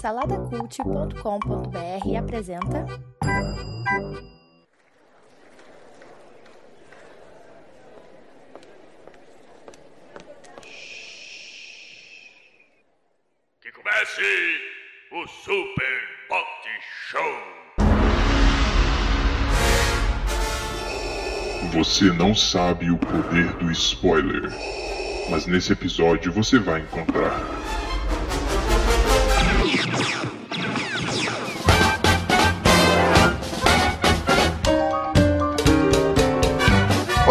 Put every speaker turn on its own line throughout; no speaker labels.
Saladacult.com.br apresenta.
Que comece o Super Pot Show!
Você não sabe o poder do spoiler, mas nesse episódio você vai encontrar.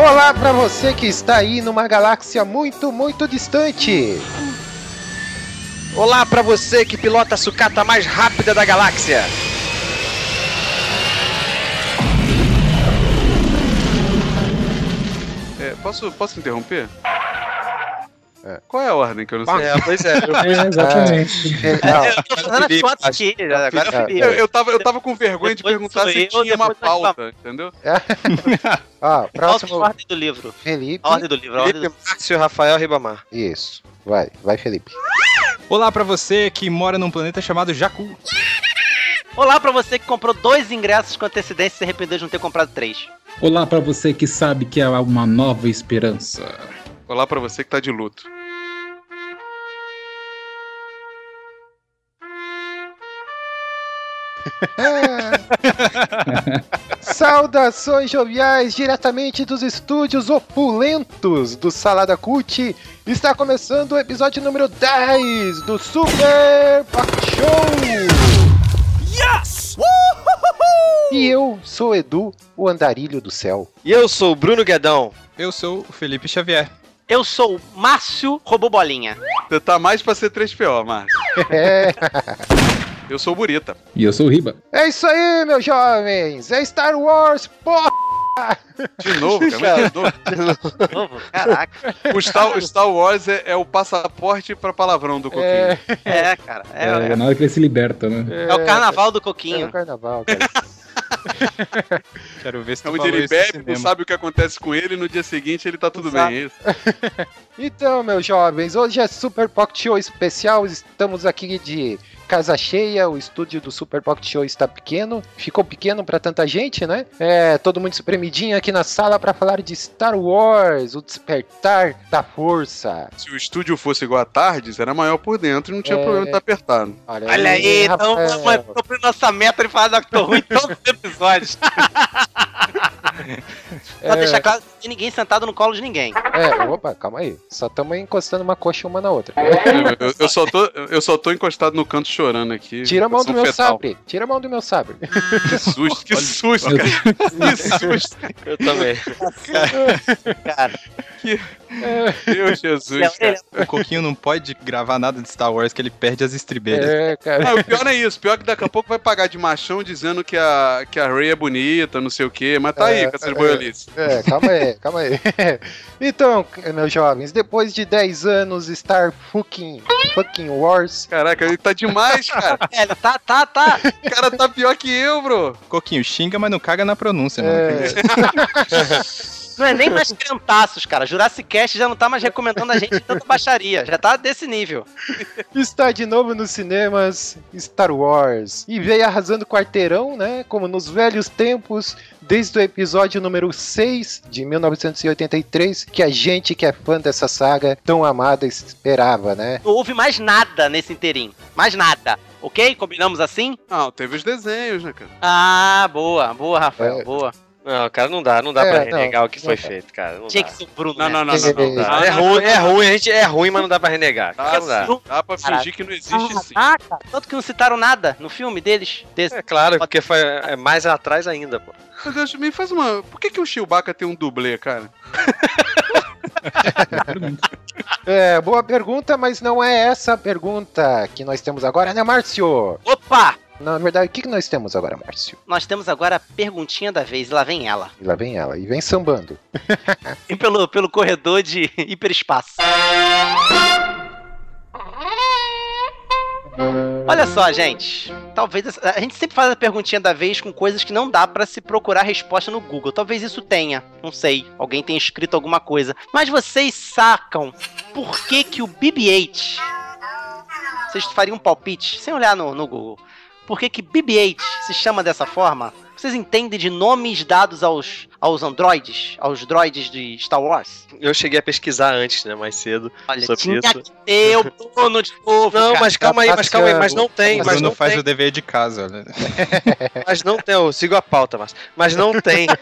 Olá para você que está aí numa galáxia muito, muito distante.
Olá para você que pilota a sucata mais rápida da galáxia.
É, posso, posso interromper?
É.
Qual é a ordem que eu não sei?
É, pois é. Eu,
É, exatamente.
Não,
eu
É.
tava, eu tava com vergonha de
Depois
perguntar
sou
se
eu,
tinha uma pauta, entendeu?
ó,
Volta a
próximo
ordem do livro.
Felipe.
A ordem do livro. A ordem
Felipe
do...
Márcio Rafael Ribamar.
Isso. Vai, vai Felipe.
Olá pra você que mora num planeta chamado Jakku.
Olá pra você que comprou dois ingressos com antecedência e se arrependeu de não ter comprado três.
Olá pra você que sabe que há uma nova esperança.
Olá pra você que tá de luto.
Saudações joviais diretamente dos estúdios opulentos do Salada Cult. Está começando o episódio número 10 do Super Pack Show. Yes! E eu sou o Edu, o andarilho do céu.
E eu sou o Bruno Guedão.
Eu sou o Felipe Xavier.
Eu sou o Márcio Robô Bolinha.
Você tá mais pra ser 3PO, Márcio.
É,
Eu sou o Burita.
E eu sou o Riba.
é isso aí, meus jovens. É Star Wars, porra!
De novo, cara. De novo.
Novo? Caraca.
O Star, o Star Wars é, é o passaporte pra palavrão do Coquinho.
É,
É, cara. É,
É,
é,
na hora que ele se liberta, né?
é o carnaval do
é o
Coquinho.
carnaval, cara.
Quero ver se
Onde ele bebe, não sabe o que acontece com ele, no dia seguinte ele tá tudo
Exato.
bem. é isso?
Então, meus jovens, hoje é Super Pocket Show especial. Estamos aqui de casa cheia. O estúdio do Super Pocket Show está pequeno. Ficou pequeno para tanta gente, né? É, todo mundo espremidinho aqui na sala para falar de Star Wars, o despertar da força.
Se o estúdio fosse igual a Tardes, era maior por dentro e não tinha
É.
problema de estar apertado.
Olha aí, então
Rafael.
vamos cumprir nossa meta de falar da Doctor Who em todos os episódios. Só
É.
deixar claro não tem ninguém sentado no colo de ninguém.
É, opa, calma aí. Só estamos encostando uma coxa uma na outra.
Eu, eu- eu só tô, eu só tô encostado no canto chorando aqui.
Tira a mão do meu
fetal.
sabre. Tira a mão do meu sabre.
Que susto, que susto, cara. Que susto.
Eu também.
Cara,
Meu Jesus, cara.
O Coquinho não pode gravar nada de Star Wars que ele perde as estribeiras.
É, cara.
Ah, o pior não é isso. O pior é que daqui a pouco vai pagar de machão dizendo que a, que a Ray é bonita, não sei o quê. Mas tá aí
É,
com essas
é.
boiolices.
É, calma aí, calma aí. Então, meus jovens, depois de 10 anos Star fucking, fucking Wars,
Caraca, ele tá demais, cara.
velho, tá, tá, tá.
O cara tá pior que eu, bro.
Coquinho, xinga, mas não caga na pronúncia, mano.
Não é nem mais crentaços, cara. Jurassic Cast já não tá mais recomendando a gente tanta baixaria. Já tá desse nível.
está de novo nos cinemas Star Wars. E veio arrasando quarteirão, né? Como nos velhos tempos, desde o episódio número 6 de 1983, que a gente que é fã dessa saga tão amada esperava, né?
Não houve mais nada nesse inteirinho. Mais nada. Ok? Combinamos assim?
Não, teve os desenhos, né, cara?
Ah, boa, boa, Rafael,
É.
boa.
Não, cara, não dá, não dá
É,
pra
não,
renegar o que
não
foi
dá.
feito, cara. Não
Tinha
dá.
que ser o Bruno.
Não,
né?
não, não, não, não. Dá,
É ruim, é ruim, a gente é ruim, mas não dá pra renegar.
dá,
Não dá.
dá pra fingir que não existe sim.
Ah, cara. Tanto que não citaram nada no filme deles. Desse.
É claro, porque foi é mais atrás ainda, pô.
Deus, me faz uma. Por que, que o Chewbacca tem um dublê, cara?
É, boa pergunta, mas não é essa a pergunta que nós temos agora, né, Márcio?
Opa!
Na verdade, o que que nós temos agora, Márcio?
Nós temos agora a perguntinha da vez. E lá vem ela.
E lá vem ela, e vem sambando.
E pelo, pelo corredor de hiperespaço. Olha só, gente. Talvez a gente sempre faz a perguntinha da vez com coisas que não dá pra se procurar resposta no Google. Talvez isso tenha, não sei. Alguém tenha escrito alguma coisa. Mas vocês sacam por que que o BB-8 vocês fariam um palpite, sem olhar no, no Google. Por que que BB-8 se chama dessa forma? Vocês entendem de nomes dados aos, aos androides, aos droids de Star Wars?
Eu cheguei a pesquisar antes, né? Mais cedo.
Olha,
Sobre
tinha
isso.
que ter o Bruno de novo,
Não,
cara.
mas calma aí, mas calma aí, mas não tem,
O
mas
Bruno
não
faz
tem,
o dever de casa, né?
mas não tem, eu sigo a pauta, mas, mas não tem.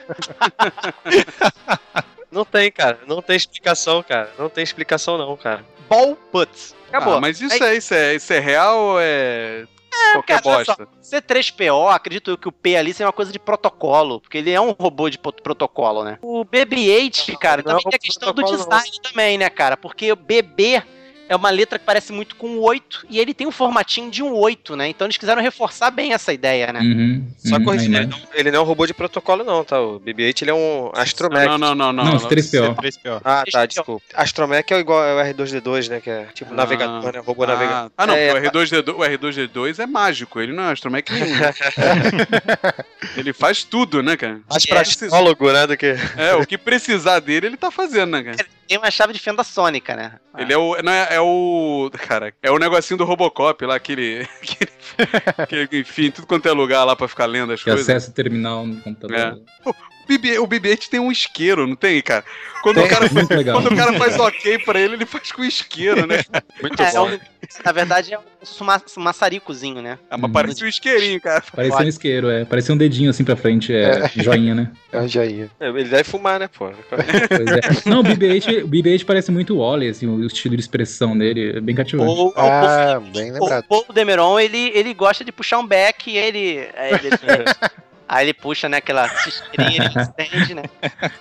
Não tem, cara, não tem explicação, cara, não tem explicação não, cara.
Ball Putz. Acabou.
Ah, mas isso é, isso é, isso é real ou é qualquer
cara, olha só.
bosta?
C3PO, acredito que o P ali seja uma coisa de protocolo, porque ele é um robô de protocolo, né? O BB-8, cara,
não é
também tem a questão do
protocolo, não.
design também, né, cara? Porque o BB é uma letra que parece muito com o 8 e ele tem um formatinho de um 8, né? Então eles quiseram reforçar bem essa ideia, né?
Uhum,
Só
uhum,
corrigindo, ele ele não é um robô de protocolo não, tá? O BB-8 ele é um astromech.
Não, não, não, não.
Não,
não.
os 3PO.
3PO.
Ah, tá,
3PO.
desculpa. Astromech é igual ao R2D2, né? Que é tipo
Ah.
navegador, né? Robô
Ah,
navegador.
ah, não,
É,
o R2D2, o R2D2 é mágico, ele não é astromec nenhum. ele faz tudo, né, cara?
Mais
É,
pra astrólogo, né? Do que.
É, o que precisar dele, ele tá fazendo, né, cara?
Tem uma chave de fenda sônica, né?
Ele é o. Não é, é o. Cara, é o negocinho do Robocop lá, aquele. aquele que, enfim, tudo quanto é lugar lá pra ficar lendo as
Que
coisas.
acesso terminal no computador.
É. O BB, o BB-8 tem um isqueiro, não tem, cara? Quando, o
Tem,
cara,
muito legal.
quando o cara faz ok pra ele, ele faz com isqueiro, né?
Muito
É, é
bom.
um- na verdade é um suma- maçaricozinho, né?
Ah, mas parece um isqueirinho, cara.
Parecia um isqueiro, é. Parecia um dedinho assim pra frente, é, joinha, né?
É um joinha.
É, Ele deve fumar, né, pô?
Pois é. Não, o BB-8, o BB-8 parece muito o Wally, assim, o estilo de expressão dele é bem cativante.
Ou, ou-
Ah, bem
o
lembrado.
Paul Demeron, ele, ele gosta de puxar um back e ele. Aí ele, aí ele puxa, né, aquela cisqueirinha, ele acende, né?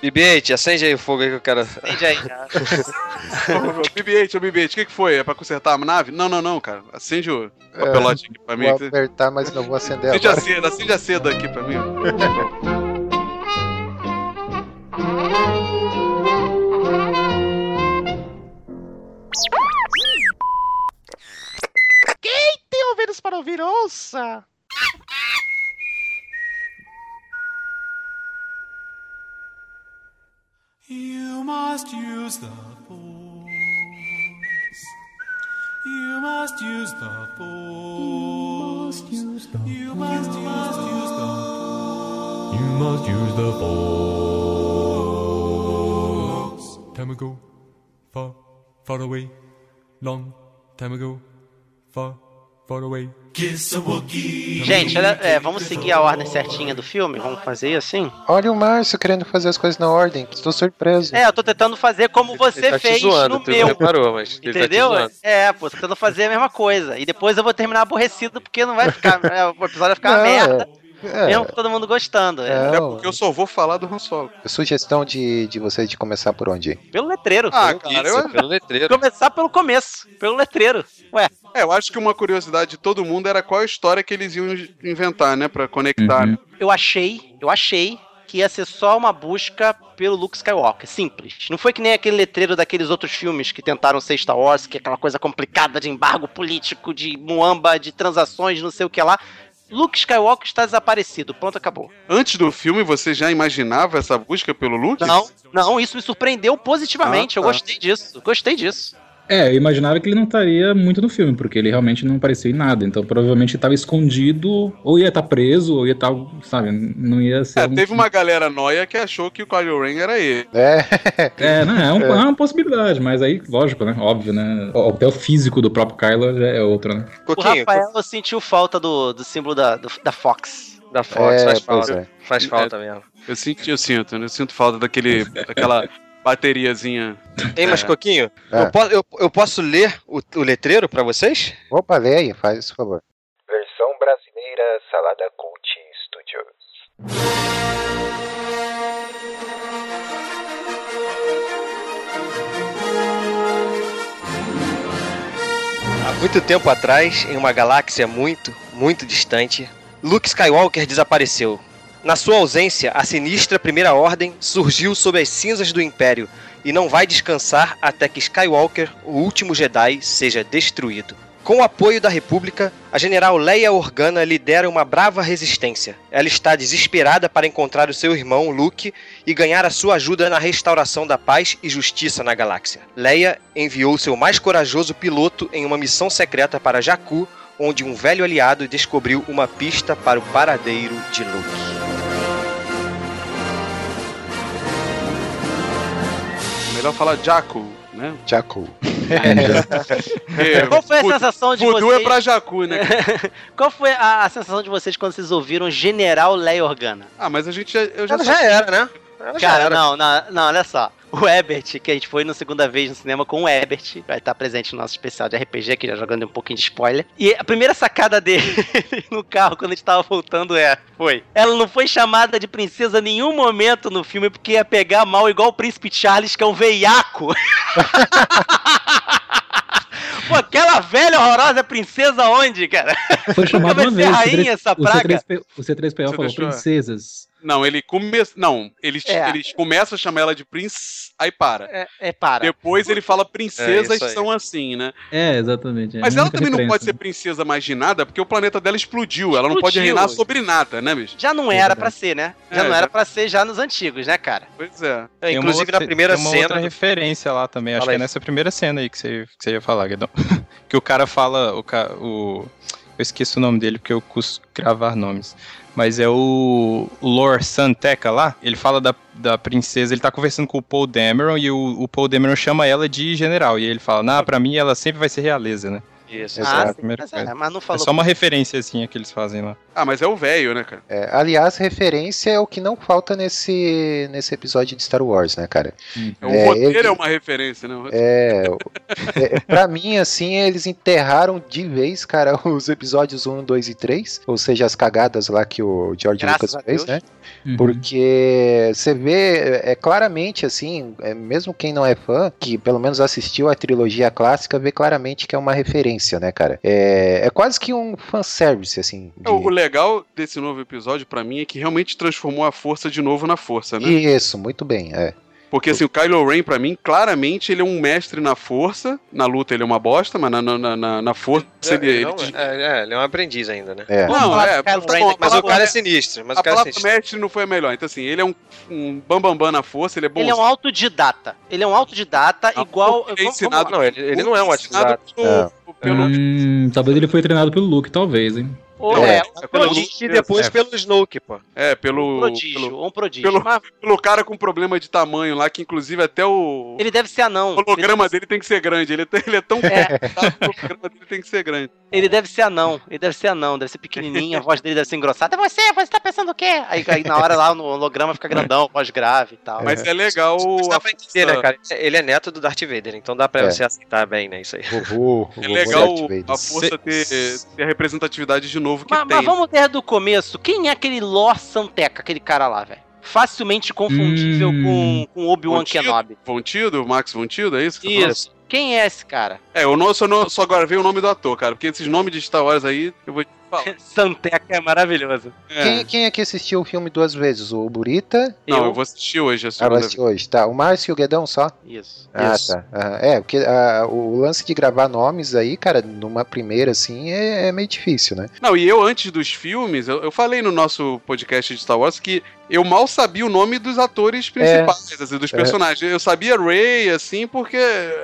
BB-8, acende aí o fogo aí que eu quero.
Acende aí.
Ô, BB-8, ô BB-8, o que, que foi? É pra consertar a nave? Não, não, não, cara. Acende o
É,
papelote aqui pra mim.
Vou apertar, mas não vou acender
Acende a
agora.
seda, acende a seda aqui pra mim.
Tem ouvidos para ouvir, ouça!
You must use the force. You must use the force. You must use the You must use, use the force. You must use the force. Time ago, far, far away. Long time ago, far, far away.
Gente, olha, é, vamos seguir a ordem certinha do filme? Vamos fazer assim?
Olha o Márcio querendo fazer as coisas na ordem. Estou surpreso.
É, eu tô tentando fazer como você
ele tá
fez
te zoando,
no
tu
meu.
reparou, mas ele
Entendeu?
tá
é, pô, tô tentando fazer a mesma coisa. E depois eu vou terminar aborrecido porque não vai ficar. é, o episódio vai ficar uma
Não,
merda.
É,
Mesmo com todo mundo gostando. é.
É
não.
porque eu só vou falar do Han Solo.
Sugestão de, de você de começar por onde?
Pelo letreiro.
Ah,
Isso,
cara, eu,
pelo letreiro.
Começar pelo começo, pelo letreiro. Ué,
é, eu acho que uma curiosidade de todo mundo era qual a história que eles iam inventar, né? Pra conectar.
Uhum.
né?
eu achei, eu achei que ia ser só uma busca pelo Luke Skywalker, simples. Não foi que nem aquele letreiro daqueles outros filmes que tentaram ser Star Wars, que é aquela coisa complicada de embargo político, de muamba, de transações, não sei o que lá. Luke Skywalker está desaparecido, pronto, acabou.
Antes do filme, você já imaginava essa busca pelo Luke?
Não, não, isso me surpreendeu positivamente,
Ah,
eu
tá.
gostei disso, gostei disso.
É, eu imaginava que ele não estaria muito no filme, porque ele realmente não apareceu em nada. Então provavelmente estava escondido, ou ia estar preso, ou ia estar, sabe, não ia ser.
É,
um-
teve uma galera noia que achou que o Kylo Ren era ele.
É,
É, não, é, um- é uma possibilidade, mas aí, lógico, né? Óbvio, né? Até o físico do próprio Kylo já é outro, né?
O Rafael sentiu falta do, do símbolo da, do- da Fox.
da Fox
É,
faz falta.
é.
Faz falta mesmo.
Eu sinto, eu sinto? Eu sinto falta daquele, daquela bateriazinha.
Ei, mas
É.
Coquinho,
É.
eu, posso, eu, eu posso ler o, o letreiro pra vocês?
Opa, leia, faz isso, por favor.
Versão brasileira Salada Cult Studios.
Há muito tempo atrás, em uma galáxia muito, muito distante, Luke Skywalker desapareceu. Na sua ausência, a sinistra Primeira Ordem surgiu sob as cinzas do Império e não vai descansar até que Skywalker, o último Jedi, seja destruído. Com o apoio da República, a general Leia Organa lidera uma brava resistência. Ela está desesperada para encontrar o seu irmão, Luke, e ganhar a sua ajuda na restauração da paz e justiça na galáxia. Leia enviou seu mais corajoso piloto em uma missão secreta para Jakku, onde um velho aliado descobriu uma pista para o paradeiro de Luke.
Melhor falar Jaco, né?
Jaco.
É,
Qual foi a sensação de
Voodoo
vocês?
é pra Jacu, né?
Qual foi a, a sensação de vocês quando vocês ouviram General Leia Organa?
Ah, mas a gente já, eu já
Ela já era, né? Ela já
Cara,
era.
não, não, não, olha só. O Ebert, que a gente foi na segunda vez no cinema com o Ebert, vai estar presente no nosso especial de RPG, aqui já jogando um pouquinho de spoiler. E a primeira sacada dele no carro, quando a gente tava voltando, é: foi. Ela não foi chamada de princesa em nenhum momento no filme, porque ia pegar mal igual o príncipe Charles, que é um veiaco. Pô, aquela velha horrorosa é princesa onde, cara?
Foi uma
ser
vez. o
rainha
C3
essa praga?
C3P o C3PO falou
C3PO.
princesas.
Não, ele começa. Não, eles,
É.
eles começam a chamar ela de Prince, aí para.
É, é para.
Depois ele fala princesas
É,
são assim, né?
É, exatamente. é
Mas ela também não pode ser princesa mais de nada, porque o planeta dela explodiu. Ela não pode reinar sobre nada, né, bicho?
Já não era pra ser, né? Já
É,
não era
já-
pra ser já nos antigos, né, cara?
Pois é.
É, inclusive
outra-
na primeira
tem uma
cena.
outra
do-
referência lá também, acho
Fala
que é nessa primeira cena aí que você, que você ia falar, Guedão. que o cara fala, o, o eu esqueço o nome dele porque eu custo gravar nomes. Mas é o Lord Santeca lá, ele fala da, da princesa, ele tá conversando com o Paul Dameron e o, o Paul Dameron chama ela de general. E ele fala, nah, pra mim ela sempre vai ser realeza, né?
Isso.
Exato.
Ah,
a primeira
mas,
coisa.
é, mas não
É
falou.
só uma referência assim que eles fazem lá.
Ah, mas é o velho, né, cara?
É, aliás, referência é o que não falta nesse, nesse episódio de Star Wars, né, cara?
O
É,
roteiro
ele-
é uma referência, né?
É, é, pra mim, assim, eles enterraram de vez, cara, os episódios 1, 2 e 3, ou seja, as cagadas lá que o George
Graças
Lucas
a
fez,
Deus.
né?
Uhum.
Porque você vê, é, claramente, assim, é, mesmo quem não é fã, que pelo menos assistiu a trilogia clássica, vê claramente que é uma referência, né, cara? É, é quase que um fanservice, assim. de-
O legal desse novo episódio, pra mim, é que realmente transformou a força de novo na força, né?
Isso, muito bem, é.
Porque assim, o Kylo Ren, pra mim, claramente ele é um mestre na força. Na luta ele é uma bosta, mas na, na, na, na força ele.
Ele
ele
não- é, é, ele é um aprendiz ainda, né?
É.
Não, é, tá
Ren
bom,
Mas o cara é sinistro. Mas
a
o cara é sinistro.
mestre não foi a melhor. Então, assim, ele é um, um bambambam na força, ele é bom.
Ele é um autodidata. Ele é um autodidata
Não,
igual.
é
vamos-
ensinado-
Não, ele, ele não é um atizado.
pelo- pelo-
Hum, talvez ele foi treinado pelo Luke, talvez, hein?
Ou
É,
é,
é
um prodígio.
E depois
É.
pelo Snoke, pô.
É,
Um
pelo,
prodígio,
pelo,
um prodígio.
pelo-
Mas
pelo cara com problema de tamanho lá, que inclusive até o
ele deve ser anão.
o holograma dele tem que ser grande. Ele, é- ele é tão
É.
o holograma dele tem que ser grande.
Ele deve ser anão. Ele deve ser anão, deve ser pequenininho, a voz dele deve ser engrossada. É você, você tá pensando o quê? Aí, aí na hora lá no holograma fica grandão, voz grave e tal.
Mas é legal
Mas dá pra entender, né, cara? Ele é neto do Darth Vader, então dá pra
É.
você aceitar bem, né? Isso aí.
Vovô,
É legal a força ter, ter a representatividade de novo que
Mas,
tem.
mas vamos desde o começo. Quem é aquele Lor Santeca, aquele cara lá, velho? Facilmente confundível
Hum.
com, com Obi-Wan? Kenobi.
Von Tildo, Max Von Tildo, é isso? que você falou?
Isso. Quem é esse cara?
É, eu não, só, não, só agora veio o nome do ator, cara, porque esses nomes de Star Wars aí, eu vou.
Santeca é maravilhoso.
É.
Quem, quem é que assistiu o filme duas vezes? O Burita?
Não, eu...
Eu-
vou assistir hoje
Ah, vai assistir hoje. Tá, o Márcio e o Guedão só?
Isso.
Ah,
Isso.
tá. Aham. É, porque ah, o lance de gravar nomes aí, cara, numa primeira assim, é, é meio difícil, né?
Não, e eu antes dos filmes, eu, eu falei no nosso podcast de Star Wars que eu mal sabia o nome dos atores principais, assim, dos
É.
personagens. Eu sabia Ray, assim, porque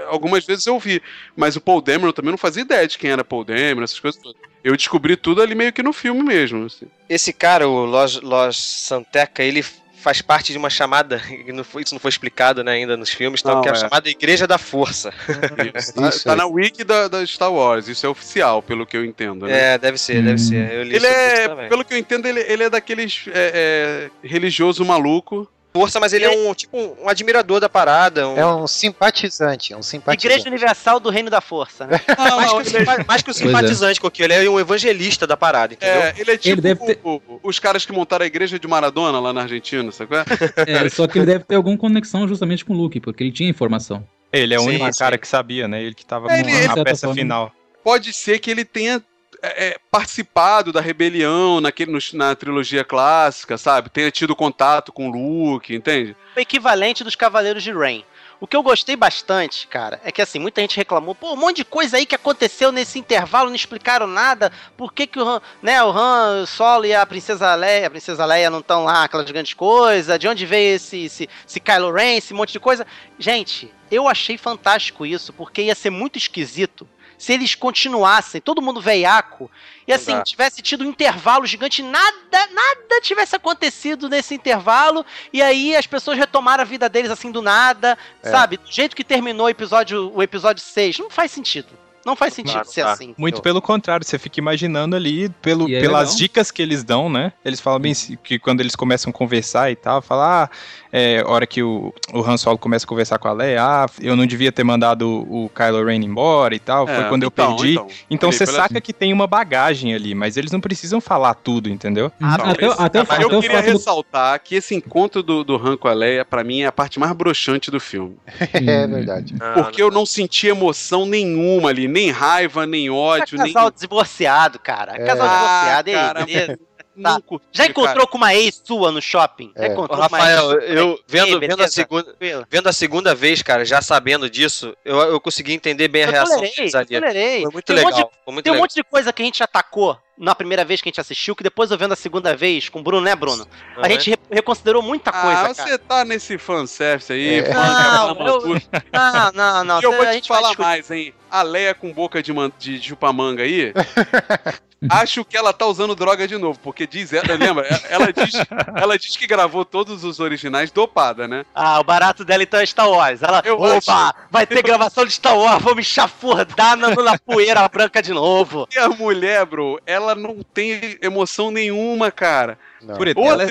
algumas vezes eu vi. Mas o Paul Dameron também não fazia ideia de quem era Paul Dameron, essas coisas todas. Eu descobri tudo ali meio que no filme mesmo. assim.
Esse cara, o Los, Los Santeca, ele faz parte de uma chamada, que não foi- isso não foi explicado né, ainda nos filmes, tal,
Não,
que é a
é.
chamada Igreja da Força.
Isso. Tá,
Isso
tá
aí.
na wiki da, da Star Wars, isso é oficial, pelo que eu entendo. Né?
É, deve ser, deve ser. Eu li
Ele é, pelo que eu entendo, ele, ele é daqueles é, é, religioso maluco.
Força, mas ele é um tipo um, um admirador da parada. Um...
É um simpatizante, um simpatizante.
Igreja Universal do Reino da Força, né?
Não,
mais,
não,
que,
ele é-
mais que o
Pois é.
simpatizante, Coquinho, ele é um evangelista da parada, entendeu?
É, ele é tipo
deve ter-
o- os caras que montaram a igreja de Maradona lá na Argentina, sabe? é?
É, só que ele deve ter alguma conexão justamente com o Luke, porque ele tinha informação.
Ele é o
Sim,
único
sim.
cara que sabia, né? Ele que tava
É,
com
ele-
a
ele-
peça
ele-
final.
Pode ser que ele tenha é, é, participado da rebelião naquele, no- na trilogia clássica, sabe? Tenha tido contato com Luke, entende?
O equivalente dos Cavaleiros de Rain. O que eu gostei bastante, cara, é que assim, muita gente reclamou, pô, um monte de coisa aí que aconteceu nesse intervalo, não explicaram nada. Por que, que o Han, né, o Han, o Solo e a Princesa Leia, a Princesa Leia não estão lá, aquelas grandes coisas, de onde veio esse, esse, esse Kylo Ren, esse monte de coisa. Gente, eu achei fantástico isso, porque ia ser muito esquisito se eles continuassem, todo mundo veiaco, e assim,
Exato.
tivesse tido um intervalo gigante, nada, nada tivesse acontecido nesse intervalo, e aí as pessoas retomaram a vida deles assim do nada,
É.
sabe? Do jeito que terminou o episódio, o episódio 6. Não faz sentido. Não faz sentido
Claro,
ser
tá.
assim.
Muito pelo contrário, você fica imaginando ali, pelo,
é
pelas
legal.
dicas que eles dão, né? Eles falam bem que quando eles começam a conversar e tal, falar, ah, é, hora que o, o Han Solo começa a conversar com a Leia, ah, eu não devia ter mandado o Kylo Ren embora e tal, foi
É,
quando eu
então,
perdi.
então.
Então você
pela-
saca que tem uma bagagem ali, mas eles não precisam falar tudo, entendeu?
Ah,
Uhum. até, até, o- até
eu
o
queria
do
ressaltar que esse encontro do, do Han com a Leia, pra mim, é a parte mais broxante do filme.
É verdade.
Ah,
Porque eu não senti emoção nenhuma ali, nem raiva, nem
É
ódio, nem.
casal divorciado, cara.
É.
Casal
Ah,
divorciado, e aí,
cara,
beleza?
não curti,
Já encontrou com uma ex sua no shopping? Já
É.
encontrou
Ô,
com uma
Rafael,
ex?
eu vendo, vendo, a segunda, vendo a segunda vez, cara, já sabendo disso, eu, eu consegui entender bem a
Eu
reação
tolerei,
deles
eu
ali.
tolerei.
Foi muito
Tem um monte
legal.
de-
Foi muito
Tem um
legal.
monte de coisa que a gente atacou na primeira vez que a gente assistiu, que depois eu vendo a segunda vez com o Bruno, né, Bruno? A
Aham.
gente re- reconsiderou muita coisa,
Ah,
cara.
você tá nesse fanservice aí,
É.
fã,
Não, eu-. Não, não, não.
E eu vou
a
te falar mais, hein? A Leia com boca de, man... de chupamanga aí. acho que ela tá usando droga de novo, porque diz ela, lembra? Ela- Ela diz, ela diz que gravou todos os originais dopada, né?
Ah, o barato dela então é Star Wars. Ela,
Eu
opa,
acho-
vai ter gravação de Star Wars, vou me chafurdar na, na poeira branca de novo.
E a mulher, bro, ela não tem emoção nenhuma, cara.
Não.
Por
Outra
ela, ela, é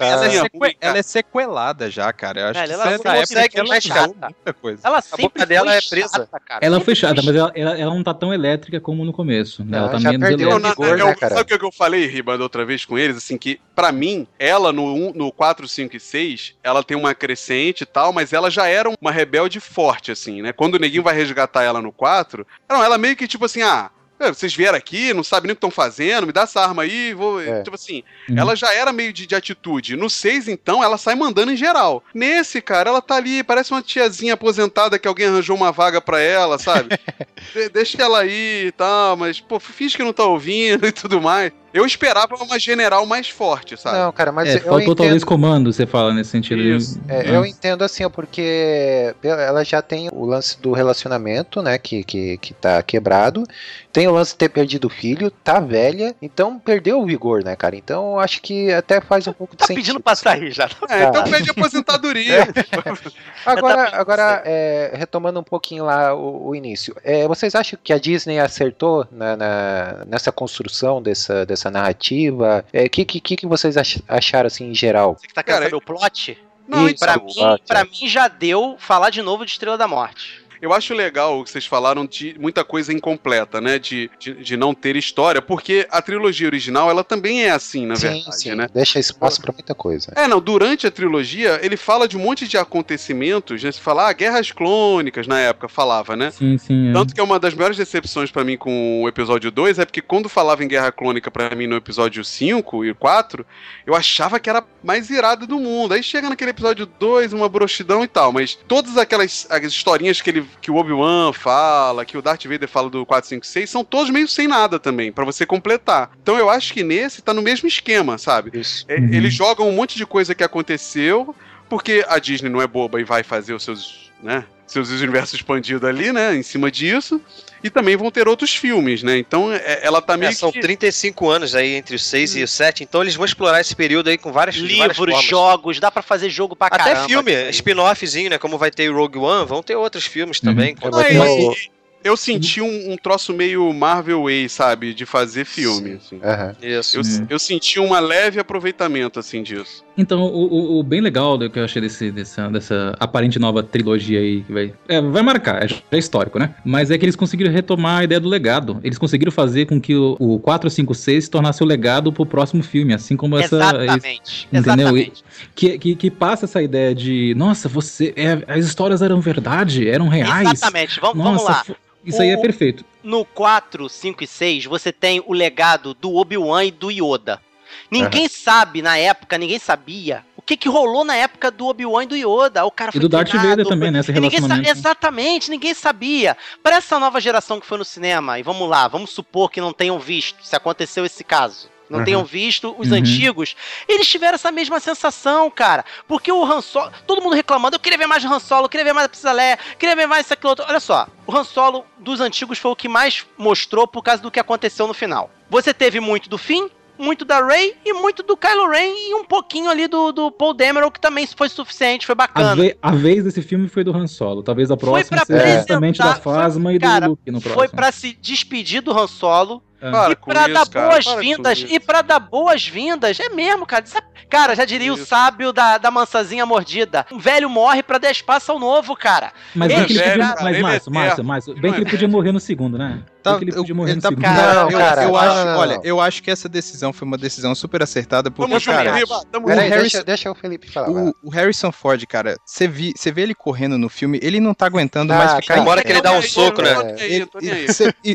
cara.
ela é sequelada já, cara. Eu acho
Velho,
que
ela
é
consegue
ela
mais
jogou
chata.
muita coisa.
Ela
boca
sempre
dela
foi
é presa.
chata, cara.
Ela
Sempre
foi chata,
foi
mas ela, ela, ela não tá tão elétrica como no começo. né?
Não,
ela tá
já
menos elétrica.
vigor,
eu-
né,
sabe o que eu falei, Riba, da outra vez com eles? Assim, que pra mim, ela no, um- no 4, 5 e 6, ela tem uma crescente e tal, mas ela já era uma rebelde forte, assim, né? Quando o neguinho vai resgatar ela no 4, não, ela meio que tipo assim, ah. É, Vocês vieram aqui, não sabem nem o que estão fazendo, me dá essa arma aí, vou.
É.
Tipo assim,
Uhum.
ela já era meio de, de atitude. No 6, então, ela sai mandando em geral. Nesse, cara, ela tá ali, parece uma tiazinha aposentada que alguém arranjou uma vaga pra ela, sabe? De- deixa ela aí e tal, mas, pô, finge que não tá ouvindo e tudo mais. Eu esperava uma general mais forte, sabe?
Não, cara, mas
É,
eu
faltou
entendo.
talvez comando, você fala nesse sentido.
Isso.
É,
Ah.
eu entendo assim, porque ela já tem o lance do relacionamento, né, que, que, que tá quebrado. Tem o lance de ter perdido o filho, tá velha, então perdeu o vigor, né, cara? Então acho que até faz um pouco de
Tá
sentido.
pedindo pra sair já.
É, então
Tá.
pede aposentadoria.
Agora,
Tá
agora é, retomando um pouquinho lá o, o início, é, vocês acham que a Disney acertou na, na- nessa construção dessa, dessa narrativa? O que, que, que vocês ach- acharam assim em geral?
Você que tá querendo saber o plot?
Não,
Isso.
Pra mim,
plot,
pra
é.
mim já deu falar de novo de Estrela da Morte.
Eu acho legal o que vocês falaram de muita coisa incompleta, né? De, de, de não ter história, porque a trilogia original, ela também é assim, na
sim,
verdade,
sim,
né?
deixa espaço pra muita coisa.
É, não, durante a trilogia, ele fala de um monte de acontecimentos, né? Se falar, ah, guerras clônicas na época, falava, né?
Sim, sim. é.
Tanto que é uma das maiores decepções pra mim com o episódio 2 é porque quando falava em guerra clônica pra mim no episódio 5 e 4, eu achava que era mais irado do mundo. Aí chega naquele episódio 2, uma broxidão e tal, mas todas aquelas as historinhas que ele que o Obi-Wan fala, que o Darth Vader fala do 4, 5, 6, são todos meio sem nada também, pra você completar. Então eu acho que nesse tá no mesmo esquema, sabe?
Isso.
É,
Uhum.
Eles jogam um monte de coisa que aconteceu, porque a Disney não é boba e vai fazer os seus, né, seus universos expandidos ali, né, em cima disso. E também vão ter outros filmes, né? Então é- ela tá meio
É, são
que...
35 anos aí entre o 6 e o 7, então eles vão explorar esse período aí com várias
Livros,
formas.
jogos, dá pra fazer jogo pra
Até
caramba.
filme,
assim.
spin-offzinho, né? Como vai ter o Rogue One, vão ter outros filmes também.
É,
com-
vai ter
Mas eu senti um, um troço meio Marvel Way, sabe? De fazer filme. assim.
Aham.
Isso.
Eu,
Uhum.
eu senti um leve aproveitamento, assim, disso.
Então, o, o- o bem legal do que eu achei desse, dessa, dessa aparente nova trilogia aí, que vai, é, vai marcar, é, é histórico, né? Mas é que eles conseguiram retomar a ideia do legado. Eles conseguiram fazer com que o, o 456 se tornasse o legado pro próximo filme, assim como essa.
Exatamente.
entendeu?
Exatamente.
Que, que, que passa essa ideia de, nossa, você. é, as histórias eram verdade, eram reais.
Exatamente. Vamos, vamos
Nossa,
lá.
Isso aí é
O-
perfeito.
No 4, 5 e 6, você tem o legado do Obi-Wan e do Yoda. Ninguém sabe, na época, ninguém sabia o que, que rolou na época do Obi-Wan e do Yoda. O cara
E do Darth
treinado,
Vader
foi-
também, né? Esse
ninguém
relacionamento.
Exatamente, ninguém sabia. Para essa nova geração que foi no cinema, e vamos lá, vamos supor que não tenham visto, se aconteceu esse caso. Não
Uhum.
tenham visto os
Uhum.
antigos, eles tiveram essa mesma sensação, cara. Porque o Han Solo, todo mundo reclamando, eu queria ver mais Han Solo, eu queria ver mais a eu queria ver mais isso, aquilo outro. Olha só, o Han Solo dos antigos foi o que mais mostrou por causa do que aconteceu no final. Você teve muito do fim, muito da Rey e muito do Kylo Ren e um pouquinho ali do, do Paul Dameron, que também foi suficiente, foi
A,
bacana.
ve- a vez desse filme foi do Han Solo. Talvez a próxima
pra
seja justamente da Phasma e do
cara,
Luke no próximo.
Foi pra se despedir do Han Solo.
Para
e
isso,
dar boas-vindas,
para
e pra dar boas-vindas, é mesmo, cara. Sabe- Cara, já diria o
Isso.
sábio da, da mansazinha mordida. Um velho morre pra dar espaço ao novo, cara.
Mas
Ele
bem que ele
é
podia.
velho, cara,
mas,
ele é
Márcio, Márcio,
eterno.
Márcio,
Ele
bem
não
que ele
é
podia
velho.
morrer no segundo, né?
Tá,
Bem que ele podia morrer
ele
no
tá-
segundo.
Cara,
eu,
cara,
eu
não,
acho,
não, não,
olha, eu acho que essa decisão foi uma decisão super acertada, porque,
junto,
cara,
tamo
Peraí,
Harrison-
deixa, deixa o Felipe falar.
o, o Harrison Ford, cara, você vi- você vê ele correndo no filme, ele não tá aguentando
Ah,
mais ficar.
Hora que ele dá um soco, né?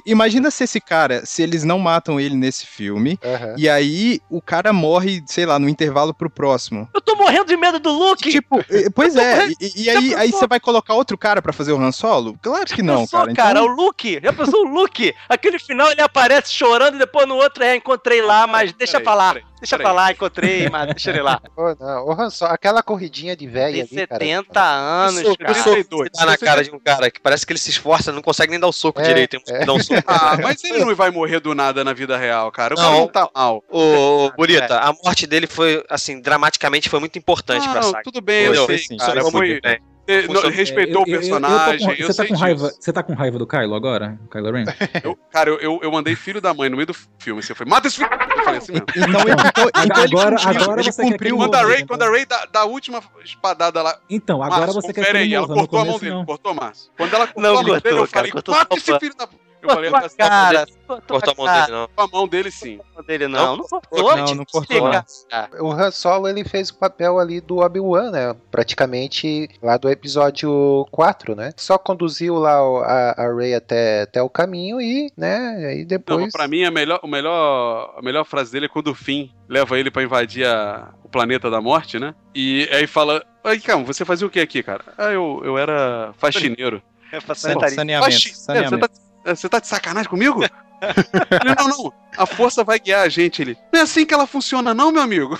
imagina se esse cara, se eles não matam ele nesse filme,
Aham.
e aí o cara morre, sei lá, no intervalo pro próximo.
Eu tô morrendo de medo do Luke.
Tipo, pois é, e, e aí, aí você vai colocar outro cara pra fazer o Han Solo? Claro que não,
Pensou,
cara.
cara,
Então,
o Luke. Já pensou o Luke? Aquele final ele aparece chorando e depois no outro é, encontrei lá, mas deixa
Peraí,
pra lá.
peraí,
Deixa
peraí.
pra lá, encontrei, mas deixa ele lá.
Ô, não, ô, Han Solo, aquela corridinha de velha
Tem
ali, cara.
70 anos,
Soco,
cara.
soco
32.
dá na cara de um cara que parece que ele se esforça, não consegue nem dar o soco
É,
direito.
É.
um soco.
Ah, mas ele não vai morrer do nada na vida real, cara. O
Não.
cara não tá mal.
Ô, ô, Burita, a morte dele foi, assim, dramaticamente foi muito importante
Não,
pra saga.
tudo bem, eu
Entendeu?
sei,
sim,
cara. Foi,
muito
respeitou o
eu- eu- eu tô com-
personagem, eu,
Você tá com raiva? Você tá com raiva do Kylo agora? Kylo Ren?
Eu- cara, eu, eu, mandei filho da mãe no meio do filme. Você foi, mata esse filho! Eu falei assim mesmo.
então, ele- então- então ele
Agora-
cumpriu,
agora
ele
você quer
cumpriu
Quando a Ray,
então.
quando a Ray dá, dá a última espadada lá.
Então, agora você quer ele
aí, ela cortou a mão dele, cortou, Márcio. Quando ela cortou
Não
a mão dele, eu falei, mata esse filho da... Eu falei,
Cortou a
tá
cara.
Cortou a mão dele, não.
com a mão dele sim.
mão dele, não. Não cortou.
Não, não cortou.
Cara.
O Han Solo ele fez o papel ali do Obi-Wan, né? Praticamente lá do episódio 4, né? Só conduziu lá a, a Rey até, até o caminho e, né? E
Não,
depois.
mas pra mim, a melhor, o melhor, a melhor frase dele é quando o Finn leva ele pra invadir a- o planeta da morte, né? E aí fala, aí, calma, você fazia o que aqui, cara? Ah, eu, eu era faxineiro.
É
saneamento,
Faxi-
saneamento.
Você tá, você tá de sacanagem comigo? Ele, não, não, a força vai guiar a gente. Ele, não é assim que ela funciona não, meu amigo.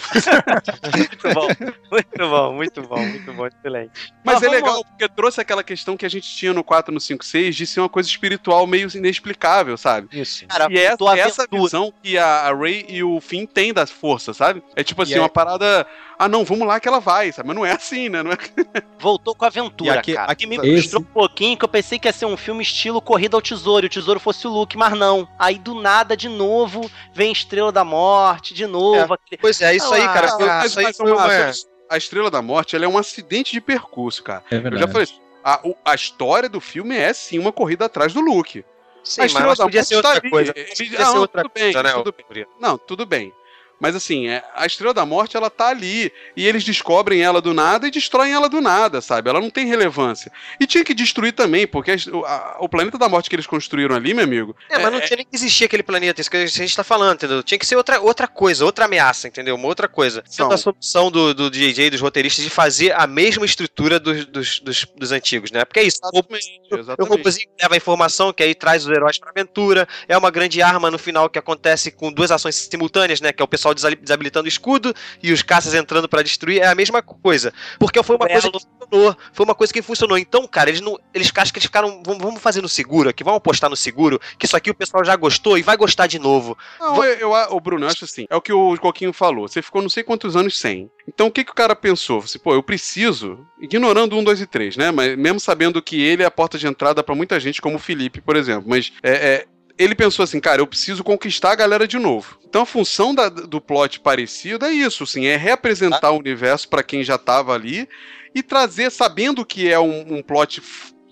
Muito bom, muito bom, muito bom, muito bom, excelente.
Mas
Mas
é legal, porque trouxe aquela questão que a gente tinha no 4, no 5, 6, de ser uma coisa espiritual meio inexplicável, sabe?
Isso.
Cara,
E é essa visão que a, a Ray e o Finn têm da força, sabe? É tipo assim,
E é-
uma parada. Ah, não, vamos lá que ela vai, sabe? Mas não é assim, né? Não é...
Voltou com a aventura,
aqui-
cara.
aqui-
que me
Esse-
frustrou um pouquinho, que eu pensei que ia ser um filme estilo Corrida ao Tesouro, e o Tesouro fosse o Luke, mas não. Aí do nada, de novo, vem Estrela da Morte, de novo. aquele-
Pois é, isso aí,
Ah,
cara. foi-
mas,
Isso aí foi
uma- a Estrela da Morte ela é um acidente de percurso, cara.
É
Eu
verdade.
já falei, a, o- a história do filme é sim uma corrida atrás do Luke.
Sim,
a
mas,
Estrela
mas
da
podia
Morte
ser outra
tá
coisa.
Ele-
Podia
ah,
ser outra
tudo bem,
coisa, né?
tudo Não, tudo bem. Mas assim, é, a Estrela da Morte, ela tá ali. E eles descobrem ela do nada e destroem ela do nada, sabe? Ela não tem relevância. E tinha que destruir também, porque a- o, a- o planeta da morte que eles construíram ali, meu amigo.
É, mas não tinha nem que existir aquele planeta, isso que a gente tá falando, entendeu? Tinha que ser outra, outra coisa, outra ameaça, entendeu? Uma outra coisa. Sendo
Não.
a solução do, do DJ, dos roteiristas, de fazer a mesma estrutura dos, dos, dos, dos antigos, né? Porque é isso.
Exatamente,
o
exatamente.
leva a informação, que aí traz os heróis pra aventura. É uma grande arma no final que acontece com duas ações simultâneas, né? Que é o pessoal desali- desabilitando o escudo e os caças entrando pra destruir. É a mesma coisa. Porque foi uma coisa que funcionou. Foi uma coisa que funcionou. Então, cara, eles não. Eles acham que eles ficaram. Vamos, vamos fazer no seguro aqui, vamos apostar no seguro, que isso aqui o pessoal já gostou e vai gostar de novo.
Não, eu, eu, o Bruno, eu acho assim, é o que o Coquinho falou. Você ficou não sei quantos anos sem. Então o que, que o cara pensou? Você, pô, eu preciso, ignorando um, dois e três, né? Mas mesmo sabendo que ele é a porta de entrada pra muita gente, como o Felipe, por exemplo. Mas é, é, ele pensou assim, cara, eu preciso conquistar a galera de novo. Então a função da- do plot parecido é isso, assim, é reapresentar o universo pra quem já tava ali e trazer, sabendo que é um, um plot.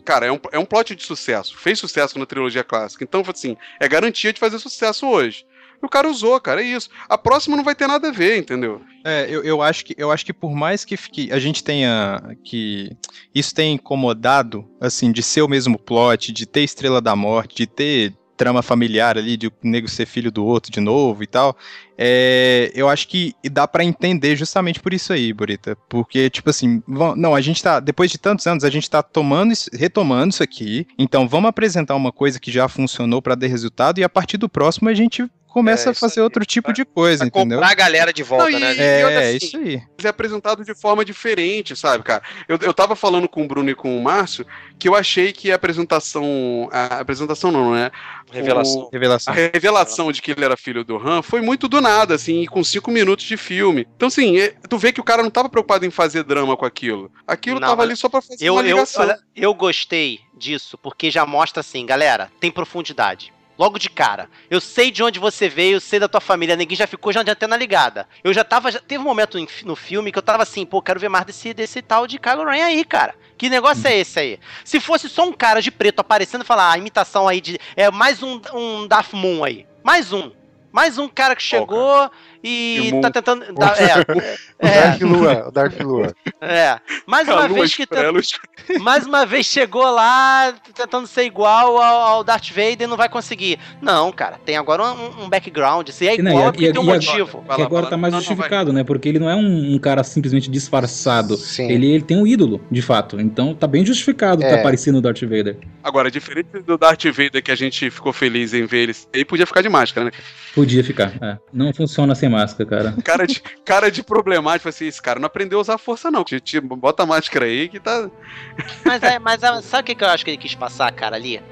Cara, é um, é um plot de sucesso. Fez sucesso na trilogia clássica. Então, assim, é garantia de fazer sucesso hoje. E o cara usou, cara, é isso. A próxima não vai ter nada a ver, entendeu?
É, eu, eu, acho que, eu acho que por mais que, que a gente tenha. que isso tenha incomodado, assim, de ser o mesmo plot, de ter Estrela da Morte, de ter trama familiar ali, de o nego ser filho do outro de novo e tal. É, eu acho que dá pra entender justamente por isso aí, Burita. Porque, tipo assim, não, a gente tá, depois de tantos anos, a gente tá tomando, retomando isso aqui. Então vamos apresentar uma coisa que já funcionou pra dar resultado e a partir do próximo a gente começa
É,
a fazer
aí.
outro tipo de coisa,
Pra
entendeu?
comprar a galera de volta,
Não, e-
né?
e
É,
assim,
isso aí.
é apresentado de forma diferente, sabe, cara? Eu, eu tava falando com o Bruno e com o Márcio que eu achei que a apresentação. A apresentação não, né?
Revelação.
O-
Revelação.
a revelação de que ele era filho do Han foi muito do nada, assim, e com cinco minutos de filme. Então, assim, é- tu vê que o cara não tava preocupado em fazer drama com aquilo. Aquilo
Não,
tava ali só pra fazer
Eu,
uma
eu,
ligação.
olha, eu gostei disso, porque já mostra assim, galera, tem profundidade. Logo de cara. Eu sei de onde você veio, eu sei da tua família, ninguém já ficou já de antena ligada. Eu já tava. Já, teve um momento no filme que eu tava assim, pô, quero ver mais desse, desse tal de Kylo Ren aí, cara. Que negócio é esse aí? Se fosse só um cara de preto aparecendo e falar, ah, imitação aí de. É mais um, um Darth Moon aí. Mais um. Mais um cara que chegou e
E
tá tentando. tá- é,
O Darth Lua, o Darth Lua.
é. Mais uma vez que.
lua
Mais uma vez chegou lá tentando ser igual ao, ao Darth Vader e não vai conseguir. Não, cara, tem agora um, um background. Se é igual, é
e-
porque
e-
tem um
e-
motivo.
Vai
que agora tá mais
Não, não,
justificado, né? Porque ele não é um, um cara simplesmente disfarçado.
Sim.
Ele, ele tem um ídolo, de fato. Então tá bem justificado
É.
tá aparecendo o Darth Vader.
Agora, diferente do Darth Vader que a gente ficou feliz em ver ele, ele podia ficar de máscara, né?
Podia ficar. é. Não funciona sem máscara, cara.
Cara de, cara de problemático, assim, esse cara não aprendeu a usar força, não. Gente, bota a máscara aí que tá.
Mas, é, mas é, sabe o que, eu acho que ele quis passar, cara, ali?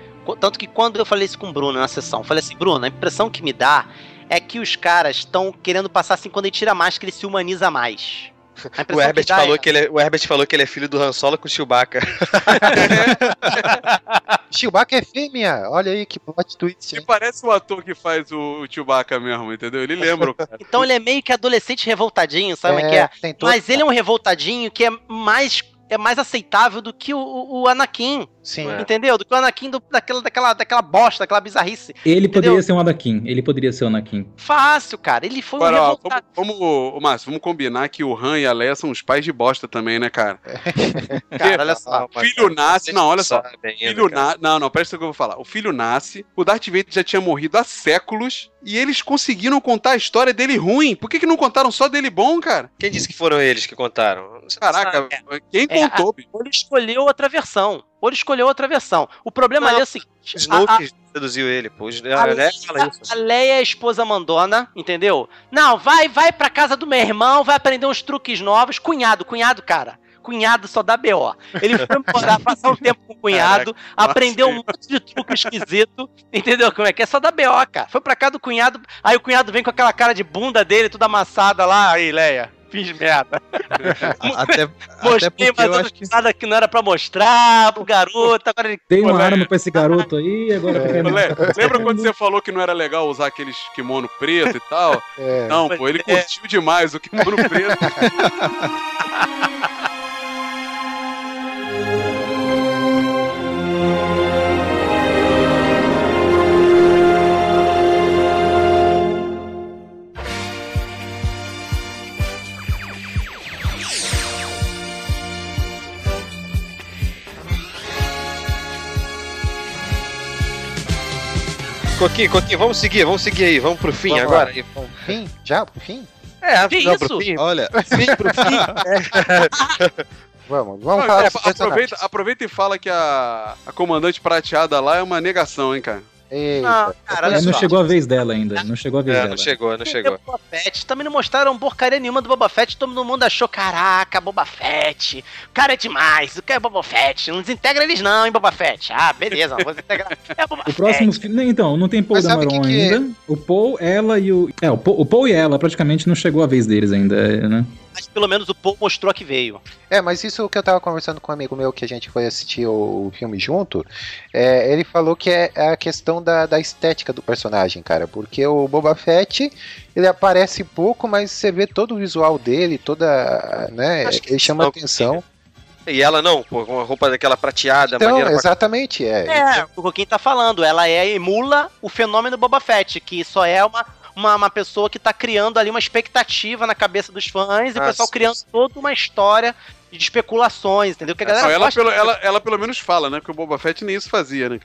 Tanto que quando eu falei isso com o Bruno na sessão, eu falei assim, Bruno, a impressão que me dá é que os caras estão querendo passar assim, quando ele tira a máscara, ele se humaniza mais.
O Herbert,
dá
falou
é-
que ele é, o Herbert falou que ele é filho do Han Solo com o Chewbacca.
Chewbacca é fêmea. Olha aí que plot twist.
E
hein?
parece o ator que faz o, Chewbacca mesmo, entendeu? Ele lembra.
Então ele é meio que adolescente revoltadinho, sabe como é que é?
todo-
Mas ele é um revoltadinho que é mais, é mais aceitável do que o, o- o Anakin.
Sim.
É.
Entendeu? Do que o Anakin do- daquela, daquela, daquela bosta, daquela bizarrice.
Ele
Entendeu?
poderia ser um Anakin. Ele poderia ser o Anakin.
Fácil, cara. Ele foi um
Agora, ó,
revoltado.
vamos, vamos, ô, Márcio, vamos combinar que o Han e a Leia são os pais de bosta também, né, cara?
Cara, olha só.
O filho nasce, não, olha só. Filho
cara.
na... Não, não, presta atenção que eu vou falar. O filho nasce, o Darth Vader já tinha morrido há séculos e eles conseguiram contar a história dele ruim. Por que, que não contaram só dele bom, cara?
Quem disse que foram eles que contaram?
Caraca,
sabe.
quem
É,
contou?
Ou ele escolheu outra versão. Ou ele escolheu outra versão. O problema
Não,
ali é o seguinte:
Snoke
a, a,
seduziu ele, pô.
a,
A? Fala isso.
a Leia é a esposa mandona, entendeu? Não, vai, vai pra casa do meu irmão, vai aprender uns truques novos. Cunhado, cunhado, cara. Cunhado só dá BO. Ele foi morar, passar um tempo com o cunhado, aprendeu um monte de truque esquisito, entendeu como é que é? Só dá BO, cara. Foi pra casa do cunhado, aí o cunhado vem com aquela cara de bunda dele, toda amassada lá, aí, Leia. Fiz merda.
Até, até
Mostrei
eu
outra
acho que.
nada que não era pra mostrar pro garoto. Agora ele.
Dei uma arma pra esse garoto aí, agora
Lé, lembra quando você falou que não era legal usar aqueles kimono preto e tal?
É.
Não, pô, ele curtiu demais o kimono preto.
Coquinho, Coquinho, vamos seguir, vamos seguir aí, vamos pro fim
Vamos
agora.
Bom, fim? Já? Pro fim?
É,
Que
não,
isso?
pro fim.
Olha,
Fim pro fim.
Vamos, vamos
Não,
falar
é, aproveita, aproveita e fala que a, a comandante prateada lá é uma negação, hein, cara.
Não, cara, olha
É, não
só.
chegou a vez dela ainda. Não chegou a vez
É,
dela.
não chegou, não chegou.
Boba Fett. Também não mostraram porcaria nenhuma do Boba Fett. Todo mundo achou, caraca, Boba Fett. O cara é demais. O cara é Boba Fett. Não desintegra eles não, hein, Boba Fett. Ah, beleza, vou desintegrar. É Boba
O próximo
Fett.
filme. Então, não tem Paul
Mas
Dameron
que que
ainda. O Paul, ela e o. É, o Paul, o Paul e ela praticamente não chegou a vez deles ainda, é, né?
Mas pelo menos o Paul mostrou que veio.
É, mas isso que eu tava conversando com um amigo meu que a gente foi assistir o, o filme junto, é, ele falou que é a questão da, da estética do personagem, cara, porque o Boba Fett, ele aparece pouco, mas você vê todo o visual dele, toda, né,
que
ele chama
não,
atenção.
E ela não, pô, com a roupa daquela prateada,
Então,
maneira pra
exatamente, é.
É, o que quem tá falando. Ela é emula o fenômeno Boba Fett, que só é uma, uma, uma pessoa que tá criando ali uma expectativa na cabeça dos fãs e o
Ah,
pessoal
sim,
criando toda uma história de especulações, entendeu? Que a
Não,
galera
ela, pelo, ela, ela pelo menos fala, né? Porque o Boba Fett nem isso fazia, né?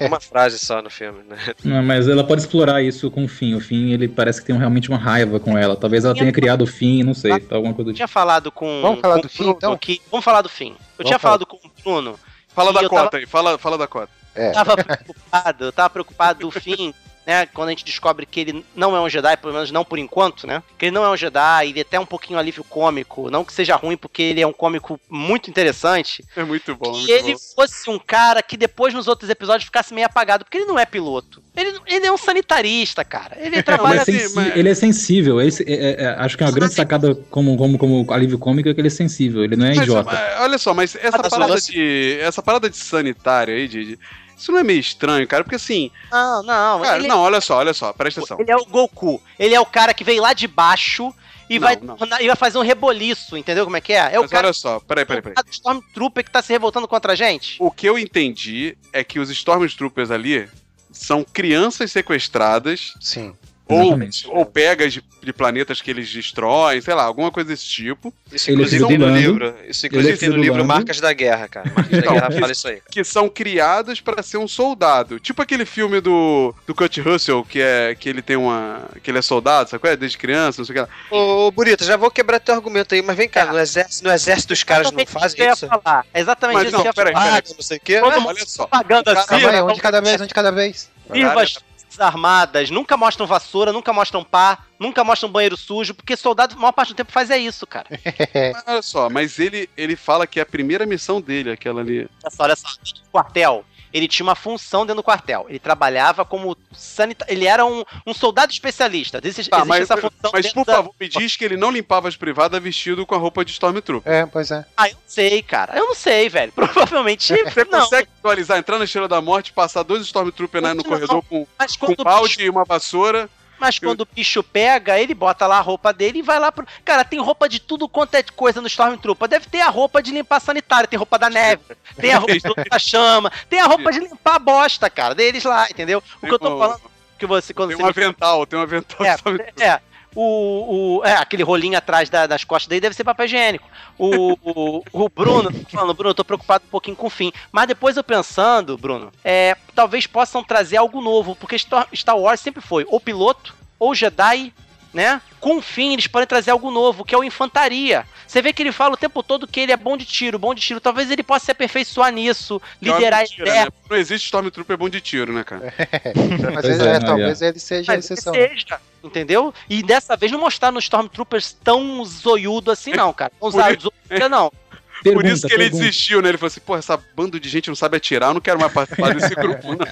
Uma frase só no filme, né?
Não, mas ela pode explorar isso com o Finn. O Finn, ele parece que tem realmente uma raiva com ela. Talvez ela tenha criado o Finn, não sei, alguma coisa
Eu
do tipo.
tinha falado com.
Vamos falar
com
do
Bruno
então?
que- vamos falar do fim. Eu
Vamos
tinha
falar.
falado com o Bruno.
Fala da
eu
cota
tava-
aí, fala, fala da cota.
É.
tava preocupado, eu tava preocupado do fim, né? Quando a gente descobre que ele não é um Jedi, pelo menos não por enquanto, né? Que ele não é um Jedi, ele é até um pouquinho alívio cômico. Não que seja ruim, porque ele é um cômico muito interessante.
É muito bom,
que
muito
ele
bom.
fosse um cara que depois nos outros episódios ficasse meio apagado, porque ele não é piloto. Ele, ele é um sanitarista, cara. Ele
Ele
trabalha
é, sensi-
mas-
ele é sensível. Esse- é- é- acho que é uma grande sacada como, como, como alívio cômico é que ele é sensível, ele não é
Mas,
idiota.
mas, olha só, mas essa parada de. Essa parada de sanitário aí, de. de- Isso não é meio estranho, cara? Porque assim.
Não, não.
Cara,
ele,
não, olha só, olha só, presta atenção.
ele é o Goku. Ele é o cara que veio lá de baixo e,
Não,
vai,
não.
e vai fazer um reboliço, entendeu como é que é? É o
Mas
cara
olha só, peraí, peraí, peraí.
do Stormtrooper que tá se revoltando contra a gente.
O que eu entendi é que os Stormtroopers ali são crianças sequestradas
Sim.
Ou,
Exatamente.
ou pegas de, de planetas que eles destroem, sei lá, alguma coisa desse tipo.
Isso
é
inclusive tem no
Lando.
livro. Isso inclusive
é
tem no livro
Lando.
Marcas da Guerra, cara. Marcas da
Então,
Guerra
isso-
fala isso aí.
Que são criadas para ser um soldado. Tipo aquele filme do, do Kurt Russell, que é que ele tem uma. que ele é soldado, sabe qual é? Desde criança, não sei o que lá.
Ô, ô, Burito, já vou quebrar teu argumento aí, mas vem cá,
É.
no exército, no exército os caras não fazem
que eu ia
isso?
falar. É exatamente
Mas
isso
não,
que eu ia
peraí,
falar.
peraí.
Não sei o quê.
Todo mundo
Olha só.
propaganda assim, né?
um de cada vez, um de cada vez.
Viva as Forças armadas, nunca mostram vassoura, nunca mostram pá, nunca mostram banheiro sujo, porque soldado, a maior parte do tempo, faz é isso, cara.
Olha só, mas ele, ele fala que é a primeira missão dele, aquela ali.
Olha só, olha só, quartel, ele tinha uma função dentro do quartel. Ele trabalhava como sanita... Ele era um, um soldado especialista. Existe,
Tá,
existe
mas,
essa função
mas por
da-
favor, me diz que ele não limpava as privadas vestido com a roupa de Stormtrooper.
É, pois é.
Ah, eu não sei, cara. Eu não sei, velho. Provavelmente
Você
não.
consegue atualizar, entrar na Estrela da Morte, passar dois Stormtroopers né, no
Não.
corredor com,
Mas
com um balde
bicho,
e uma vassoura?
Mas quando o bicho pega, ele bota lá a roupa dele e vai lá pro. Cara, tem roupa de tudo quanto é coisa no Stormtrooper. Deve ter a roupa de limpar sanitário, tem roupa da neve, tem a roupa de limpar chama, tem a roupa de limpar a bosta, cara, deles lá, entendeu? O que eu tô falando que você quando
Tem um avental, tem um avental
É, é. O, o, é, aquele rolinho atrás da- das costas dele deve ser papel higiênico. O, o, o Bruno, falando, Bruno, eu tô preocupado um pouquinho com o fim. Mas depois eu pensando, Bruno, é, talvez possam trazer algo novo, porque Star Wars sempre foi ou piloto, ou Jedi, né? Com o fim, eles podem trazer algo novo, que é o infantaria. Você vê que ele fala o tempo todo que ele é bom de tiro, bom de tiro. Talvez ele possa se aperfeiçoar nisso,
é
liderar a ideia.
né? Não existe Stormtrooper bom de tiro, né, cara?
Mas ele-
é,
é, talvez ele seja a
Mas
exceção.
seja, entendeu? E dessa vez não mostraram nos Stormtroopers tão zoiudo assim, não, cara. Não
isso-
zoiudo, não.
Por
Pergunta,
isso que ele
pergunta.
desistiu, né? Ele falou assim, pô, essa bando de gente não sabe atirar, eu não quero mais participar desse grupo, não.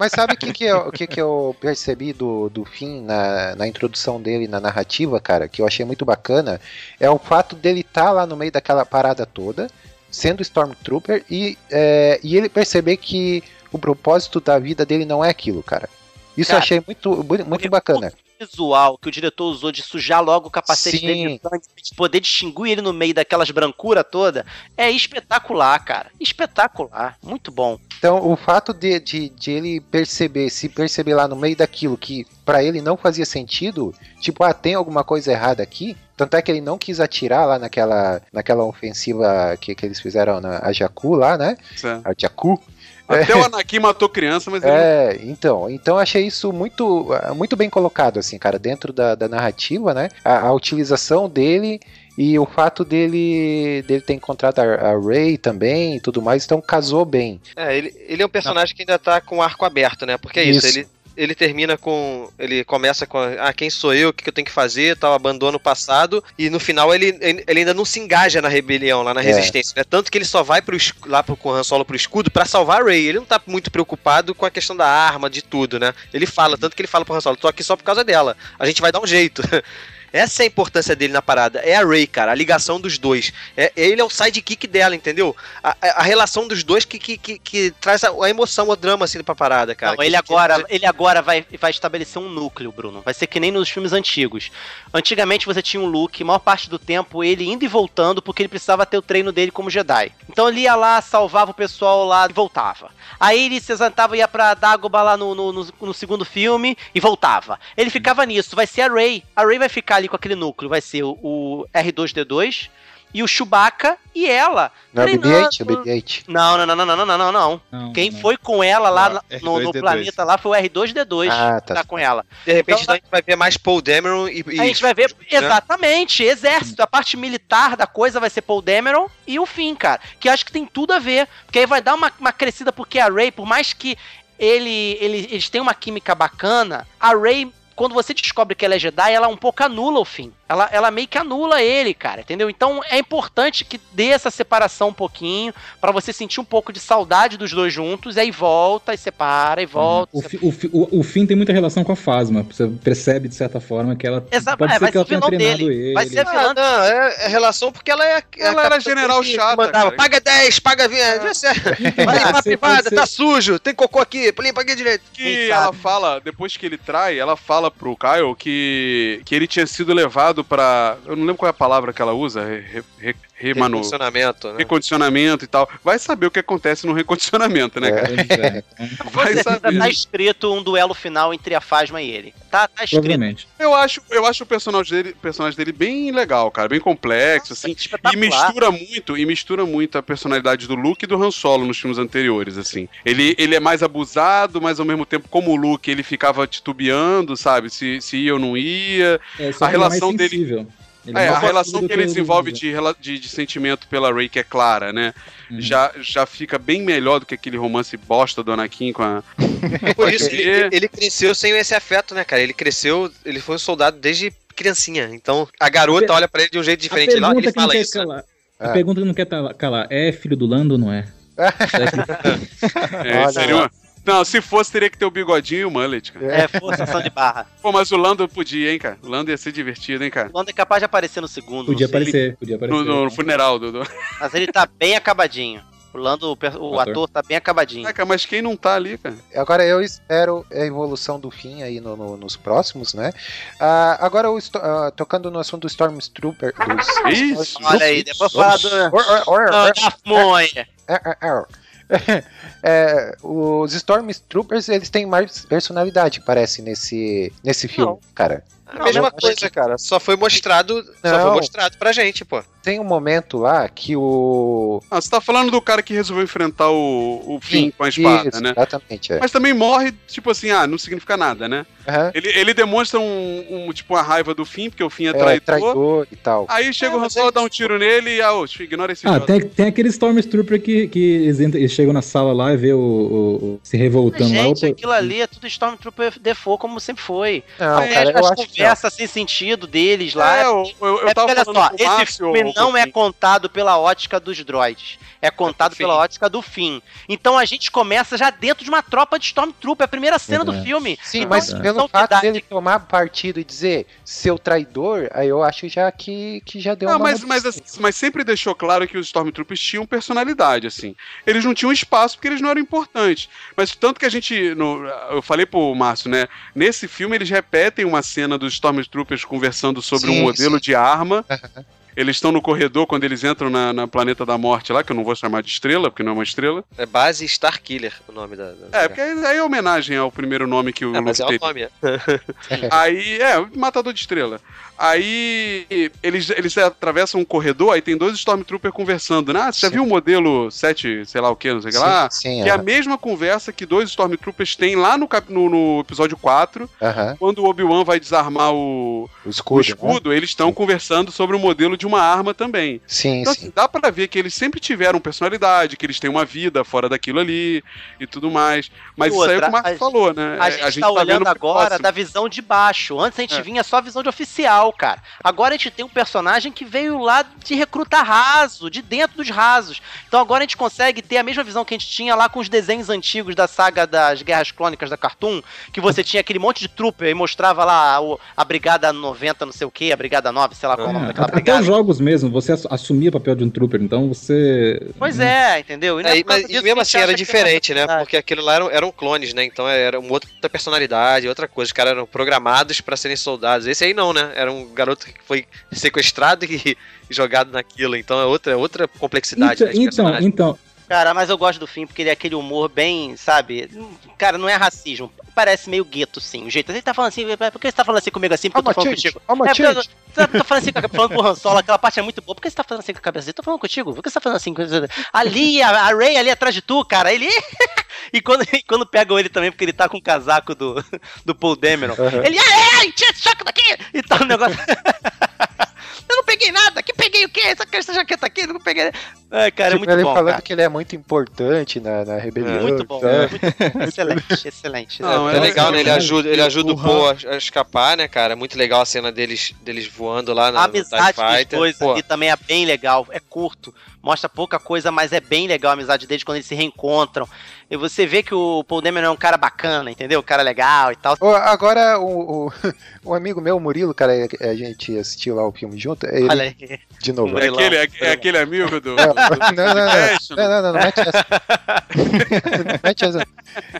Mas sabe o que, que, eu, que, que eu percebi do, do fim na, na introdução dele na narrativa, cara, que eu achei muito bacana, é o fato dele estar lá no meio daquela parada toda, sendo Stormtrooper, e, é, e ele perceber que o propósito da vida dele não é aquilo, cara. Isso eu
Cara,
achei muito, muito bacana.
Visual que o diretor usou de sujar logo o capacete
Sim.
dele de sangue, de poder distinguir ele no meio daquelas brancura toda, é espetacular, cara. Espetacular. Muito bom.
Então, o fato de, de, de ele perceber, se perceber lá no meio daquilo que pra ele não fazia sentido, tipo, ah, tem alguma coisa errada aqui. Tanto é que ele não quis atirar lá naquela, naquela ofensiva que, que eles fizeram na a Jakku lá, né?
Certo.
A Jakku.
Até o Anakin matou criança, mas ele
É, então, então eu achei isso muito, muito bem colocado, assim, cara, dentro da, da narrativa, né? A, a utilização dele e o fato dele, dele ter encontrado a, a Ray também e tudo mais, então casou bem.
É, ele, ele é um personagem que ainda tá com o arco aberto, né? Porque é isso,
Isso.
ele, ele termina com. Ele começa com. Ah, quem sou eu? O que eu tenho que fazer? Tal, abandona o passado. E no final ele, ele ainda não se engaja na rebelião, lá na
É.
resistência. Né? Tanto que ele só vai pro, lá pro, com o Han Solo pro escudo pra salvar a Rey. Ele não tá muito preocupado com a questão da arma, de tudo, né? Ele fala, tanto que ele fala pro Han Solo: tô aqui só por causa dela. A gente vai dar um jeito. Essa é a importância dele na parada. É a Ray, cara, a ligação dos dois. É, ele é o sidekick dela, entendeu? A, a- a relação dos dois que, que, que, que traz a, a emoção, o drama, assim, pra parada, cara.
Não, ele agora, ele agora vai, vai estabelecer um núcleo, Bruno. Vai ser que nem nos filmes antigos. Antigamente você tinha um Luke, maior parte do tempo ele indo e voltando porque ele precisava ter o treino dele como Jedi. Então ele ia lá, salvava o pessoal lá e voltava. Aí ele se exantava ia pra Dagobah lá no, no, no- no segundo filme e voltava. Ele ficava nisso, vai ser a Rey. A Rey vai ficar ali com aquele núcleo, vai ser o, o R2D2 e o Chewbacca e ela.
Não é o
treinando.
BB-8? É o BB-8.
Não, não, não, não, não, não, não, não.
Não,
Quem
não.
foi com ela lá na- no, no
R2D2.
planeta lá foi o R2D2
Ah,
que
tá.
tá com ela.
De repente
Então,
então, a gente vai ver mais Paul Dameron e. e-
A gente vai ver
né?
exatamente, exército, a parte militar da coisa vai ser Paul Dameron e o fim, cara. Que acho que tem tudo a ver. Porque aí vai dar uma, uma crescida, porque a Ray, por mais que ele, ele, eles tenham uma química bacana, a Ray, quando você descobre que ela é Jedi, ela um pouco anula o fim. Ela, ela meio que anula ele, cara, entendeu? Então é importante que dê essa separação um pouquinho, pra você sentir um pouco de saudade dos dois juntos, e aí volta e separa, e volta.
O, fi- o, fi- o, o fim tem muita relação com a Fasma. Você percebe, de certa forma, que ela.
Exa-
pode
é,
ser
vai
que ela
ser
tenha
vilão
treinado
dele.
ele.
Vai ser
Ah, não, é, é relação porque ela é. é
Ela era general chata,
mandava,
cara.
Paga 10, paga 20. Vai ser- Vai limpar a
Pode ser,
privada,
ser.
tá sujo, tem cocô aqui, limpa aqui direito.
que ela fala, depois que ele trai, ela fala pro Kyle que, que ele tinha sido levado pra. Eu não lembro qual é a palavra que ela usa. Re, re, re, remanu-
Funcionamento, né?
recondicionamento e tal. Vai saber o que acontece no recondicionamento, né, cara?
Pois é,
Vai saber.
tá escrito um duelo final entre a Fasma e ele. Tá, tá escrito.
Eu acho, eu acho o personagem dele, personagem dele bem legal, cara, bem complexo, assim. E
espetacular.
mistura muito, e mistura muito a personalidade do Luke e do Han Solo nos filmes anteriores, assim. Ele, ele é mais abusado, mas ao mesmo tempo, como o Luke, ele ficava titubeando, sabe? Se, se ia ou não ia.
É,
A
é
relação dele-
sensível. Ele
É, a relação que ele desenvolve de, de, de sentimento pela Rey, que é clara, né?
Uhum.
Já, já fica bem melhor do que aquele romance bosta do Anakin com a.
Por isso,
Pode
ele, ele cresceu sem esse afeto, né, cara? Ele cresceu, ele foi um soldado desde criancinha. Então, a garota olha pra ele de um jeito diferente. Ele,
pergunta
ele
que não
fala
quer
isso. né?
calar. A
É.
pergunta que não quer calar. É filho do Lando ou não é?
É, seria
lá.
uma- Não, se fosse, teria que ter o bigodinho e o mullet, cara.
É, forçação de barra.
Pô, mas o Lando podia, hein, cara? O Lando ia ser divertido, hein, cara?
O Lando é capaz de aparecer no segundo.
Podia aparecer, podia aparecer.
No, no funeral do. do...
Mas ele tá bem acabadinho. O Lando, o, o
ator.
ator tá bem acabadinho.
Caraca, mas quem não tá ali, cara?
Agora eu espero a evolução do fim aí no- no- nos próximos, né? Ah, agora, o esto- ah, tocando no assunto do Stormtrooper. Dos,
Isso.
Olha aí, depois fala do.
Or- or- or- or-
da Monha.
É, é, é. É, os Stormtroopers, eles têm mais personalidade, parece, nesse, nesse filme, cara.
A mesma
Não,
coisa, cara. Só foi mostrado, só
Não.
foi mostrado pra gente, pô.
Tem um momento lá que o...
Ah, você tá falando do cara que resolveu enfrentar o, o Finn com a espada,
Isso,
né?
Exatamente, é.
Mas também morre, tipo assim, ah, não significa nada, né?
Aham.
Ele, ele demonstra um, um, tipo, uma raiva do Finn, porque o Finn é
É,
traidor.
traidor e tal.
Aí chega
É,
o Han Solo,
é
dá um tiro nele e, ah, ô, ignora esse
Ah, tem, tem aquele Stormtrooper que, que eles, entram- eles chegam na sala lá e vê o, o- o- se revoltando lá.
Gente, aquilo ali é tudo Stormtrooper Default, como sempre foi.
Não,
Até
cara, eu
as
acho que não.
conversas sem sentido deles lá.
É, eu, eu, eu
é
tava falando
só, esse
Márcio,
filme não é contado pela ótica dos droids. É contado
do
pela ótica do fim. Então a gente começa já dentro de uma tropa de Stormtrooper, a primeira cena do
Verdade.
filme.
Sim,
Então,
mas pelo fato
dá-
dele tomar partido e dizer seu traidor, aí eu acho já que, que já deu
Não,
uma
mas, mas, assim, mas sempre deixou claro que os Stormtroopers tinham personalidade, assim. Eles não tinham espaço porque eles não eram importantes. Mas tanto que a gente. no- eu falei pro Márcio, né? Nesse filme eles repetem uma cena dos Stormtroopers conversando sobre
Sim,
um modelo
sim.
de arma. Eles estão no corredor quando eles entram na, na Planeta da Morte lá, que eu não vou chamar de estrela, porque não é uma estrela.
É base Starkiller o nome da. da
É, porque aí é homenagem ao primeiro nome que o
É, mas é o nome. é.
Aí, é, Matador de Estrela. Aí eles, eles atravessam um corredor, aí tem dois Stormtroopers conversando, né? Ah, você já
Sim.
viu o modelo 7, sei lá o que, não sei o que lá?
Sim, sim,
Que é a
aham.
mesma conversa que dois Stormtroopers têm lá no, cap- no, no episódio 4,
Aham,
quando o Obi-Wan vai desarmar o,
o
o
escudo. né?
escudo, eles estão conversando sobre o modelo de uma arma também.
Sim,
Então,
sim.
assim, dá pra ver que eles sempre tiveram personalidade, que eles têm uma vida fora daquilo ali e tudo mais. Mas
E
isso aí é o que o Marco
a-
falou, né?
A
É,
gente, tá
tá
olhando agora
próximo.
da visão de baixo. Antes a gente
É.
vinha só a visão de oficial, cara. Agora a gente tem um personagem que veio lá de recruta raso, de dentro dos rasos. Então agora a gente consegue ter a mesma visão que a gente tinha lá com os desenhos antigos da saga das Guerras Clônicas da Cartoon, que você tinha aquele monte de trooper e mostrava lá o- a Brigada 90, não sei o que, a Brigada 9, sei lá qual é o nome
É,
daquela
até os
brigada.
jogos mesmo, você ass- assumia o papel de um trooper, então você.
Pois é, entendeu? E é
É, mas e mesmo
a
assim era
acha que
diferente, né?
verdade.
Porque aquilo lá eram, eram clones, né? Então era uma outra personalidade, outra coisa. Os caras eram programados pra serem soldados. Esse aí não, né? Era um garoto que foi sequestrado e, e jogado naquilo. Então é outra, outra complexidade.
Então,
né,
então,
personagem.
então,
Cara, mas eu gosto do fim porque ele é aquele humor bem, sabe? Cara, não é racismo. Parece meio gueto, sim. O jeito. Ele tá falando assim, por que você tá falando assim comigo assim? Porque eu tô falando contigo.
amachete.
É, porque eu tô, tô falando assim, falando com o Han Solo, aquela parte é muito boa. Por que você tá falando assim com a cabeça? Eu tô falando contigo? Por que você tá falando assim? com- Ali, a, a Ray ali atrás de tu, cara. Ele. e, quando, e quando pegam ele também, porque ele tá com o casaco do, do Paul Dameron.
Uhum.
Ele, ai, ai, tira esse choque daqui! E tá o negócio. eu não peguei nada. Que peguei o quê? Essa, essa jaqueta aqui, eu não peguei. Ai, cara, é
Tipo,
muito
ele
bom.
falando
cara.
que ele é muito importante na, na rebelião.
Muito bom,
tá?
muito- excelente, excelente.
Não,
É legal, né? Ele
É,
ajuda, ele
o-
ajuda o Poe a, a escapar, né, cara? Muito legal a cena deles, deles voando lá na
A
no TIE
amizade dos
Fighter.
dois
Pô,
aqui também é bem legal, é curto, mostra pouca coisa, mas é bem legal a amizade deles quando eles se reencontram. E você vê que o Paul é um cara bacana, entendeu? Um cara legal e tal.
Agora, o, o, um amigo meu, o Murilo, cara, é- a gente assistiu lá o filme junto. é Ele,
Olha aí.
de novo.
É aquele, é, é aquele amigo do.
Não, não, não, não, não, não, não, não mete essa. Não mete essa.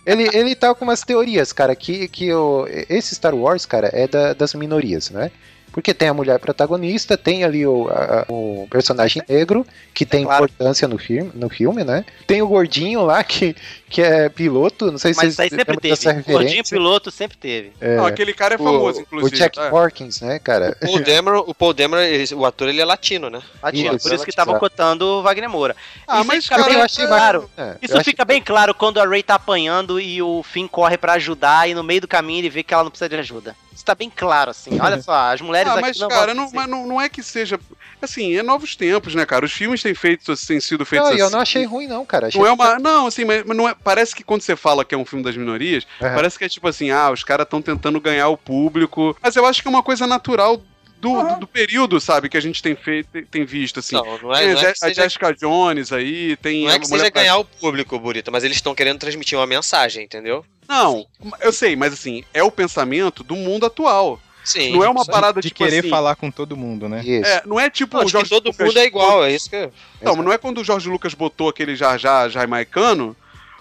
Ele, ele tá com umas teorias, cara, que, que o, esse Star Wars, cara, é da- das minorias, né? Porque tem a mulher protagonista, tem ali o, a- o personagem negro, que tem
claro.
importância no filme, no filme, né? Tem o gordinho lá, que, que é piloto, não sei se
Mas
vocês
isso aí sempre teve. Gordinho piloto sempre teve.
É,
Não, aquele cara é
o-
famoso,
o,
inclusive.
Jack
tá?
Porkins, né, cara?
o Paul Dameron, o Paul Dameron, ele- o ator, ele é latino, né?
Latino,
Isso,
por isso que estavam cotando o Wagner Moura.
Ah,
Isso
mas,
fica
cara,
bem
eu achei
claro.
É,
Isso
eu achei-
fica bem claro quando a Ray tá apanhando e o Finn corre pra ajudar e no meio do caminho ele vê que ela não precisa de ajuda. Isso tá bem claro, assim. Olha só, as mulheres
Ah,
aqui
mas,
não
cara, não,
assim.
mas não, não é que seja. Assim, é novos tempos, né, cara? Os filmes têm, feito, têm sido feitos
Não, e eu
assim.
não achei ruim, não, cara. Achei
Não é uma. Não, assim, mas não é. Parece que quando você fala que é um filme das minorias,
Aham.
parece que é tipo assim, ah, os caras estão tentando ganhar o público. Mas eu acho que é uma coisa natural do, do, do período, sabe, que a gente tem feito, tem visto, assim.
Não, não é,
tem
não
a
é
a
seja,
Jessica Jones aí, tem.
não é que seja
Pra-
ganhar o público, Burita, mas eles estão querendo transmitir uma mensagem, entendeu?
Não, eu sei, mas assim, é o pensamento do mundo atual.
Sim.
Não é uma
De-
parada
de
tipo
querer
assim.
falar com todo mundo, né?
Isso.
É, não é tipo
Não,
o Jorge
todo
Lucas
mundo é igual, é isso que.
Não, mas não é quando o Jorge Lucas botou aquele Jar Jar jamaicano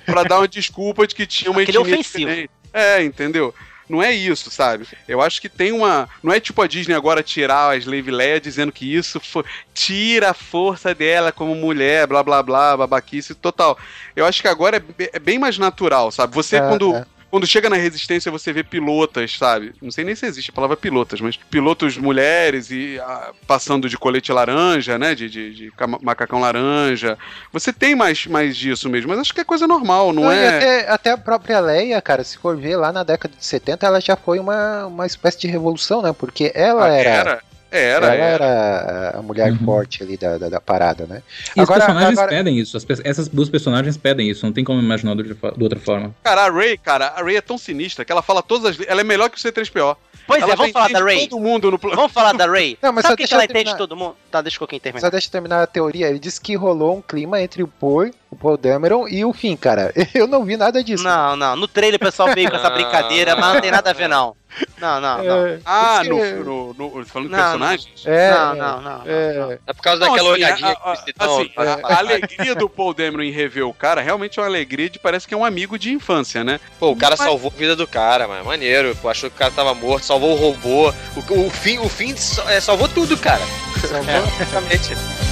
pra dar uma desculpa de que tinha uma
Aquele
etnia
ofensivo.
diferente. É, entendeu? Não é isso, sabe? Eu acho que tem uma. Não é tipo a Disney agora tirar a Slave Leia dizendo que isso fo- tira a força dela como mulher, blá blá blá, babaquice total. Eu acho que agora é, é bem mais natural, sabe? Você,
É,
quando,
é.
Quando chega na resistência, você vê pilotas, sabe? Não sei nem se existe a palavra pilotas, mas pilotos mulheres e ah, passando de colete laranja, né? De, de, de macacão laranja. Você tem mais, mais disso mesmo, mas acho que é coisa normal, não,
Não,
é?
até, até a própria Leia, cara, se for ver lá na década de 70, ela já foi uma, uma espécie de revolução, né? Porque ela
Ah,
era,
era, era,
ela
era.
era a mulher
Uhum.
forte ali da, da, da parada, né?
E
Agora-
os personagens
agora-
pedem isso. as pe- essas duas personagens pedem isso. Não tem como imaginar de, de outra forma.
Cara, a Ray, cara, a Ray é tão sinistra que ela fala todas as. Ela é melhor que o C3PO.
Pois
ela
é, vamos falar da Ray.
todo mundo no plano.
Vamos falar da Ray.
Não, mas
Sabe que, que
deixa
ela
eu
entende todo mundo? Tá, deixa Coquinho terminar.
Só deixa eu terminar a teoria. Ele disse que rolou um clima entre o Paul, o Paul Dameron e o Finn, cara. Eu não vi nada disso.
Não, não. No trailer o pessoal veio com essa brincadeira, mas não tem nada a ver, não. Não, não, não.
É,
Ah,
porque-
no, no, no- falando de
Não,
personagens?
É,
não, não, não.
é,
É por causa
Não,
daquela
assim,
olhadinha
a,
que
a-
você dá.
assim, a- a alegria do Paul Dameron em rever o cara realmente é uma alegria de parece que é um amigo de infância, né?
Pô, o cara salvou a vida do cara, mano. Maneiro. Pô, achou que o cara tava morto, salvou o robô. O, o fim, o fim é, salvou tudo, cara. É, exatamente.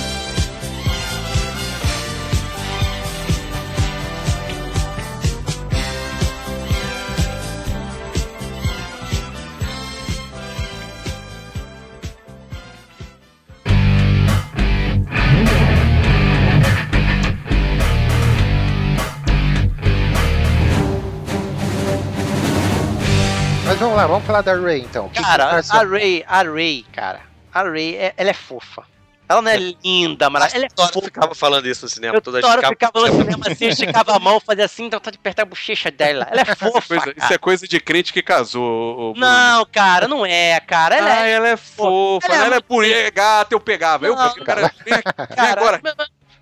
Vamos lá, vamos falar da Ray então.
Cara, a? Ray, a Ray, cara, a Ray, é- ela é fofa. Ela não é linda, mas ela é fofa.
ficava falando isso no cinema.
Eu
toda
Tora
ficava-
ficava no cinema assim, esticava a mão, fazia assim, então tá de apertar a bochecha dela. Ela é fofa.
Coisa- isso
cara.
é coisa de crente que casou.
Não, cara, não é, cara. Ela
ah,
é.
ela é fofa,
Ela é
ela é
muito-
bonita, é gata, eu pegava. Eu,
Não,
cara, vem aqui, vem
Cara,
agora.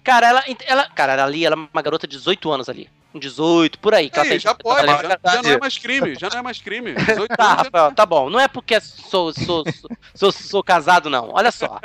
Cara, ela, ela. Cara, ela ali, ela é uma garota de 18 anos ali. Com 18, por aí.
Aí, já pode, já, já não é mais crime, já não é mais crime. 18
Tá, Rafael, tá bom. Não é porque sou, sou, sou, sou, sou casado, não. Olha só.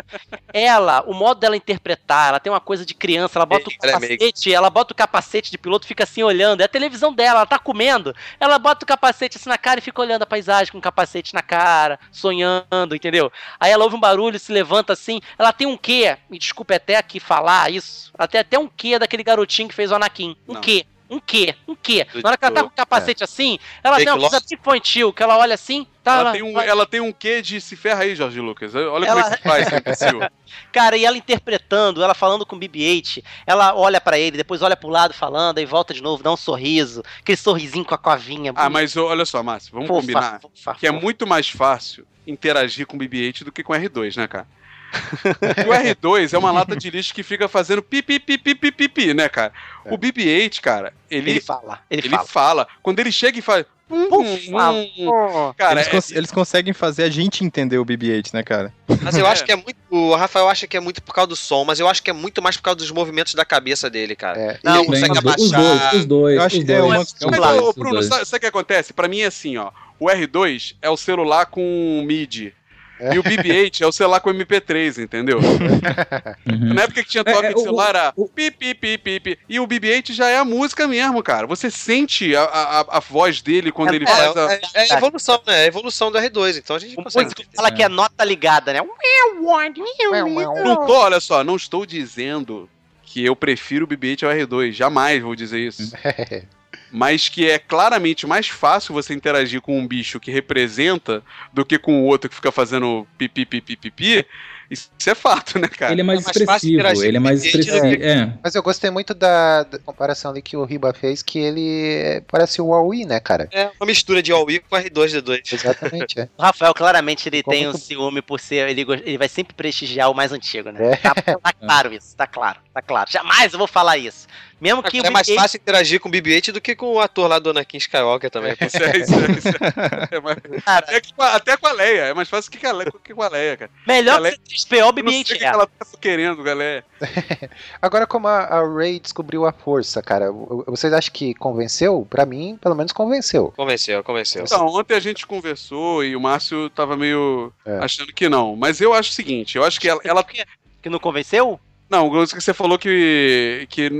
Ela, o modo dela interpretar, ela tem uma coisa de criança, ela bota o
é
capacete, ela bota o capacete de piloto e fica assim olhando. É a televisão dela, ela tá comendo. Ela bota o capacete assim na cara e fica olhando a paisagem com o capacete na cara, sonhando, entendeu? Aí ela ouve um barulho, se levanta assim. Ela tem um quê? Me desculpe até aqui falar isso. Ela tem até um quê daquele garotinho que fez o Anakin. Um
Não.
quê? Um quê? Um quê? Na hora que ela tá com o capacete assim, ela
Fake
tem uma coisa infantil, que ela olha assim, tá?
Ela tem, um, ela tem um quê de se ferra aí, Jorge Lucas. Olha
Ela-
como é que faz, imbecil.
Cara, e ela interpretando, ela falando com o BB-8, ela olha pra ele, depois olha pro lado falando, aí volta de novo, dá um sorriso, aquele sorrisinho com a covinha.
Ah, mas olha só, Márcio, vamos
fofa,
combinar
fofa,
que é muito mais fácil interagir com o BB-8 do que com o R2, né, cara? Porque o R2 é uma lata de lixo que fica fazendo pipi, pipi, pipi, pipi, né, cara? O BB-8, cara, ele,
Ele fala, ele,
ele
fala.
fala. Quando ele chega e faz... hum, hum. Cara,
eles,
é-
cons- eles conseguem fazer a gente entender o BB-8, né, cara?
Mas eu
É.
acho que é muito. O Rafael acha que é muito por causa do som, mas eu acho que é muito mais por causa dos movimentos da cabeça dele, cara.
É,
Não, consegue
os, dois, os
abaixar.
dois, os dois,
Eu acho
os
que é
dois,
uma-
os
Mas,
dois,
ô,
os
Bruno, sabe o que acontece? Pra mim é assim, ó. O R2 é o celular com MIDI. E o BB-8 é o celular com MP3, entendeu?
Uhum.
Na época que tinha
É,
toque
é,
de
o-
celular era
o-
pi, pi, pi, pi, pi. E o BB-8 já é a música mesmo, cara. Você sente a, a, a voz dele quando ele
É,
faz a...
é, é a evolução, né? É a evolução do R2, então a gente
O
consegue.
fala que é nota ligada, né?
Não tô, olha só, não estou dizendo que eu prefiro o BB-8 ao R2. Jamais vou dizer isso. Mas que é claramente mais fácil você interagir com um bicho que representa do que com o outro que fica fazendo pipi, pipi, pipi. Isso é fato, né, cara?
Ele é mais
É mais fácil
expressivo,
interagir
ele é mais
do
expressivo.
que-
É.
Mas eu gostei muito da, da comparação ali que o Riba fez, que ele é- parece o Huawei, né, cara?
É uma mistura de All-E com R2D2.
Exatamente, é.
O Rafael, claramente, ele
Ficou
tem um
muito-
ciúme por ser. Ele, ele vai sempre prestigiar o mais antigo, né?
É.
Tá, tá claro isso, tá claro, tá claro. Jamais eu vou falar isso. Mesmo que
É
o
mais
BB-8
fácil interagir com o BB-8 do que com o ator lá do Anakin Skywalker também.
Isso é, isso é, isso é. É mais- até, com a, até com a Leia, é mais fácil que com a Leia, que com a Leia cara.
melhor que 3PO, o
Eu não sei o
BB-8
que
é.
ela tá querendo, galera.
Agora, como a, a Ray descobriu a força, cara, vocês acham que convenceu? Pra mim, pelo menos convenceu.
Convenceu, convenceu.
Então, ontem a gente conversou e o Márcio tava meio
É.
achando que não. Mas eu acho o seguinte, eu acho que ela, ela
Que não convenceu?
Não, o que você falou que, que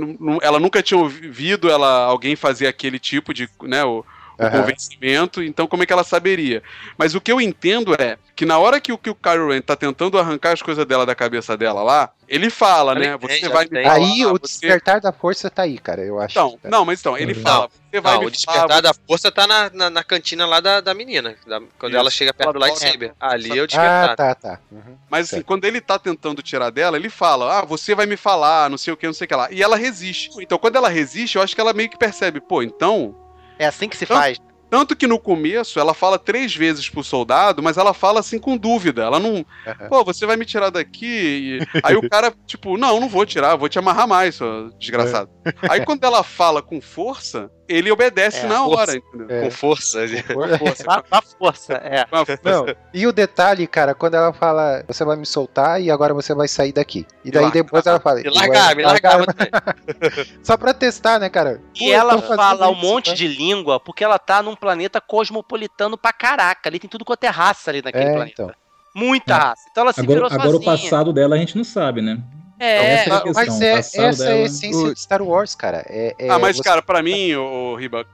ela nunca tinha ouvido ela, alguém fazer aquele tipo de, né, o, o
Aham.
convencimento, então como é que ela saberia? Mas o que eu entendo é que na hora que, o- que o Kylo Ren tá tentando arrancar as coisas dela da cabeça dela lá, ele fala, né, você vai me falar,
Aí o
você...
despertar da força tá aí, cara, eu acho.
Então, não, mas então, ele
Não.
fala, você vai
Não,
me
o despertar
falar,
da força tá na, na, na cantina lá da, da menina. da- quando
Isso.
ela chega perto do
Ela-
lightsaber. Ali é o
Ah,
despertar.
tá, tá. Uhum.
Mas assim,
Certo.
quando ele tá tentando tirar dela, ele fala: Ah, você vai me falar, não sei o que, não sei o que lá. E ela resiste. Então, quando ela resiste, eu acho que ela meio que percebe, pô, então.
É assim que se
Então,
faz.
Tanto que no começo ela fala três vezes pro soldado, mas ela fala assim com dúvida. Ela não. Pô, você vai me tirar daqui? E- Aí o cara, tipo, não, não vou tirar, vou te amarrar mais, seu desgraçado. Aí quando ela fala com força, ele obedece
É,
na
força.
hora, entendeu?
É.
Com força.
Com força.
Com a força, é.
Com a força.
Não, e o detalhe, cara, quando ela fala, você vai me soltar e agora você vai sair daqui. E daí
largar.
depois ela fala,
Me largava, me largava também.
Só pra testar, né, cara?
E ela fala um
isso,
monte
tá?
de língua porque ela tá num planeta cosmopolitano pra caraca. Ali tem tudo quanto é raça ali naquele
É,
planeta.
então.
Muita
É.
raça. Então ela se
Agora,
virou
agora o passado dela a gente não sabe, né?
É,
Essa é a
Ah,
questão,
Mas
o
é, essa é a essência
O-
de Star Wars, cara. É, é
ah, mas,
você-
cara, pra mim, ô, Riba,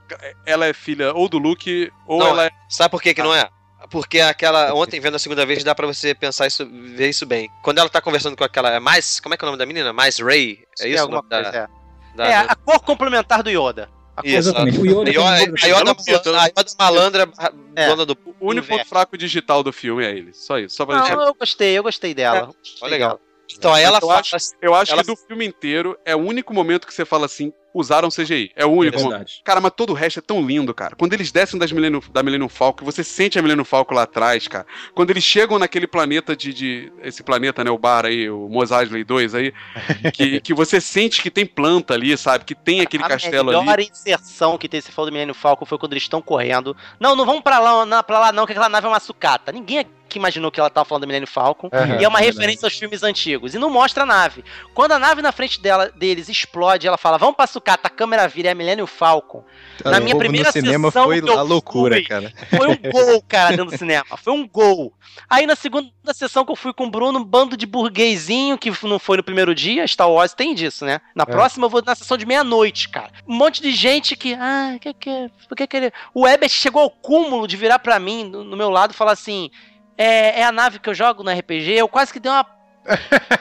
ela é filha ou do Luke, ou
Não,
ela é.
Sabe por que, que não é? Porque aquela. Ontem, vendo a segunda vez, dá pra você pensar isso, ver isso bem. Quando ela tá conversando com aquela. É mais. Como é que é o nome da menina? Mais Ray? É isso? o
alguma
nome da,
coisa, é.
da-
É, a cor complementar do Yoda. A cor-
Isso,
Exatamente. O Yoda
Yoda,
tem-
a Yoda, a Yoda malandra,
É.
dona do.
O único ponto fraco digital do filme é ele. Só isso. Só pra
Não,
deixar.
eu gostei, eu gostei dela. Gostei
Ó, legal.
dela.
Então ela
Eu
fala.
acho- Eu acho
Ela-
que do filme inteiro é o único momento que você fala assim: usaram CGI. É o único.
É verdade.
Cara, mas todo o resto é tão lindo, cara. Quando eles descem das Millennium, da Millennium Falcon, você sente a Millennium Falcon lá atrás, cara. Quando eles chegam naquele planeta de. de- esse planeta, né? O bar aí, o Mos Eisley 2 aí. Que, que você sente que tem planta ali, sabe? Que tem aquele castelo
A melhor
ali.
inserção que teve, você falou do Millennium Falcon, foi quando eles estão correndo. Não, não vamos pra lá, não, pra lá não, que aquela nave é uma sucata. Ninguém que imaginou que ela tava falando do Millennium Falcon.
Aham,
e é uma
verdade.
referência aos filmes antigos. E não mostra a nave. Quando a nave na frente dela, deles explode, ela fala, vamos pra sucata, a câmera vira, é a Millennium Falcon.
Cara,
Na minha primeira
cinema
sessão
foi a loucura,
fui,
cara.
Foi um gol, cara, dentro do cinema. Foi um gol. Aí na segunda sessão que eu fui com o Bruno, um bando de burguesinho, que não foi no primeiro dia, Star Wars tem disso, né? Na próxima eu vou na sessão de meia-noite, cara. Um monte de gente que. Ah, que que. Por que que ele. O Ebert chegou ao cúmulo de virar pra mim, no, no meu lado, e falar assim. É, é a nave que eu jogo no RPG, eu quase que dei uma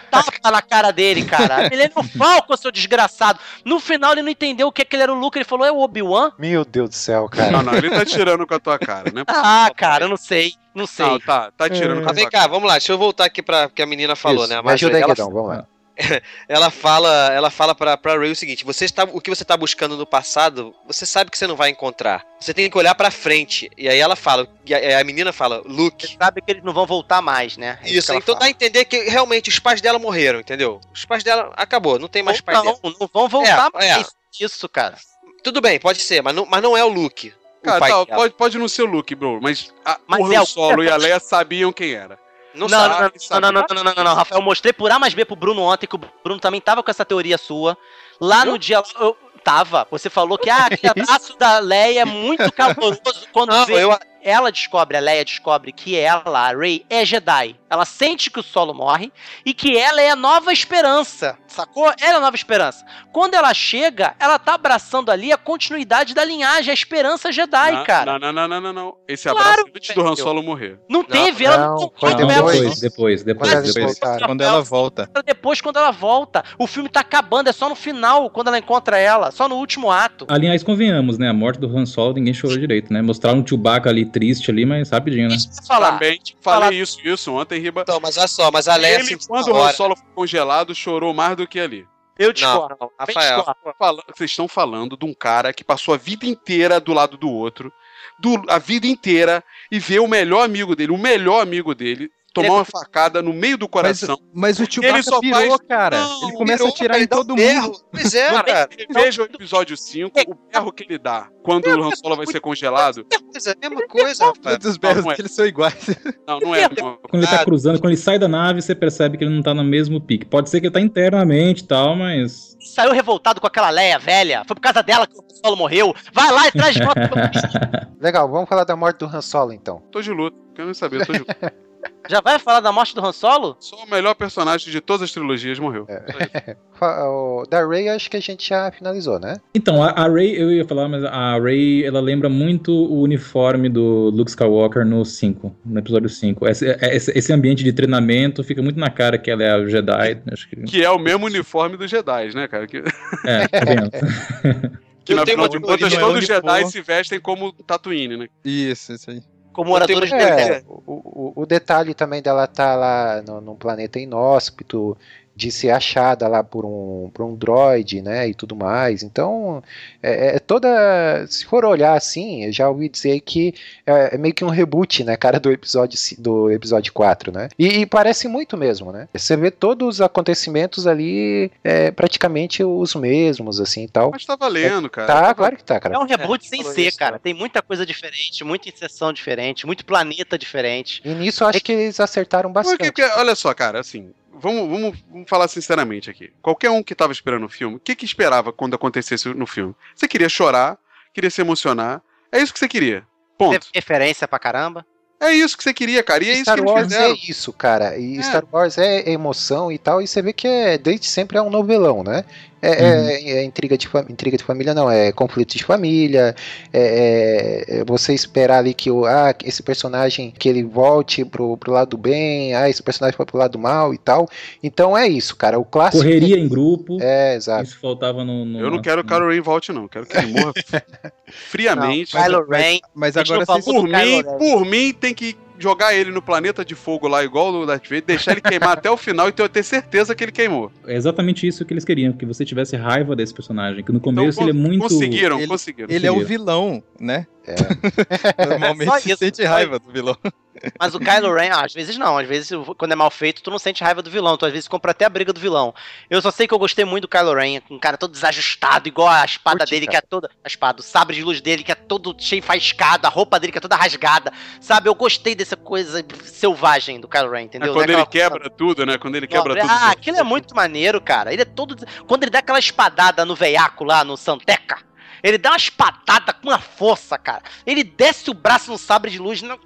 tapa na cara dele, cara. Ele é no Falcon, seu desgraçado. No final ele não entendeu o que, que ele era o Luke, ele falou, é o Obi-Wan?
Meu Deus do céu, cara.
Não, não, ele tá tirando com a tua cara, né?
Ah, cara, eu não sei. Não sei.
Não, tá, tá tirando com a
Mas vem
tua
cá, vamos lá, deixa eu voltar aqui pra que a menina falou,
Isso,
né?
Me ajuda aí,
ela,
Guedão, vamos lá.
ela fala, ela fala pra, pra Ray o seguinte: você está, o que você tá buscando no passado, você sabe que você não vai encontrar. Você tem que olhar pra frente. E aí ela fala, e a, a menina fala, Luke.
sabe que eles não vão voltar mais, né? É
Isso,
ela
então
fala.
dá a entender que realmente os pais dela morreram, entendeu? Os pais dela acabou, não tem mais
Ou
pai
não,
dela.
não vão voltar
É, é.
mais. Isso, cara.
Tudo bem, pode ser, mas não, mas não é o Luke. o
Cara,
pai
tá,
dela.
pode, pode não ser o Luke, bro, mas, a,
Mas
o
é
Han
o-
Solo e a Leia sabiam quem era.
Não,
Não,
sabe.
não, não,
sabe,
não, não, não, não, não, não, Rafael, eu mostrei por A mais B pro Bruno ontem, que o Bruno também tava com essa teoria sua. Lá no dia, eu tava, você falou que ah, aquele abraço da Leia é muito caloroso quando
Não, eu,
ela descobre, a Leia descobre que ela, a Rey, é Jedi. Ela sente que o Solo morre e que ela é a nova esperança, sacou? Ela é a nova esperança. Quando ela chega, ela tá abraçando ali a continuidade da linhagem, a esperança Jedi,
não,
cara.
Não, não, não, não, não, não. Esse
Claro,
abraço antes do Han. Solo morrer.
Não, teve, ela
não,
não
foi
Não,
depois.
depois, depois, depois, depois.
Quando ela volta.
Depois, quando ela volta, o filme tá acabando, é só no final, quando ela encontra ela, só no último ato.
Aliás, convenhamos, né? A morte do Han Solo, ninguém chorou direito, né? Mostraram um Chewbacca ali triste ali, mas rapidinho, né?
Isso pra falar.
Também falei
Falar-
isso, isso ontem, Riba.
então, mas olha só, mas a Leia
Ele, quando o Han. Solo foi congelado, chorou mais do que ali.
Eu discordo.
não, Rafael.
discordo.
Vocês estão falando de um cara que passou a vida inteira do lado do outro, do- a vida inteira, e vê o melhor amigo dele, o melhor amigo dele, tomar
Ele é-
uma facada no meio do
Mas,
coração.
mas o
Ele
Chewbacca
só
pirou,
faz-
cara.
Não,
ele começa
Virou,
a tirar em
ele um
todo mundo.
Pois é, cara.
Veja o episódio 5, o berro que ele dá quando o Han Solo vai ser congelado.
Coisa, mesma coisa, Rafael.
Todos os berros
Não, é.
dele são iguais.
Não, não é. a mesma
Quando ele tá cruzando, quando ele sai da nave, você percebe que ele não tá no mesmo pique. Pode ser que ele tá internamente e tal, mas.
Saiu revoltado com aquela Leia velha. Foi por causa dela que o Solo morreu. Vai lá e traz de volta.
Legal, vamos falar da morte do Han Solo então.
Tô de luto, quero saber, tô de luto.
Já vai falar da morte do Han Solo?
Só o melhor personagem de todas as trilogias morreu.
O- Da Ray acho que a gente já finalizou, né?
Então, a, a Rey, eu ia falar, mas a Rey, ela lembra muito o uniforme do Luke Skywalker no 5, no episódio 5. Esse, esse, esse ambiente de treinamento fica muito na cara que ela é a Jedi. Acho que.
Que é o mesmo uniforme dos Jedi, né, cara? Que,
É, tá vendo?
que
Eu
na
tenho
final
uma
de contas todos os
ele
Jedi se vestem como Tatooine, né?
Isso, isso aí.
Como oradores de
É, o, o, o detalhe também dela tá lá no, num planeta inóspito, de ser achada lá por um, por um droid, né, e tudo mais. Então, é, é toda. Se for olhar assim, eu já ouvi dizer que é, é meio que um reboot, né, cara, do episódio, do episódio 4, né? E, e parece muito mesmo, né? Você vê todos os acontecimentos ali é, praticamente os mesmos, assim e tal.
Mas tá valendo, cara.
Tá, claro que tá, cara.
É um reboot
É,
sem ser,
isso,
cara.
né?
Tem muita coisa diferente, muita inserção diferente, muito planeta diferente.
E nisso eu acho que eles acertaram
Porque,
bastante.
porque, olha só, cara, assim, vamos, vamos, vamos falar sinceramente aqui. Qualquer um que tava esperando o filme, o que que esperava quando acontecesse no filme? Você queria chorar, queria se emocionar, é isso que você queria. Ponto.
Teve referência pra caramba.
É isso que você queria, cara, e é isso
Star
que eles
Wars
fizeram.
é isso, cara. E
É.
Star Wars é emoção e tal, e você vê que é, desde sempre é um novelão, né? É,
Uhum.
é- é intriga, de, intriga de família, não, é conflito de família, é, é- é você esperar ali que o, ah, esse personagem que ele volte pro, pro lado do bem, ah, esse personagem foi pro lado do mal e tal. Então é isso, cara. O clássico.
Correria em grupo.
É, exato.
Isso faltava no. no-
Eu não quero que o Kylo Ren volte, não. Quero que ele morra friamente.
Kylo Ren.
Mas
gente
agora
não
Por mim, por mim, tem que jogar ele no planeta de fogo lá, igual o Darth Vader, deixar ele queimar até o final e ter, ter certeza que ele queimou.
É exatamente isso que eles queriam, que você tivesse raiva desse personagem, que no começo ele é muito...
Conseguiram,
Ele-
conseguiram.
Ele é o
Conseguiram.
vilão, né?
É.
Normalmente se
isso,
sente raiva do vilão.
Mas o Kylo Ren, ah, às vezes não. Às vezes, quando é mal feito, tu não sente raiva do vilão. Tu às vezes compra até a briga do vilão. Eu só sei que eu gostei muito do Kylo Ren, um cara todo desajustado, igual a espada
Curti,
dele,
cara.
que é toda. A espada, o sabre de luz dele, que é todo cheio faiscado, a roupa dele que é toda rasgada. Sabe, eu gostei dessa coisa selvagem do Kylo Ren,
É
entendeu?
quando
Não é
ele quebra tudo, né? Quando ele quebra tudo.
Ah, aquilo é muito maneiro, cara. Ele é todo. Quando ele dá aquela espadada no veiaco lá, no Santeca, ele dá uma espadada com uma força, cara. Ele desce o braço no sabre de luz. Não...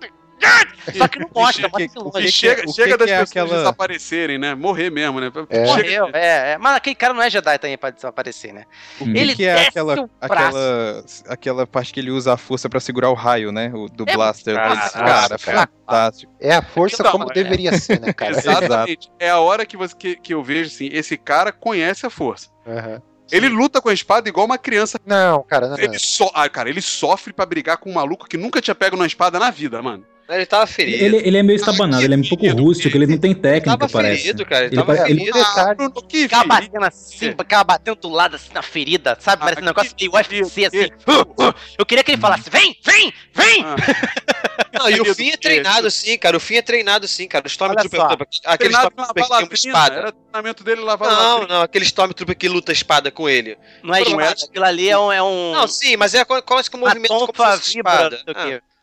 Só que não mostra,
que- o
longe.
Chega,
que-
chega
que
das
que é
pessoas
aquela-
desaparecerem, né? Morrer mesmo, né?
É.
Chega-
Morreu, é, é. Mas aquele cara não é Jedi também pra desaparecer, né?
O que,
Ele
que é
desce
aquela,
o braço.
aquela, aquela parte que ele usa a força pra segurar o raio, né? O, do
É
blaster
massa,
Cara,
cara.
fantástico.
É a força
Aquilo
como
é.
deveria ser, né, cara?
Exatamente. É a hora que, você, que, que eu vejo assim, esse cara conhece a força.
Aham.
Ele luta com a espada igual uma criança.
Não, cara, não.
Ele so... ah, cara, ele sofre pra brigar com um maluco que nunca tinha pego numa espada na vida, mano.
Ele tava ferido.
Ele, ele é meio estabanado, ele é um pouco rústico, ele não tem técnica,
tava
parece.
ferido, cara. Ele,
Ele
tava
pare- ele-
ferido.
detalhe.
Bruno, que
Ficava
feliz.
batendo assim, ficava batendo do lado assim na ferida, sabe?
Ah,
Parece um negócio
que-
meio UFC assim.
que-
Uh, uh. Eu queria que ele falasse: vem, vem, vem!
Ah,
Não, e o
Ferido
Finn é
que-
treinado sim, cara. O Finn é treinado sim, cara. O Stormtrooper, aquele Stormtrooper que tem uma espada.
Era treinamento dele lavar
Não, não, aquele Stormtrooper que luta espada com ele.
Não é
é.
espada, aquilo ali é um. É um
Não, sim, mas é quase que um
uma
movimento como se fosse espada.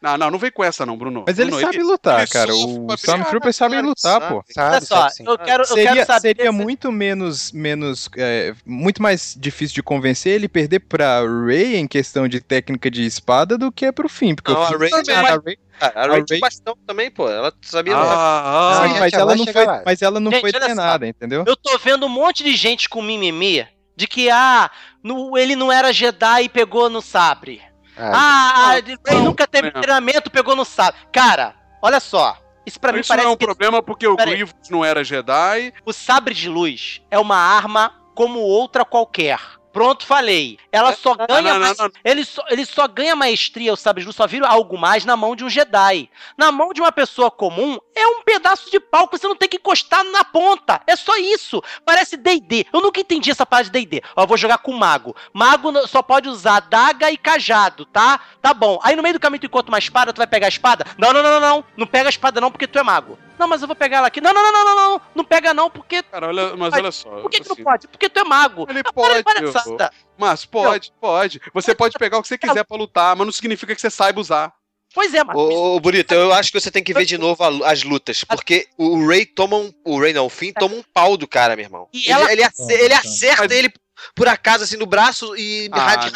Não.
Não, não, vem com essa não, Bruno.
Mas ele
Bruno,
sabe lutar,
ele
cara. O Stormtrooper sabe
claro que
lutar,
sabe.
pô.
Sabe,
Olha só,
sabe
eu quero, eu
Seria,
quero saber.
seria
se-
muito menos, menos é, muito mais difícil de convencer ele perder pra Rey em questão de técnica de espada do que é pro fim, porque
Não,
o
a
Finn
Rey
também,
também,
a
mas-
Rey-
Cara, a
A
Ray tinha
Rey-
bastão também, pô. Ela sabia
Ah,
lutar.
ah,
Sim,
a gente
mas ela não foi,
lá.
mas ela não
Gente,
foi treinada, entendeu?
Eu tô vendo um monte de gente com mimimi de que, ah, no- ele não era Jedi e pegou no sabre.
Ah,
Ah,
não,
ele
não,
nunca teve
não.
treinamento, pegou no sabre. Cara, olha só. Isso pra mim
Isso
parece
não é um
que
problema porque o. Grievous não era Jedi.
o sabre de luz é uma arma como outra qualquer. Pronto, falei. Ela só
Não,
ganha
não, não, não.
Ele, só, ele só ganha maestria, o sabre só vira algo mais na mão de um Jedi. Na mão de uma pessoa comum, é um pedaço de pau que você não tem que encostar na ponta. É só isso. Parece D&D. Eu nunca entendi essa parte de D&D. Ó, eu vou jogar com mago. Mago só pode usar daga e cajado, tá? Tá bom. Aí no meio do caminho tu encontra uma espada, tu vai pegar a espada? Não, não, não, não, não. Não pega a espada não porque tu é mago. Não, mas eu vou pegar ela aqui. Não, não, não, não, não, não. Não pega não porque...
Cara, olha, mas olha só.
Por que, que
assim,
não pode? Porque tu é mago.
Ele
Ah, para de
pode,
palhaçada.
Mas pode, pode. Você pode pegar o que você quiser pra lutar, mas não significa que você saiba usar.
Pois é, mas...
Ô, ô, Bonito, eu acho que você tem que ver de novo a- as lutas, porque o Ray toma um. O Ray não, o Finn toma um pau do cara, meu irmão.
E
Ele,
ela-
ele ele
Mas-
acerta ele por acaso, assim, no braço e
Ah.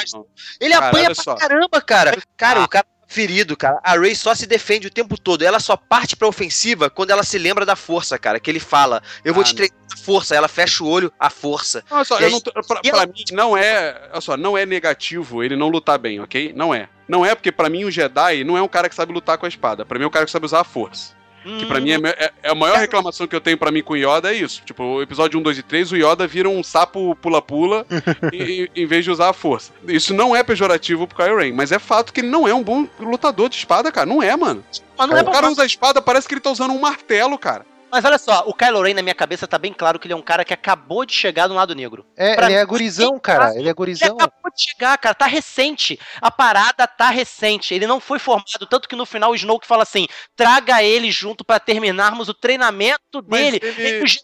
Ele
Cara,
apanha pra
só.
caramba, cara. Cara,
Ah.
o cara ferido, cara. A Ray só se defende o tempo todo. Ela só parte pra ofensiva quando ela se lembra da força, cara. Que ele fala: Eu vou
Ah,
te treinar a força. Ela fecha o olho, a força.
Olha só,
aí-
não pra, pra
ela-
mim não é, olha só, não é negativo ele não lutar bem, ok? Não é. Não é porque pra mim o Jedi não é um cara que sabe lutar com a espada. Pra mim é um cara que sabe usar a força. Que pra mim é, é- é a maior reclamação que eu tenho pra mim com o Yoda é isso. Tipo, o episódio 1, 2 e 3, o Yoda vira um sapo pula-pula em, em vez de usar a força. Isso não é pejorativo pro Kylo Ren, mas é fato que ele não é um bom lutador de espada, cara. Não é, mano.
Mas não é
o cara usa a espada, parece que ele tá usando um martelo, cara.
Mas olha só, o Kylo Ren na minha cabeça tá bem claro que ele é um cara que acabou de chegar do lado negro.
É,
pra
ele
mim,
é gurizão, cara. Ele é
Ele
gurizão.
acabou de chegar, cara, tá recente. A parada tá recente. Ele não foi formado, tanto que no final o Snoke fala assim: traga ele junto pra terminarmos o treinamento
Mas
dele.
ele-
Ele- Je-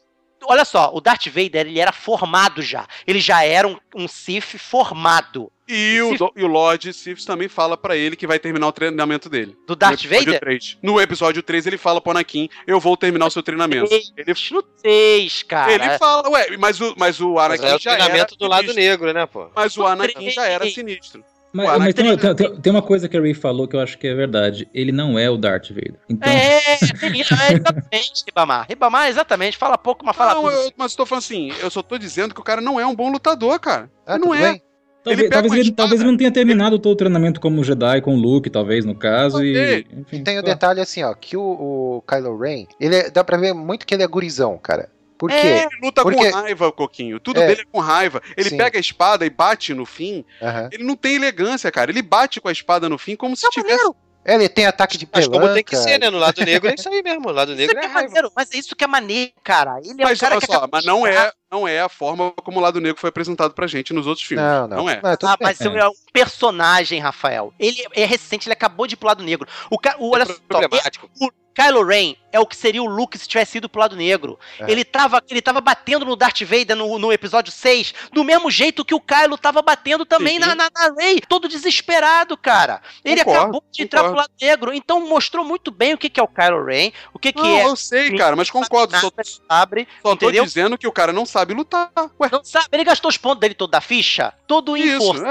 Olha só, o Darth Vader, ele era formado já. Ele já era um, um Sith formado.
E o,
Sith-
do- e o Lord Sith também fala pra ele que vai terminar o treinamento dele.
Do Darth
no episódio
Vader?
3. No episódio 3 ele fala pro Anakin, eu vou terminar o seu treinamento. Ele,
No 3, cara.
ele fala, ué, mas o, mas o
Mas
Anakin
é o
já era
treinamento do lado
sinistro.
negro, né, pô?
Mas o Anakin já era sinistro.
Mas, mas tem, tem- tem uma coisa que a Ray falou que eu acho que é verdade. Ele não é o Darth Vader. Então,
É, tem isso, é exatamente, Ribamar. Ribamar, exatamente. Fala pouco, mas fala
não,
tudo.
eu, mas eu tô falando assim, eu só tô dizendo que o cara não é um bom lutador, cara.
Ah,
não é.
bem?
talvez,
ele
talvez ele, talvez ele não tenha terminado todo o treinamento como Jedi, com o Luke, talvez, no caso. E, enfim,
E tem o
lá.
detalhe assim, ó, que o, o Kylo Ren, ele é- dá pra ver muito que ele é gurizão, cara. Por quê?
É, ele luta
Porque-
com raiva, Coquinho. Tudo
É.
dele é com raiva. Ele
Sim.
pega a espada e bate no fim.
Aham.
Ele não tem elegância, cara. Ele bate com a espada no fim como se
Não,
tivesse.
Ele tem ataque de
Mas
pelanca.
como tem que ser, né? No lado negro é isso aí mesmo. O lado
Isso
negro
que
é
é
raiva.
maneiro, mas é isso que é maneiro, cara. Ele é
Mas
um cara
olha
que
só, mas não é, não é a forma como o lado negro foi apresentado pra gente nos outros filmes.
Não, não.
é.
Mas tudo
Ah, mas é um personagem, Rafael. Ele é recente, ele acabou de ir pro lado negro. O, ca... o olha só,
problemático.
o Kylo Ren é o que seria o Luke se tivesse ido pro lado negro.
É.
Ele, tava, ele tava batendo no Darth Vader no, no episódio 6, do mesmo jeito que o Kylo tava batendo também na, na, na Rey, todo desesperado, cara. Ele
Concordo,
acabou de entrar pro
concordo.
lado negro, então mostrou muito bem o que, que é o Kylo Ren, o que, que
Não,
é
eu sei, cara, mas concordo. Só,
sabe,
só tô
entendeu?
dizendo que o cara não sabe lutar. Ué,
Não sabe, ele gastou os pontos dele todo da ficha, todo em
Isso,
força.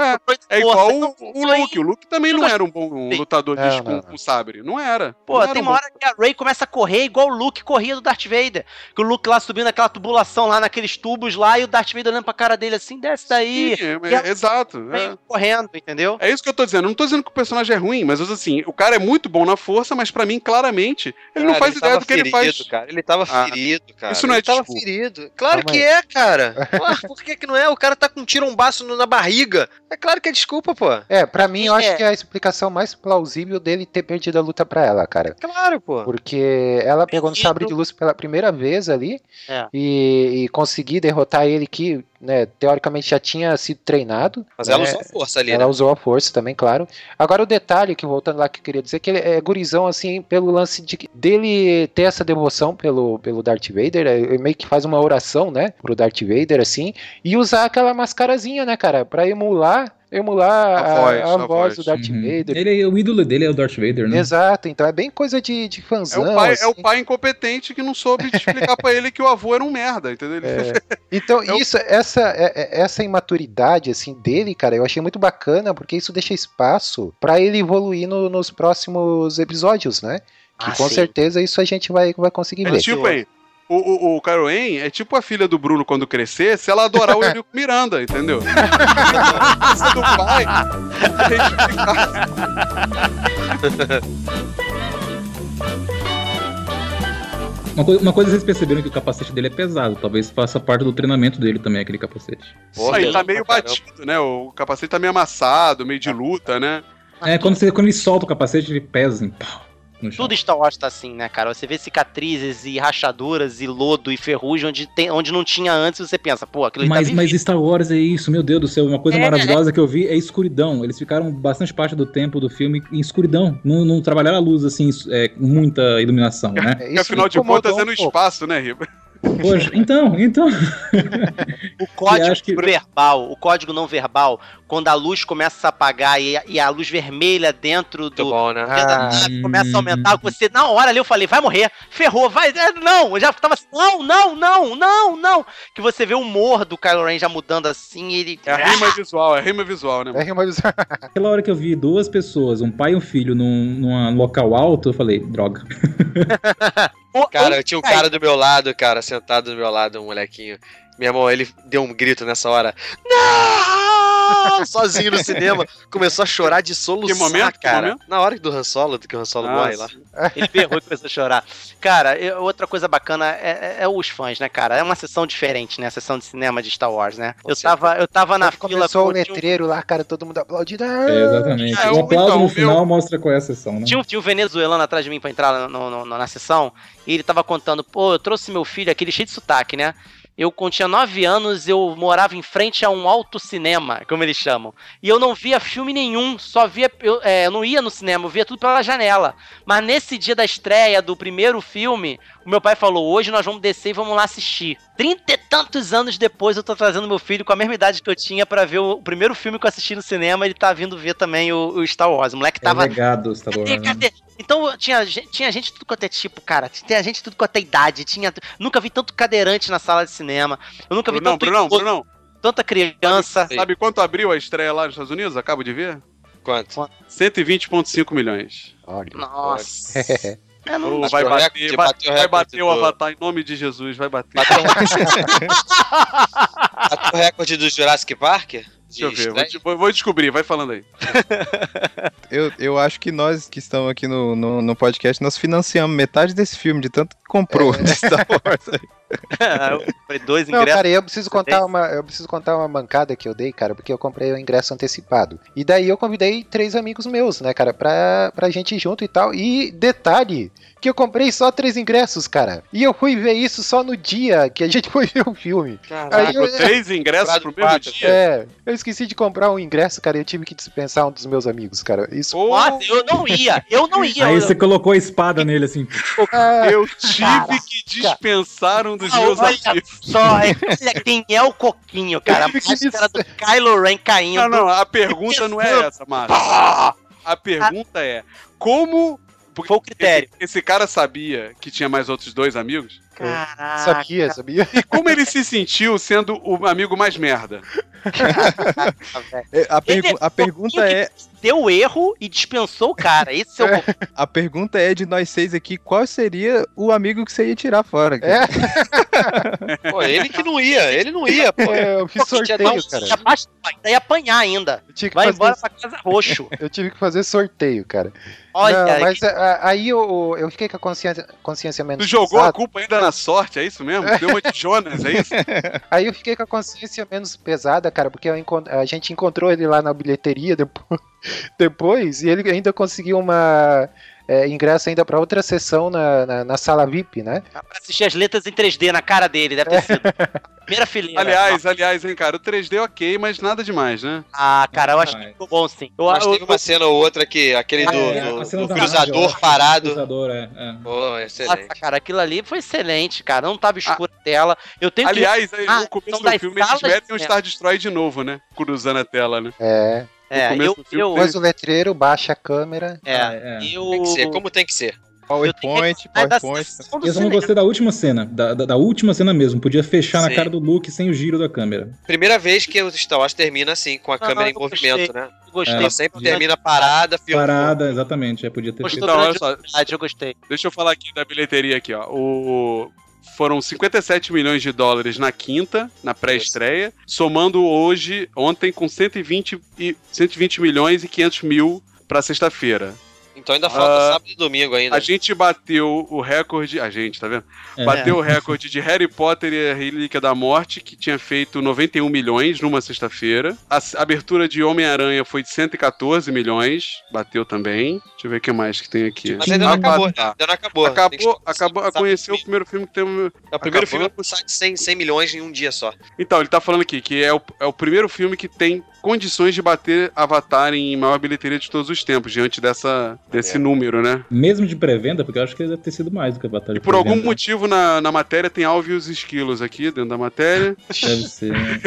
é. é igual
Então,
o, Luke. O Luke também não era um bom um lutador de, com,
não,
com sabre. Não era.
Pô,
Não era
tem
um
uma
bom-
hora que a Ray começa a correr igual o Luke corria do Darth Vader. Que o Luke lá subindo aquela tubulação lá naqueles tubos lá e o Darth Vader olhando pra cara dele assim, desce daí.
Sim, é- exato.
Vem
É.
correndo, entendeu?
É isso que eu tô dizendo. Eu não tô dizendo que o personagem é ruim, mas assim, o cara é muito bom na força, mas pra mim, claramente, ele não
Cara,
faz ideia
tava
do que ele
ferido,
faz.
Cara. Ele tava
Ah,
ferido, cara.
isso não é
ele tava
desculpa.
ferido. Claro
Calma
que
aí.
é, cara. Ué, por que, que não é? O cara tá com um tirombaço na barriga. É claro que é desculpa, pô.
É, pra mim, eu
É.
acho que é a explicação mais plausível dele ter perdido a luta pra ela, cara.
Claro, pô.
Porque ela pegou no sabre de luz pela primeira vez ali
É.
e, e conseguir derrotar ele que, né, teoricamente já tinha sido treinado.
Mas
né?
ela usou força ali,
Ela
né?
usou a força também, claro. Agora o detalhe que voltando lá que eu queria dizer que ele é gurizão assim pelo lance de dele ter essa devoção pelo, pelo Darth Vader, é, ele meio que faz uma oração, né, pro Darth Vader assim, e usar aquela mascarazinha, né, cara, Pra emular emular
A
a,
voz,
a
a
voz do Darth
Uhum.
Vader.
Ele, o ídolo dele é o Darth Vader, né?
Exato, então é bem coisa de, de
É
fãzão.
o, pai,
assim.
é o pai incompetente que não soube explicar pra ele que o avô era um merda, entendeu? Ele-
Então,
É o-
isso, essa, é- é- essa imaturidade, assim, dele, cara, eu achei muito bacana, porque isso deixa espaço pra ele evoluir no- nos próximos episódios, né? Que
Ah,
com
sim.
certeza isso a gente vai, vai conseguir
É
ver.
tipo aí. O, o, o Kylo Ren é tipo a filha do Bruno quando crescer, se ela adorar o Eurico Miranda, entendeu? Essa do pai.
Uma, coi- uma coisa vocês perceberam que o capacete dele é pesado. Talvez faça parte do treinamento dele também, aquele capacete.
Pô,
Aí tá meio batido, né? O capacete tá meio amassado, meio de luta, né?
É, quando, você, quando ele solta o capacete, ele pesa assim, pau, no chão.
Tudo Star Wars tá assim, né, cara? Você vê cicatrizes e rachaduras e lodo e ferrugem onde, tem, onde não tinha antes, você pensa, pô, aquilo
Mas,
tá
mas. Star Wars é isso, meu Deus do céu. Uma coisa
É,
maravilhosa que eu vi é escuridão. Eles ficaram bastante parte do tempo do filme em escuridão. Não, não trabalharam a luz assim, é, com muita iluminação, né?
É, isso
afinal de contas é
um
no
pouco.
espaço, né, Riba?
Poxa, então, então.
O código
que-
verbal, o código não verbal, quando a luz começa a apagar e, a- e a luz vermelha dentro do.
bom, né?
dentro
Ah,
começa a aumentar, você, na hora ali eu falei, vai morrer, ferrou, vai, é, não, eu já tava assim, não, não, não, não, não, que você vê o humor do Kylo Ren já mudando assim, ele...
É rima visual, é rima visual, né?
É, mas-
Aquela hora que eu vi duas pessoas, um pai e um filho, num, num local alto, eu falei, droga.
Cara, eu tinha um cara do meu lado, cara, sentado do meu lado, um molequinho. Meu irmão, ele deu um grito nessa hora. Não! Sozinho no cinema. Começou a chorar de soluçar,
Que momento? Que
cara.
momento?
Na hora do Han Solo, que o Han Solo
Ah,
morre lá.
Ele berrou e começou a chorar. Cara, outra coisa bacana é, é- é os fãs, né, cara? É uma sessão diferente, né? A sessão de cinema de Star Wars, né? Eu tava, eu tava na
Quando
fila
começou o
um-
letreiro lá, cara, todo mundo aplaudindo.
É, exatamente.
É,
o aplauso
então,
no final
meu-
mostra qual é a sessão, né?
Tinha um, tinha um venezuelano atrás de mim pra entrar no- no- no- na sessão, e ele tava contando, pô, eu trouxe meu filho, aquele cheio de sotaque, né? Eu, quando tinha 9 anos, eu morava em frente a um autocinema, como eles chamam. E eu não via filme nenhum, só via. Eu, é, eu não ia no cinema, eu via tudo pela janela. Mas nesse dia da estreia do primeiro filme, o meu pai falou: hoje nós vamos descer e vamos lá assistir. Trinta e tantos anos depois, eu tô trazendo meu filho com a mesma idade que eu tinha pra ver o, primeiro filme que eu assisti no cinema. Ele tá vindo ver também o, o Star Wars. O moleque
É
tava
legado Star Wars.
Cadê,
né?
cadê? Então tinha, tinha gente tudo quanto é tipo, cara. Tinha gente tudo quanto é idade. Tinha, nunca vi tanto cadeirante na sala de cinema. Eu nunca vi
Brunão,
tanto
Brunão,
idoso,
Brunão.
tanta criança.
Sabe quanto abriu a estreia lá nos Estados Unidos? Acabo de ver?
Quanto?
120,5 milhões.
Olha.
Nossa. É, não-
vai bater, vai,
bateu o
vai bater o Avatar em nome de Jesus, vai bater.
Bateu Bateu o recorde do Jurassic Park?
Deixa eu ver, vou, vou- descobrir, vai falando aí.
Eu, eu acho que nós que estamos aqui no, no, no podcast, nós financiamos metade desse filme, de tanto que comprou de Star Wars. aí.
eu comprei dois
Não,
ingressos.
cara, eu preciso contar uma, eu preciso contar uma mancada que eu dei, cara, porque eu comprei o ingresso antecipado. E daí eu convidei três amigos meus, né, cara, pra, pra gente ir junto e tal. E detalhe, que eu comprei só três ingressos, cara. E eu fui ver isso só no dia que a gente foi ver o filme. Aí eu-
Três ingressos pro mesmo dia.
É, eu esqueci de comprar um ingresso, cara, e eu tive que dispensar um dos meus amigos, cara. Isso.
Nossa, eu não ia, eu não ia.
Aí
eu-
você colocou a espada nele assim.
Ah,
Eu tive que dispensar um dos
Ah,
meus
olha
amigos.
só, é, olha quem é o Coquinho, cara. A máscara do Kylo Ren caindo.
Não, não, a pergunta não é essa, Márcio. A pergunta é: como.
Foi o critério.
Esse, esse cara sabia que tinha mais outros dois amigos?
Caraca.
sabia, sabia?
E como ele se sentiu sendo o amigo mais merda?
É, A, pergu-
Ele-
a pergunta é,
Deu erro e dispensou o cara. Esse é o
a pergunta é de nós seis aqui, qual seria o amigo que você ia tirar fora?
É,
Pô, ele que não ia, ele não ia, pô.
é, eu fiz sorteio, cara.
Ia apanhar ainda.
Eu tive que
Vai
fazer-
embora pra casa roxo.
Eu tive que fazer sorteio, cara.
Olha,
Não, mas
que-
a- aí eu, eu fiquei com a consciência, consciência menos
Tu jogou a culpa ainda na sorte, é isso mesmo? Deu uma de Jonas, é isso?
Aí eu fiquei com a consciência menos pesada, cara, porque encont- a gente encontrou ele lá na bilheteria depois, depois e ele ainda conseguiu uma é, ingresso ainda pra outra sessão na, na, na sala VIP, né?
pra assistir as letras em 3D na cara dele, deve ter sido. Primeira fileira.
Aliás, aliás, hein, cara, o 3D ok, mas nada demais, né?
Ah, cara, eu acho que ficou bom sim. Eu,
Mas
eu-
teve uma cena ou outra que aquele do,
É,
do- do cruzador
rádio,
parado.
Cruzador, é, é.
Pô, excelente.
Nossa, cara, aquilo ali foi excelente, cara. Não tava escura a tela. Eu tenho
Aliás, aí,
Ah,
no começo
são
do filme eles metem o. Star Destroy de novo, né? Cruzando a tela, né?
É.
É, eu. eu
Depois o letreiro, baixa a câmera.
é,
Ah, é.
eu.
Tem que ser, como tem que ser.
PowerPoint, PowerPoint.
Eu só não gostei da última cena, da, da, da última cena mesmo. Podia fechar na
Sim.
cara do Luke sem o giro da câmera.
Primeira vez que o Star Wars termina assim, com a
Não,
câmera
não,
em movimento,
gostei.
né?
Gostei.
Ela sempre termina parada, filmou.
Parada, exatamente. É, podia ter
Gostou
feito.
Da
olha só.
eu gostei.
Deixa eu falar aqui da bilheteria aqui, ó. O... Foram 57 milhões de dólares na quinta, na pré-estreia, somando hoje, ontem, com 120, e, 120 milhões e 500 mil pra sexta-feira.
Então ainda falta
Ah,
sábado e domingo ainda.
A gente bateu o recorde. A gente, tá vendo?
É.
Bateu o recorde de Harry Potter e a Relíquia da Morte, que tinha feito 91 milhões numa sexta-feira. A abertura de Homem-Aranha foi de 114 milhões, bateu também. Deixa eu ver o que mais que tem aqui.
Mas ainda não acabou, né? Ainda não acabou.
Acabou,
que-
acabou,
sabe,
conheceu o primeiro filme que tem.
É o primeiro
acabou.
filme a passar de 100, 100 milhões em um dia só.
Então, ele tá falando aqui que é o, é o primeiro filme que tem condições de bater Avatar em maior bilheteria de todos os tempos, diante dessa, desse
É.
número, né?
Mesmo de pré-venda, porque eu acho que deve ter sido mais do que a batalha
E
de
por algum motivo na, na matéria tem Alvios Esquilos aqui, dentro da matéria.
Deve ser, né?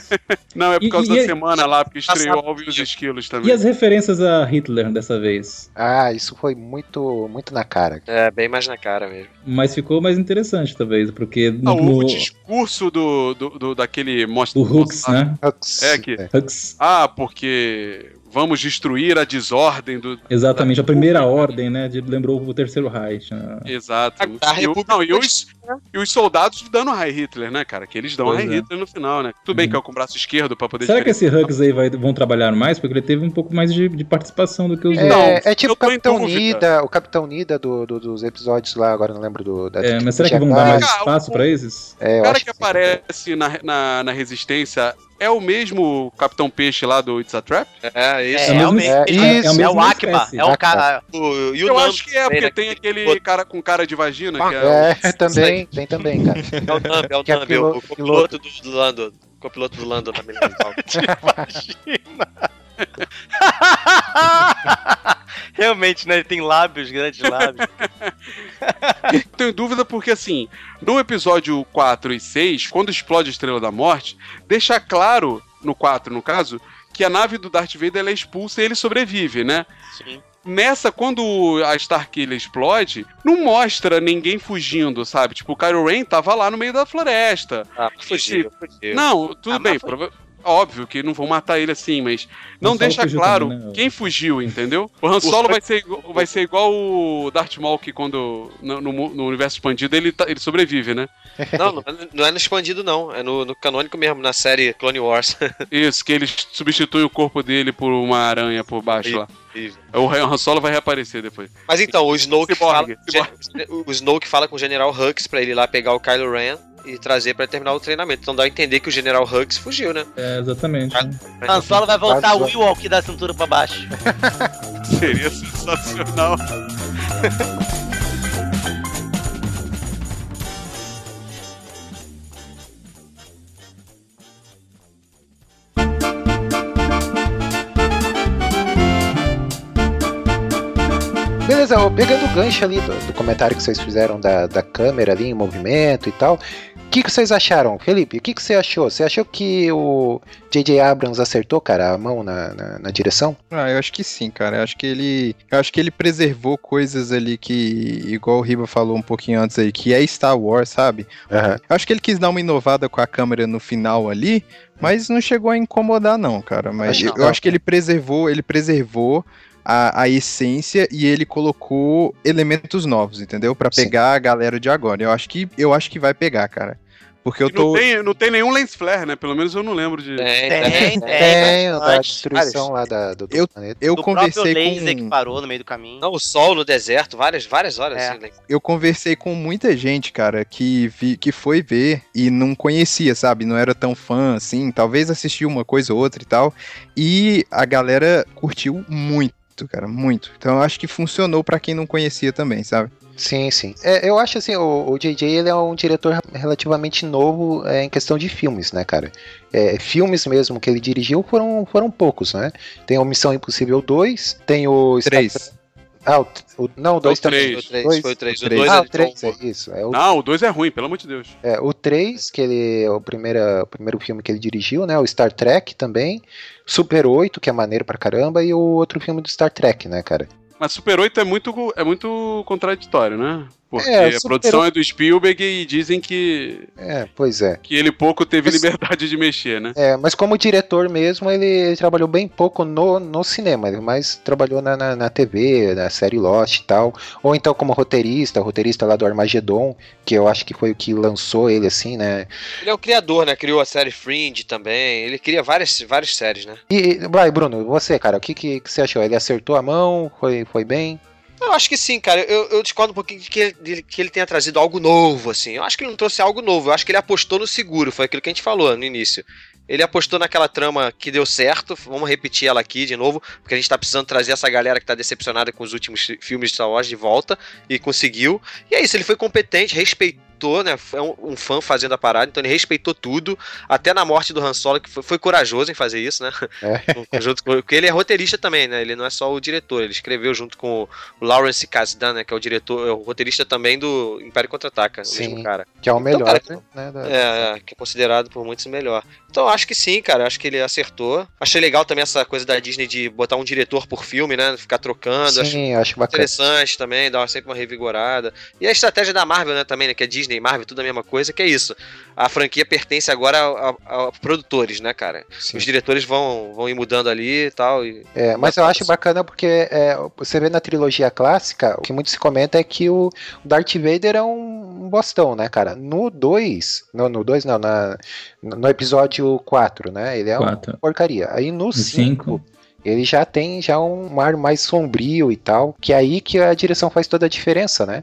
Não, é por
E-
causa
e-
da
e-
semana lá, porque estreou
Passado.
Alvios Esquilos
E
também.
as referências a Hitler dessa vez?
Ah, isso foi muito, muito na cara.
É, bem mais na cara mesmo.
Mas ficou mais interessante, talvez, porque
Ah,
no,
o discurso do, do, do- daquele mostra
do Hux, né?
Hux,
É que-
Hux.
Ah, porque vamos destruir a desordem do.
Exatamente, a primeira ordem, né? De, lembrou o terceiro Reich. né?
Exato.
A- a
E, o- não, e, os, e os soldados dando High Hitler, né, cara? Que eles dão
Pois
High
é.
Hitler no final, né? Tudo bem
Uhum.
que é com o braço esquerdo pra poder
Será que esse
diferenciar.
Hux aí vai, vão trabalhar mais? Porque ele teve um pouco mais de, de participação do que os
É,
outros.
Não,
é tipo o Capitão. Nida, o Capitão Nida do, do- dos episódios lá, agora não lembro do. Da
É, mas será que vão dar mais espaço pra esses?
É,
O cara que
sim.
aparece na, na, na Resistência é o mesmo Capitão Peixe lá do It's a Trap?
É, isso.
É,
É,
realmente.
é,
ele-
isso.
é,
a
o
espécie.
É o cara.
O, o
Eu acho que é, porque tem aquele cara com cara de vagina, que é,
É, também, tem também, cara.
É o Nambi, é o
Que é
o, o
piloto-
copiloto do, do Lando. O copiloto do Lando na Militar.
Realmente, né? Ele tem lábios, grandes lábios.
Tenho dúvida porque, assim, no episódio 4 e 6, quando explode a Estrela da Morte, deixa claro, no 4 no caso, que a nave do Darth Vader ela é expulsa e ele sobrevive, né?
Sim.
Nessa, quando a Starkiller explode, não mostra ninguém fugindo, sabe? Tipo, o Kylo Ren tava lá no meio da floresta.
Ah, fugiu, fugiu.
Não, tudo
Ah,
bem,
foi-
prova- óbvio que não vão matar ele assim, mas não deixa claro
também, né?
quem fugiu, entendeu? O Han Solo vai ser, igual- vai ser igual o Darth Maul que quando no, no no universo expandido ele, tá- ele sobrevive, né?
Não, não, é- não é no expandido, não. É no, no canônico mesmo, na série Clone Wars.
Isso, que eles substituem o corpo dele por uma aranha por baixo lá.
Isso.
O Han Solo vai reaparecer depois.
Mas então, o Snoke, fala,
Cyborg, cyborg.
o Snoke fala com o General Hux pra ele ir lá pegar o Kylo Ren. E trazer pra terminar o treinamento. Então dá a entender que o General Hux fugiu, né?
É, exatamente.
Han Solo vai voltar o Ewok da cintura pra baixo.
Seria sensacional.
Beleza, ó, pegando o gancho ali do, do comentário que vocês fizeram da, da câmera ali em movimento e tal, que, que vocês acharam? Felipe, o que, que você achou? Você achou que o J.J. Abrams acertou, cara, a mão na, na, na direção?
Ah, eu acho que sim, cara. Eu acho que ele, eu acho que ele preservou coisas ali que, igual o Riba falou um pouquinho antes aí, que é Star Wars, sabe?
Aham.
Eu acho que ele quis dar uma inovada com a câmera no final ali, mas não chegou a incomodar não, cara. Mas
Acho
eu,
não.
eu acho que ele preservou, ele preservou a, a essência e ele colocou elementos novos, entendeu? Pra
Sim.
pegar a galera de agora. Eu acho que eu acho que vai pegar, cara. Porque eu
E não,
tô
tem, não tem nenhum lens flare, né? Pelo menos eu não lembro de.
Tem,
Tem, tem.
Tem, o da destruição lá da, do, do
Eu-
planeta.
eu
Do próprio
conversei
laser que
com
parou no meio do caminho.
Não, o sol no deserto, várias, várias horas.
É.
assim, né?
eu conversei com muita gente, cara, que, vi, que foi ver e não conhecia, sabe? Não era tão fã assim, talvez assistiu uma coisa ou outra e tal. E a galera curtiu muito, cara, muito. Então eu acho que funcionou pra quem não conhecia também, sabe?
Sim, sim. É, eu acho assim, o, o J.J. ele é um diretor relativamente novo é, em questão de filmes, né, cara? É, filmes mesmo que ele dirigiu foram, foram poucos, né? Tem o Missão Impossível 2, tem o... Star
Três.
Trek- Ah, o, o- não, o 2
o
também.
três.
Foi o 3,
Dois?
foi o 3. O
três.
2
Ah,
é
o 3, é isso. É o,
Não, o 2 é ruim, pelo amor de Deus.
é, o 3, que ele é o, primeira, o primeiro filme que ele dirigiu, né? O Star Trek também. Super 8, que é maneiro pra caramba, e o outro filme do Star Trek, né, cara?
Mas Super 8 é muito, é muito contraditório, né? Porque
É,
a produção
8
é do Spielberg e dizem que,
É, pois é.
que ele pouco teve
Mas-
liberdade de mexer, né?
É, mas como diretor mesmo, ele, ele trabalhou bem pouco no, no cinema, ele mais trabalhou na, na, na TV, na série Lost e tal. Ou então como roteirista, roteirista lá do Armageddon, que eu acho que foi o que lançou ele assim, né?
Ele é o criador, né? Criou a série Fringe também. Ele cria várias, várias séries, né?
E, vai, Bruno, você, cara, o que, que, que você achou? Ele acertou a mão? Foi, foi bem?
Eu acho que sim, cara. Eu, eu discordo um pouquinho de que, ele, que ele tenha trazido algo novo, assim. Eu acho que ele não trouxe algo novo. Eu acho que ele apostou no seguro. Foi aquilo que a gente falou no início. Ele apostou naquela trama que deu certo. Vamos repetir ela aqui de novo, porque a gente tá precisando trazer essa galera que tá decepcionada com os últimos fi- filmes de Star Wars de volta. E conseguiu. E é isso, ele foi competente, respeitou, né? É um, um fã fazendo a parada, então ele respeitou tudo. Até na morte do Han Solo, que foi, foi corajoso em fazer isso, né?
É.
junto com, porque ele é roteirista também, né? Ele não é só o diretor, ele escreveu junto com o Lawrence Kasdan, né? Que é o diretor, é o roteirista também do Império Contra-Ataca, o mesmo cara.
Que é o
Então,
melhor,
cara,
né? da-
É, é, que é considerado por muitos o melhor. Então acho que sim, cara. Acho que ele acertou. Achei legal também essa coisa da Disney de botar um diretor por filme, né? Ficar trocando. Acho
Sim, acho bacana.
interessante também, dá sempre uma revigorada. E a estratégia da Marvel, né, também, né, que é Disney e Marvel, tudo a mesma coisa, que é isso. A franquia pertence agora a, a- a produtores, né, cara?
Sim.
Os diretores vão, vão ir mudando ali e tal. E...
É, mas eu acho bacana porque é, você vê na trilogia clássica, o que muito se comenta é que o Darth Vader é um, um bostão, né, cara? No 2, no, no 2 não, na, no episódio 4, né? Ele é uma
Quatro.
porcaria. Aí no 5,
cinco.
Ele já tem já um ar mais sombrio e tal, que é aí que a direção faz toda a diferença, né?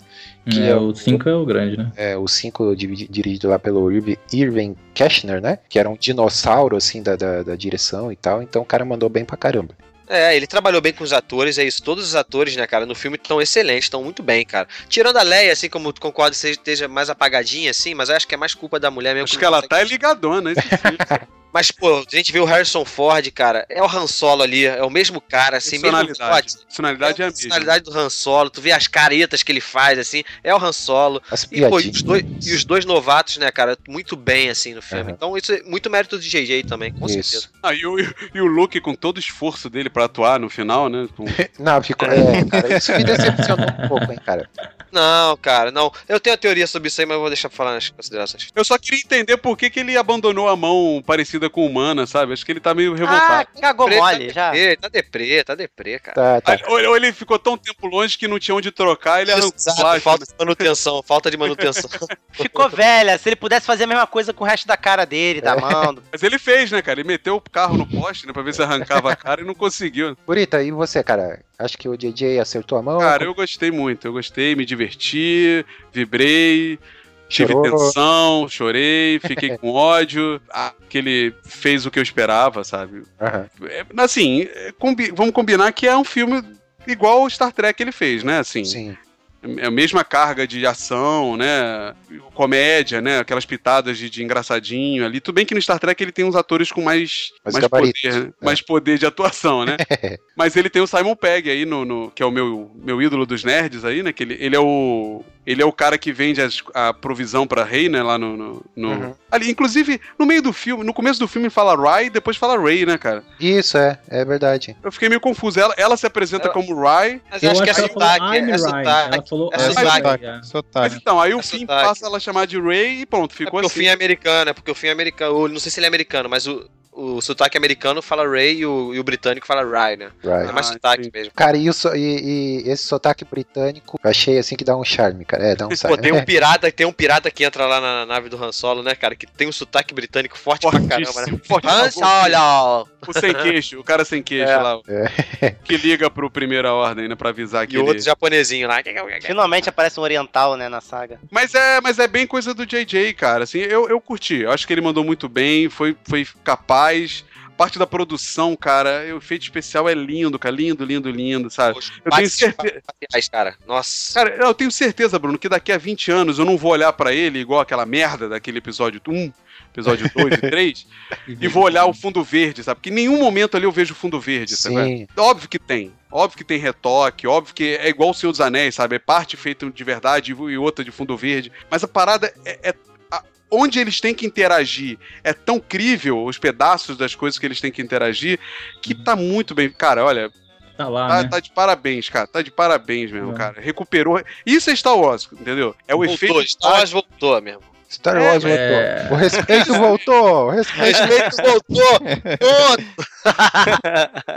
Que
É,
é
o 5 é o grande, né?
É, o 5 dirigido lá pelo Irv- Irving Keschner, né? Que era um dinossauro, assim, da, da, da direção e tal. Então o cara mandou bem pra caramba.
É, ele trabalhou bem com os atores, é isso. Todos os atores, né, cara, no filme estão excelentes, estão muito bem, cara. Tirando a Leia, assim, como tu concorda, que esteja mais apagadinha, assim, mas acho que é mais culpa da mulher mesmo.
Acho
não
que ela
consegue-
tá ligadona, esse filme.
Mas, pô, a gente vê o Harrison Ford, cara, é o Han Solo ali, é o mesmo cara, assim, mesmo
Personalidade. Personalidade é a
a personalidade do Han Solo, tu vê as caretas que ele faz, assim, é o Han Solo.
As
E, pô, e, os dois, e os dois novatos, né, cara, muito bem, assim, no filme.
Aham.
Então, isso é muito mérito de JJ também, com
Isso.
certeza.
Ah, e, o, e o Luke com todo o esforço dele pra atuar no final, né? Com-
Não, ficou. É, cara, isso me decepcionou um pouco, hein, cara.
Não, cara, não. Eu tenho a teoria sobre isso aí, mas eu vou deixar pra falar nas considerações.
Eu só queria entender por que, que ele abandonou a mão parecida com humana, sabe? Acho que ele tá meio
Ah,
revoltado.
cagou
Deprê,
mole
tá
já.
deprê, tá deprê, tá deprê, cara.
Tá, tá.
Ou, ou ele ficou tão tempo longe que não tinha onde trocar, ele arrancou
Exato,
plástico.
falta de manutenção, falta de manutenção.
Ficou velha. Se ele pudesse fazer a mesma coisa com o resto da cara dele, da mão. do-
Mas ele fez, né, cara? Ele meteu o carro no poste, né, pra ver se arrancava a cara e não conseguiu.
Burita, e você, cara? Acho que o JJ acertou a mão?
Cara, eu gostei muito. Eu gostei, me diverti, vibrei. Tive
Chorou.
tensão, chorei, fiquei com ódio. Ah, que ele fez o que eu esperava, sabe? É, assim, é, combi- vamos combinar que é um filme igual o Star Trek ele fez, né? Assim,
Sim.
É a mesma carga de ação, né? Comédia, né? Aquelas pitadas de, de engraçadinho ali. Tudo bem que no Star Trek ele tem uns atores com mais,
Mais
mais, poder, né?
é.
mais poder de atuação, né? Mas ele tem o Simon Pegg aí, no, no- que é o meu, meu ídolo dos nerds aí, né? Que ele, ele é o. Ele é o cara que vende as- a provisão pra rei, né? Lá no. no- no-
Uhum.
Ali, inclusive, no meio do filme, no começo do filme fala Rai, depois fala Ray, né, cara?
Isso, é, é verdade.
Eu fiquei meio confuso. Ela, ela se apresenta
Ela-
como Rai,
Mas eu acho que é sotaque, é sotaque.
Ela falou
É
I'm
sotaque.
Mas então, aí o
É
fim passa ela a chamar de Ray e pronto,
É
ficou
porque o
assim.
fim é americano, é porque o fim é americano. Não sei se ele é americano, mas o, o sotaque americano fala Ray e o, e o britânico fala Rye, né?
Right.
É mais
Ah,
sotaque
sim.
mesmo.
Cara, e, o so- e- e esse sotaque britânico, eu achei assim que dá um charme, cara. É, dá um
Pô,
charme.
tem um pirata, tem um pirata que entra lá na nave do Han Solo, né, cara? Que tem um sotaque britânico forte pra caramba, né?
Fortíssimo.
Han Solo!
O sem queixo, o cara sem queixo
É.
lá. Que liga pro Primeira Ordem, né? Pra avisar que
E outro japonesinho lá.
Finalmente aparece um oriental, né, na saga.
Mas é, mas é bem coisa do JJ, cara. Assim, eu, eu curti. Eu acho que ele mandou muito bem, foi, foi capaz. Parte da produção, cara, o efeito especial é lindo, cara. Lindo, lindo, lindo, sabe? Eu tenho certeza.
Cara, nossa.
Cara, eu tenho certeza, Bruno, que daqui a 20 anos eu não vou olhar pra ele igual aquela merda daquele episódio 1, episódio 2 e 3, e vou olhar o fundo verde, sabe? Porque em nenhum momento ali eu vejo o fundo verde, sabe?
Sim.
Óbvio que tem. Óbvio que tem retoque, óbvio que é igual o Senhor dos Anéis, sabe? É parte feita de verdade e outra de fundo verde. Mas a parada é. é- onde eles têm que interagir é tão crível, os pedaços das coisas que eles têm que interagir, que tá muito bem. Cara, olha,
Tá lá,
tá,
né?
tá de parabéns, cara. Tá de parabéns mesmo,
É.
cara. Recuperou. Isso é Star Wars, entendeu? É o
voltou,
efeito.
Star Wars voltou mesmo.
Star Wars
É.
voltou. O respeito voltou. O respeito.
Respeito voltou!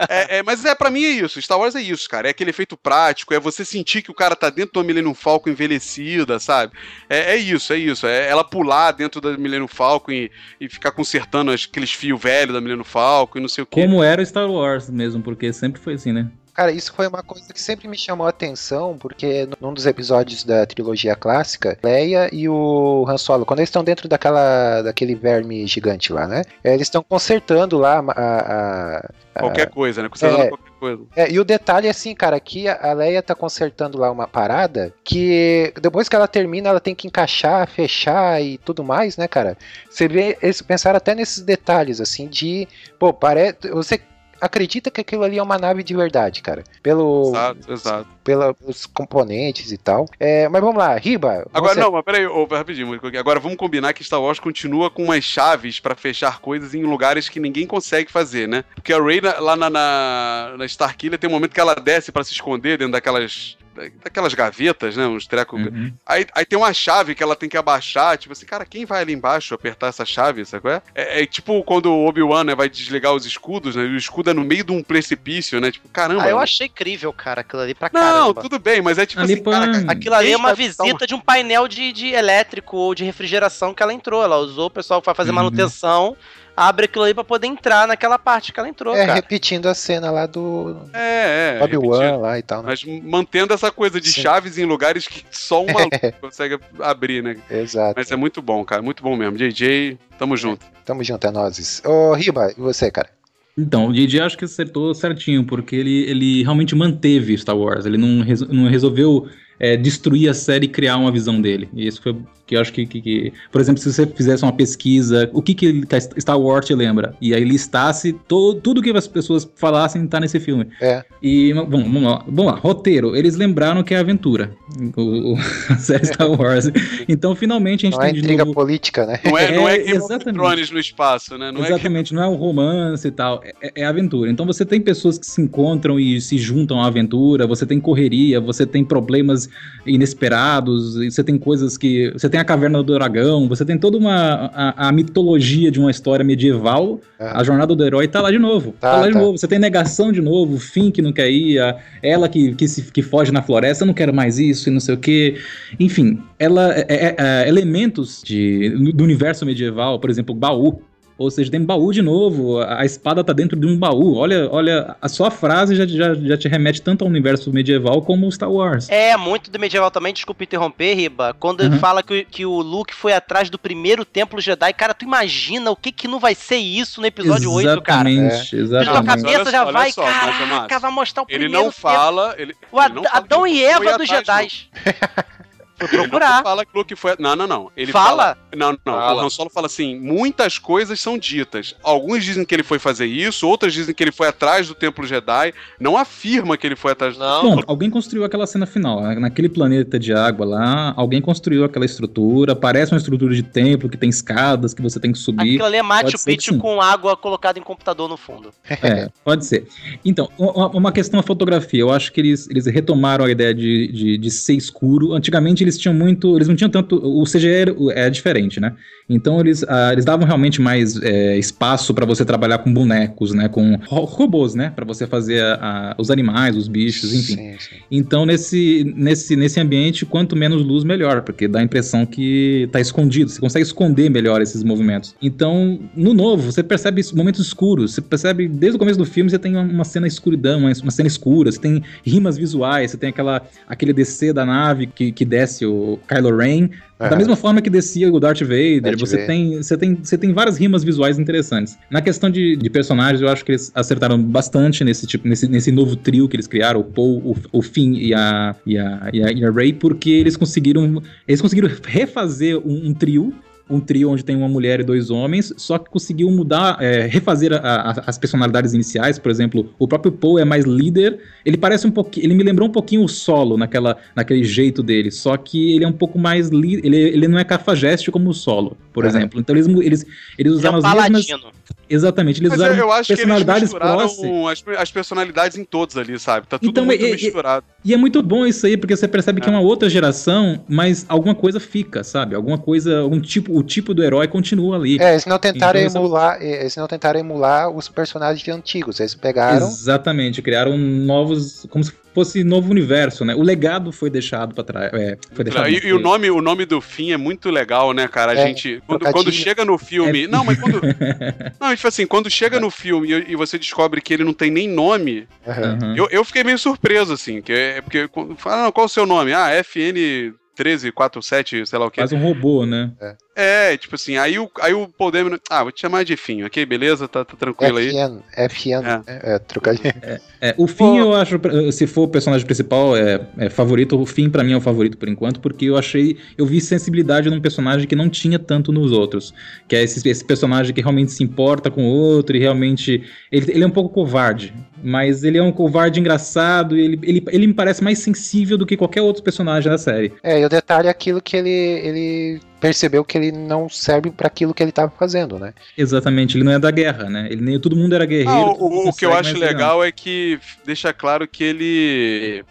É, é, mas é para mim é isso. Star Wars é isso, cara. É aquele efeito prático, é você sentir que o cara tá dentro do Millennium Falcon envelhecida, sabe? É, é isso, é isso. É ela pular dentro da Millennium Falcon e, e ficar consertando aqueles fios velhos da Millennium Falcon e não sei o quê.
Como era o Star Wars mesmo, porque sempre foi assim, né?
Cara, isso foi uma coisa que sempre me chamou a atenção, porque num dos episódios da trilogia clássica, Leia e o Han Solo, quando eles estão dentro daquela, daquele verme gigante lá, né? é, Eles estão consertando lá a- a- a,
Qualquer coisa, né? Consertando
é.
qualquer coisa.
É, e o detalhe é assim, cara, que a a Leia tá consertando lá uma parada que depois que ela termina, ela tem que encaixar, fechar e tudo mais, né, cara? Você vê, eles pensaram até nesses detalhes, assim, de. Pô, parece. Você acredita que aquilo ali é uma nave de verdade, cara. Pelo,
Exato, exato.
pelos componentes e tal. É, mas vamos lá, Riba.
Agora,
você-
não, mas peraí, ô, rapidinho. Agora vamos combinar que Star Wars continua com umas chaves pra fechar coisas em lugares que ninguém consegue fazer, né? Porque a Rey lá na, na, na Starkiller tem um momento que ela desce pra se esconder dentro daquelas. Daquelas gavetas, né? Uns trecos.
Uhum.
Aí, aí tem uma chave que ela tem que abaixar. Tipo assim, cara, quem vai ali embaixo apertar essa chave? Sabe qual é? É, é tipo quando o Obi-Wan né, vai desligar os escudos, né? E o escudo é no meio de um precipício, né? Tipo, caramba.
Ah, eu achei incrível, cara, aquilo ali pra
Não,
caramba.
tudo bem, mas é tipo
Ali
assim, cara,
Aquilo ali é uma visita de um painel de, de elétrico ou de refrigeração que ela entrou. Ela usou o pessoal vai fazer
Uhum.
Abre aquilo aí pra poder entrar naquela parte que ela entrou,
É,
cara.
repetindo a cena lá do
É, é.
Obi-Wan lá e tal, né?
Mas mantendo essa coisa de
Sim.
chaves em lugares que só um maluco consegue abrir, né?
Exato.
Mas é muito bom, cara. Muito bom mesmo. JJ, tamo junto.
Tamo junto, é nozes. Ô, Riba, e você, cara?
Então, o DJ acho que acertou certinho, porque ele, ele realmente manteve Star Wars. Ele não, res- não resolveu é, destruir a série e criar uma visão dele. E isso foi que eu acho que, que- que- Por exemplo, se você fizesse uma pesquisa, o que, que que Star Wars te lembra? E aí listasse to, tudo que as pessoas falassem tá nesse filme.
É.
E, bom, vamos lá. Vamos lá. Roteiro. Eles lembraram que é aventura. O, o- a série Star Wars. Então, finalmente, a gente
Não é
tem de
intriga
novo...
política, né?
Não é, não é
É, exatamente.
No espaço, né? Não é
Exatamente, não é um romance e tal, é, é aventura. Então você tem pessoas que se encontram e se juntam à aventura, você tem correria, você tem problemas inesperados, você tem coisas que. Você tem a caverna do dragão, você tem toda uma. a, a mitologia de uma história medieval.
É.
A jornada do herói tá lá de novo. Tá,
Tá,
lá de
tá.
novo. Você tem negação de novo, o Finn que não quer ir, a- ela que, que, se, que foge na floresta, eu não quero mais isso e não sei o quê. Enfim, ela é, é- é- elementos de, do universo medieval, por exemplo, baú. Ou seja, tem baú de novo, a espada tá dentro de um baú. Olha, olha, a sua frase já, já, já te remete tanto ao universo medieval como Star Wars.
É, muito do medieval também, desculpa interromper, Riba. Quando ele
Uhum.
fala que, o- que o Luke foi atrás do primeiro templo Jedi, cara, tu imagina o que que não vai ser isso no episódio 8, cara?
Exatamente,
tua
exatamente.
cabeça
Olha
já
só,
vai,
olha só,
caraca, vai mostrar o
Ele
primeiro
não fala. Ele,
O
ele não fala
Adão e Eva dos
atrás,
Foi
Ele não
procurar.
fala que Luke foi. Não, não, não. Ele
Fala?
fala. Não, não.
Fala.
O Han Solo fala assim: muitas coisas são ditas. Alguns dizem que ele foi fazer isso, outras dizem que ele foi atrás do Templo Jedi. Não afirma que ele foi atrás do
Não.
Bom, alguém construiu aquela cena final. Naquele planeta de água lá, alguém construiu aquela estrutura. Parece uma estrutura de templo que tem escadas que você tem que subir.
Aquilo ali é Machu Picchu com água colocada em computador no fundo.
É, pode ser. Então, uma, questão da fotografia. Eu acho que eles, eles retomaram a ideia de, de, de ser escuro. Antigamente eles tinham muito. Eles não tinham tanto. O CGI era- é diferente, né? Então eles, ah, eles davam realmente mais é, espaço para você trabalhar com bonecos, né? Com ro- robôs, né? Para você fazer a- a- os animais, os bichos, enfim.
Sim, sim.
Então, nesse, nesse, nesse ambiente, quanto menos luz, melhor, porque dá a impressão que tá escondido, você consegue esconder melhor esses movimentos. Então, no novo, você percebe momentos escuros, você percebe, desde o começo do filme, você tem uma, cena escuridão, uma, uma cena escura, você tem rimas visuais, você tem aquela, aquele descer da nave que, que desce o Kylo Ren, da mesma forma que descia o Darth Vader,
Darth
você,
Vader.
Tem, você, tem, você tem várias rimas visuais interessantes. Na questão de, de personagens, eu acho que eles acertaram bastante nesse tipo, nesse, nesse novo trio que eles criaram, o Paul, o, o Finn e a, e, a, e, a, e a Rey, porque eles conseguiram. Eles conseguiram refazer um, um trio. Um trio onde tem uma mulher e dois homens, só que conseguiu mudar, é, refazer a- a- as personalidades iniciais. Por exemplo, o próprio Paul é mais líder. Ele parece um pouquinho. Ele me lembrou um pouquinho o solo naquela, naquele jeito dele. Só que ele é um pouco mais. Li, ele, ele não é cafajeste como o solo, por
Aham.
exemplo. Então eles, eles, eles
Ele é
usaram
um
as mesmas. Exatamente, eles
Mas
usaram
eu, eu acho que eles
personalidades
misturaram as, as personalidades em todos ali, sabe? Tá tudo
Então,
muito
e- e-
misturado.
E é muito bom isso aí, porque você percebe que é uma outra geração, mas alguma coisa fica, sabe? Alguma coisa, algum tipo, o tipo do herói continua ali.
É, eles não tentaram
Então,
emular, eh, eles não tentaram emular os personagens antigos, eles pegaram
Exatamente, criaram novos, como se fosse novo universo, né? O legado foi deixado para trás. É, foi deixado
E, e o nome, o nome do fim é muito legal, né, cara? A
É,
gente. Quando, quando chega no filme.
É.
Não, mas quando. não, tipo assim, quando chega no filme e, e você descobre que ele não tem nem nome.
Aham.
eu, eu fiquei meio surpreso, assim. Que é porque. Fala, não, qual o seu nome? Ah, FN. 1347, sei lá o que.
Faz um robô, né?
É, tipo assim, aí o, aí o Paul Dameron, ah, vou te chamar de Finho, ok? Beleza? Tá, tá tranquilo aí.
FN, FN,
É.
é, é, trocadilho.
É, o Finn, eu acho, se for o personagem principal, é, é favorito. O Finn, pra mim, é o favorito por enquanto, porque eu achei. Eu vi sensibilidade num personagem que não tinha tanto nos outros. Que é esse, esse personagem que realmente se importa com o outro e realmente. Ele, ele é um pouco covarde, mas ele é um covarde engraçado e ele, ele, ele me parece mais sensível do que qualquer outro personagem da série.
É, e o detalhe é aquilo que ele, ele percebeu que ele não serve para aquilo que ele tava fazendo, né?
Exatamente, ele não é da guerra, né? Ele nem todo mundo era guerreiro.
Ah, o, o que eu acho
ele não.
legal é que deixa claro que ele.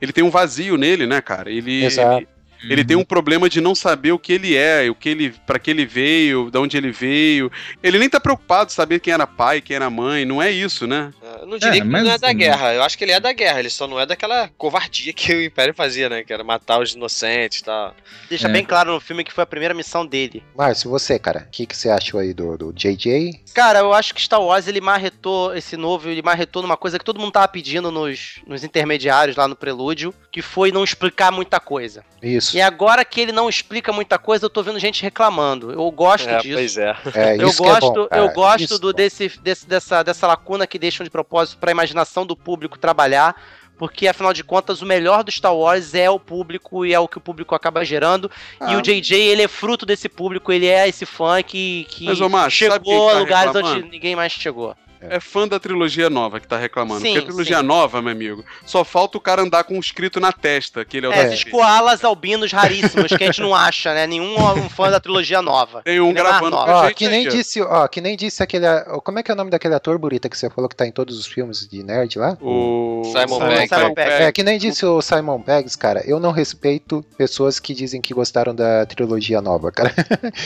Ele tem um vazio nele, né, cara? Ele.
Exato.
ele- Ele tem um problema de não saber o que ele é, o que ele, para que ele veio, de onde ele veio. Ele nem tá preocupado em saber quem era pai, quem era mãe, não é isso, né?
Eu não diria
É,
que ele
mas
não é da
assim-
guerra. Eu acho que ele é da guerra. Ele só não é daquela covardia que o Império fazia, né? Que era matar os inocentes e tal.
Deixa
É.
bem claro no filme que foi a primeira missão dele.
Márcio, você, cara, o que, que você achou aí do, do JJ?
Cara, eu acho que Star Wars ele marretou esse novo, ele marretou numa coisa que todo mundo tava pedindo nos, nos intermediários lá no prelúdio, que foi não explicar muita coisa.
Isso.
E agora que ele não explica muita coisa, eu tô vendo gente reclamando. Eu gosto
É,
disso.
pois é.
É,
Eu
isso que é
gosto,
bom,
eu gosto
Isso
do,
é
desse, desse- dessa, dessa lacuna que deixam de propósito pra imaginação do público trabalhar. Porque, afinal de contas, o melhor do Star Wars é o público e é o que o público acaba gerando. E
Ah.
o JJ, ele é fruto desse público, ele é esse fã que, que
Mas, quem
chegou
tá
a lugares
reclamando?
onde ninguém mais chegou.
É fã da trilogia nova que tá reclamando.
Sim,
Porque a trilogia
sim.
nova, meu amigo, só falta o cara andar com um escrito na testa, que ele é o
É,
da
esses koalas albinos raríssimos que a gente não acha, né? Nenhum um fã da trilogia nova.
Tem um
Nem mais
gravando
nova.
com a
Ó, que nem disse, ó, que nem disse aquele. ó, Como é que é o nome daquele ator bonita que você falou que tá em todos os filmes de nerd lá?
O
Simon
Pegg. Simon Pegg.
É, que nem disse o Simon Peggs, cara. Eu não respeito pessoas que dizem que gostaram da trilogia nova, cara.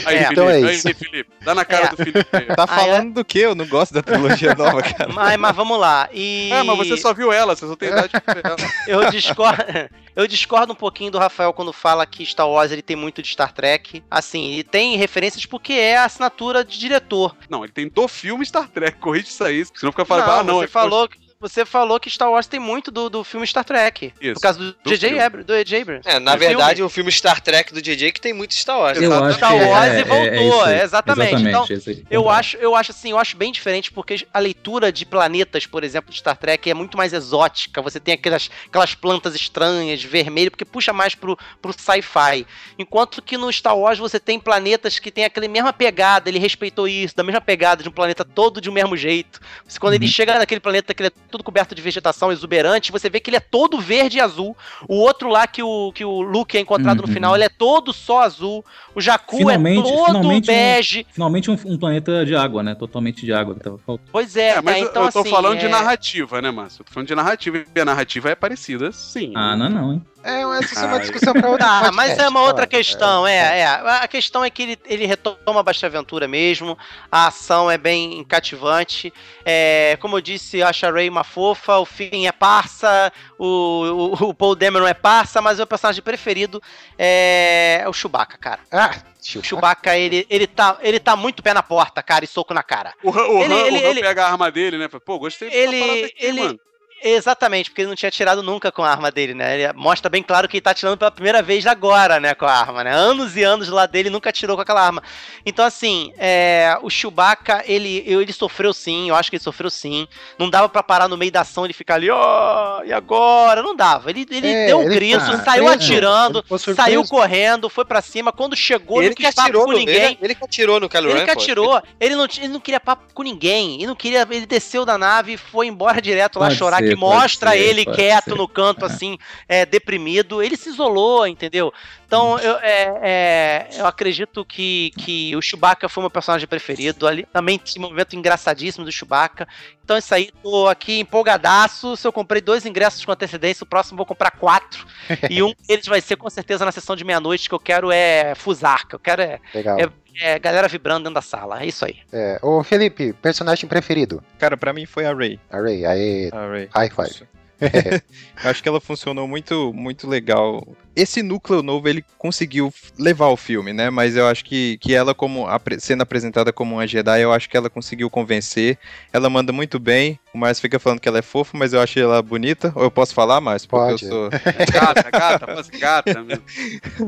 Aí,
É.
Felipe,
Então é
aí,
isso.
Felipe, dá na cara
É.
do Felipe.
Tá
Ah,
falando do que? Eu não gosto da trilogia trilogia nova, cara.
Mas, mas vamos lá. E...
É, mas você só viu ela, você só tem idade pra ver ela.
Eu discordo, eu discordo um pouquinho do Rafael quando fala que Star Wars ele tem muito de Star Trek. Assim, ele tem referências porque é a assinatura de diretor.
Não, ele tem do filme Star Trek, corrige isso aí, senão fica falando,
não,
ah, não,
você
é
falou que você falou que Star Wars tem muito do, do filme Star Trek.
Isso,
Por causa do J.J. Abrams, do J.J. Abrams.
É, na
Do
verdade,
filme.
o filme Star Trek do JJ que tem muito Star Wars.
Eu acho
Star Wars
é,
e
é-
voltou,
é
é, exatamente. Então,
isso aí.
Eu acho, eu acho assim, eu acho bem diferente porque a leitura de planetas, por exemplo, de Star Trek é muito mais exótica. Você tem aquelas, aquelas plantas estranhas, vermelho, porque puxa mais pro, pro sci-fi. Enquanto que no Star Wars você tem planetas que tem aquela mesma pegada, ele respeitou isso, da mesma pegada de um planeta todo de um mesmo jeito. Você, quando ele
Uhum.
chega naquele planeta que ele é todo coberto de vegetação exuberante, você vê que ele é todo verde e azul. O outro lá que o, que o Luke é encontrado no
Uhum.
final, ele é todo só azul. O Jakku é
Finalmente-
todo
finalmente um-
bege.
Finalmente um, um planeta de água, né? Totalmente de água.
Pois é,
É, mas
tá,
eu-
então
eu tô
assim,
falando de
é-
narrativa, né, Márcio? Eu tô falando de narrativa e a narrativa é parecida, sim.
Ah, não, não, hein?
É, mas essa é uma discussão pra outra
Ah,
podcast,
mas é uma outra
fala.
questão, é, é. A questão é que ele, ele retoma bastante aventura mesmo, a ação é bem cativante. É, como eu disse, eu acho a Ray uma fofa, o Finn é parça, o, o, o Paul Dameron é parça, mas o meu personagem preferido é, é o Chewbacca, cara.
Ah,
O
tio.
Chewbacca, ele, ele, tá, ele tá muito pé na porta, cara, e soco na cara.
O Han, o
Ele-
Han-
ele-
o Han
ele-
pega a arma dele, né? Pô, gostei dessa
Ele-
aqui,
ele-
mano.
Exatamente, porque ele não tinha tirado nunca com a arma dele, né? Ele mostra bem claro que ele tá tirando pela primeira vez agora, né, com a arma, né? Anos e anos lá dele nunca tirou com aquela arma. Então, assim, é, o Chewbacca, ele, ele sofreu sim, eu acho que ele sofreu sim. Não dava pra parar no meio da ação e ele ficar ali, ó, e agora? Não dava. Ele, ele
É,
deu um
ele
grito,
tá
saiu atirando, saiu correndo, foi pra cima. Quando chegou,
Ele
não
que
quis papo
atirou
com
no,
ninguém.
ele, ele que atirou no Kylo
Ele que atirou, ele não, ele não queria papo com ninguém, ele não queria, ele desceu da nave e foi embora direto lá
Pode
chorar,
ser,
que mostra
ser,
ele quieto
ser.
no canto, assim, é, deprimido, ele se isolou, entendeu? Então, eu, é, é, eu acredito que, que o Chewbacca foi meu personagem preferido, ali também tinha um momento engraçadíssimo do Chewbacca, então isso aí, tô aqui empolgadaço, se eu comprei dois ingressos com antecedência, o próximo eu vou comprar quatro, e um deles vai ser com certeza na sessão de meia-noite, que eu quero é fusar, que eu quero é
Legal.
É- é, galera vibrando dentro da sala. É isso aí.
É, ô Felipe, personagem preferido?
Cara, pra mim foi a Ray.
A Ray, aí,
A Ray.
high five.
Eu acho que ela funcionou muito, muito legal. Esse núcleo novo, ele conseguiu levar o filme, né? Mas eu acho que, que ela, como sendo apresentada como uma Jedi, eu acho que ela conseguiu convencer. Ela manda muito bem. O Márcio fica falando que ela é fofa, mas eu achei ela bonita. Ou eu posso falar, Márcio? Porque
Pode.
eu sou.
Gata, gata, mas gata mesmo.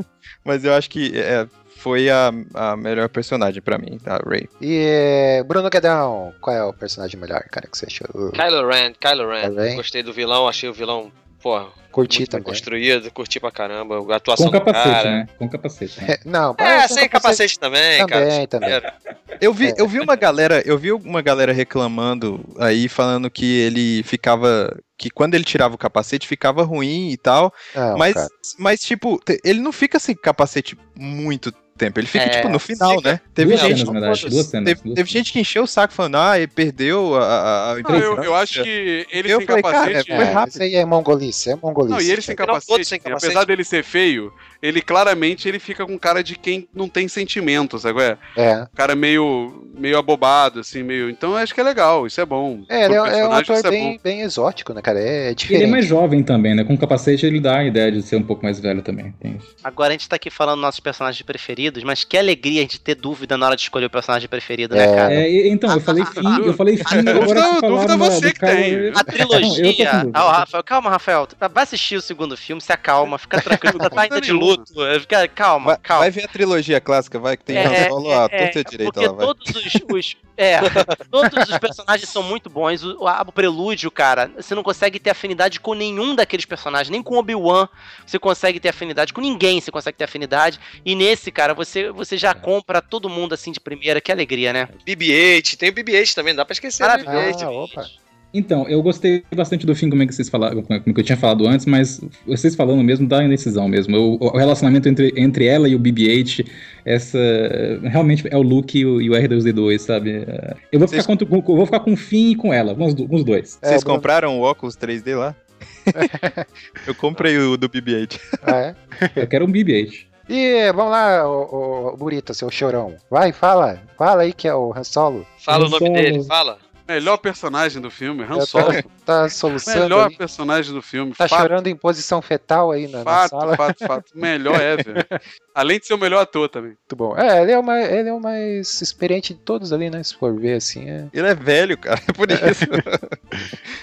Mas eu acho que é, foi a, a melhor personagem pra mim, a Ray.
E é, Bruno Guedão, qual é o personagem melhor, cara, que você achou?
Kylo Ren, Kylo Ren.
Kylo Ren.
Gostei do vilão, achei o vilão, pô,
Curti também.
construído, curti pra caramba. A atuação
Com
do
capacete,
cara.
né? Com capacete. Né?
É, não,
É,
sem
sem capacete também,
Também,
cara.
também.
Eu vi,
É.
eu vi uma galera, eu vi uma galera reclamando aí, falando que ele ficava. Que quando ele tirava o capacete ficava ruim e tal.
Não,
mas,
cara.
mas, tipo, ele não fica sem capacete muito tempo. Ele fica,
É,
tipo, no final,
fica-
né? Teve
Duas
gente,
cenas. Duas cenas.
teve,
duas
teve
cenas.
gente que encheu o saco falando, ah, ele perdeu a. a, a
Não, eu, eu acho que ele
Eu
sem
falei, cara,
capacete.
foi
É,
rápido.
isso aí é mongolice, é mongolice.
Não, e ele sem
Viram
capacete,
sem capacete.
apesar dele ser feio, ele claramente ele fica com cara de quem não tem sentimentos, sabe? é?
É,
Um cara meio, meio abobado, assim, meio. Então eu acho que é legal, isso é bom.
é ele é, é um
personagem,
ator
isso é
bem, bem exótico, né, cara? É
Ele
diferente.
é mais jovem também, né? Com capacete ele dá a ideia de ser um pouco mais velho também. Tem isso.
Agora a gente tá aqui falando nossos personagens preferidos, mas que alegria a gente ter dúvida na hora de escolher o personagem preferido, né,
É.
cara?
É, então, eu falei fim, eu falei fim,
Dúvida-
agora que
dúvida
da-
você
do
que tem.
A
Não,
trilogia.
dúvida.
Ah, o Rafael, calma, Rafael. Vai assistir o segundo filme, se acalma, fica tranquilo, tá ainda de luto. Fica, calma,
Vai,
calma.
vai ver a trilogia clássica, vai, que tem
É,
Solo, a
é,
torta a direita lá, vai.
todos os, os- é, todos os personagens são muito bons. O, o prelúdio, cara, você não consegue ter afinidade com nenhum daqueles personagens, nem com Obi-Wan você consegue ter afinidade, com ninguém você consegue ter afinidade. E nesse, cara, você, você já compra todo mundo assim de primeira, que alegria, né?
BB-8, tem o BB-8 também, não dá pra esquecer. né?
Ah, opa.
Então, eu gostei bastante do fim, como é que vocês falaram, como é que eu tinha falado antes, mas vocês falando mesmo dá indecisão mesmo. O, o relacionamento entre, entre ela e o BB-8, essa. Realmente é o Luke e o, e o R2D2, sabe? É, Eu vou ficar,
Vocês-
contra- com, eu vou ficar com o fim e com ela, com os, com os dois.
É,
Vocês
Bruno-
compraram o óculos 3D lá? eu comprei o do BB-8.
Ah, é?
Eu quero um BB-8.
E vamos lá, o, o Burita, seu chorão. Vai, fala. Fala aí que é o Han Solo.
Fala o
Eu
nome
sou-
dele, fala.
Melhor personagem do filme, Han Solo.
tá, tá soluçando
Melhor
aí.
personagem do filme.
Tá
fato,
chorando em posição fetal aí na, na
fato,
sala.
fato, fato. Melhor ever. Além de ser o melhor ator também.
Muito bom. É, ele é, o mais, ele é o mais experiente de todos ali, né? Se for ver assim. É...
Ele é velho, cara. É por isso.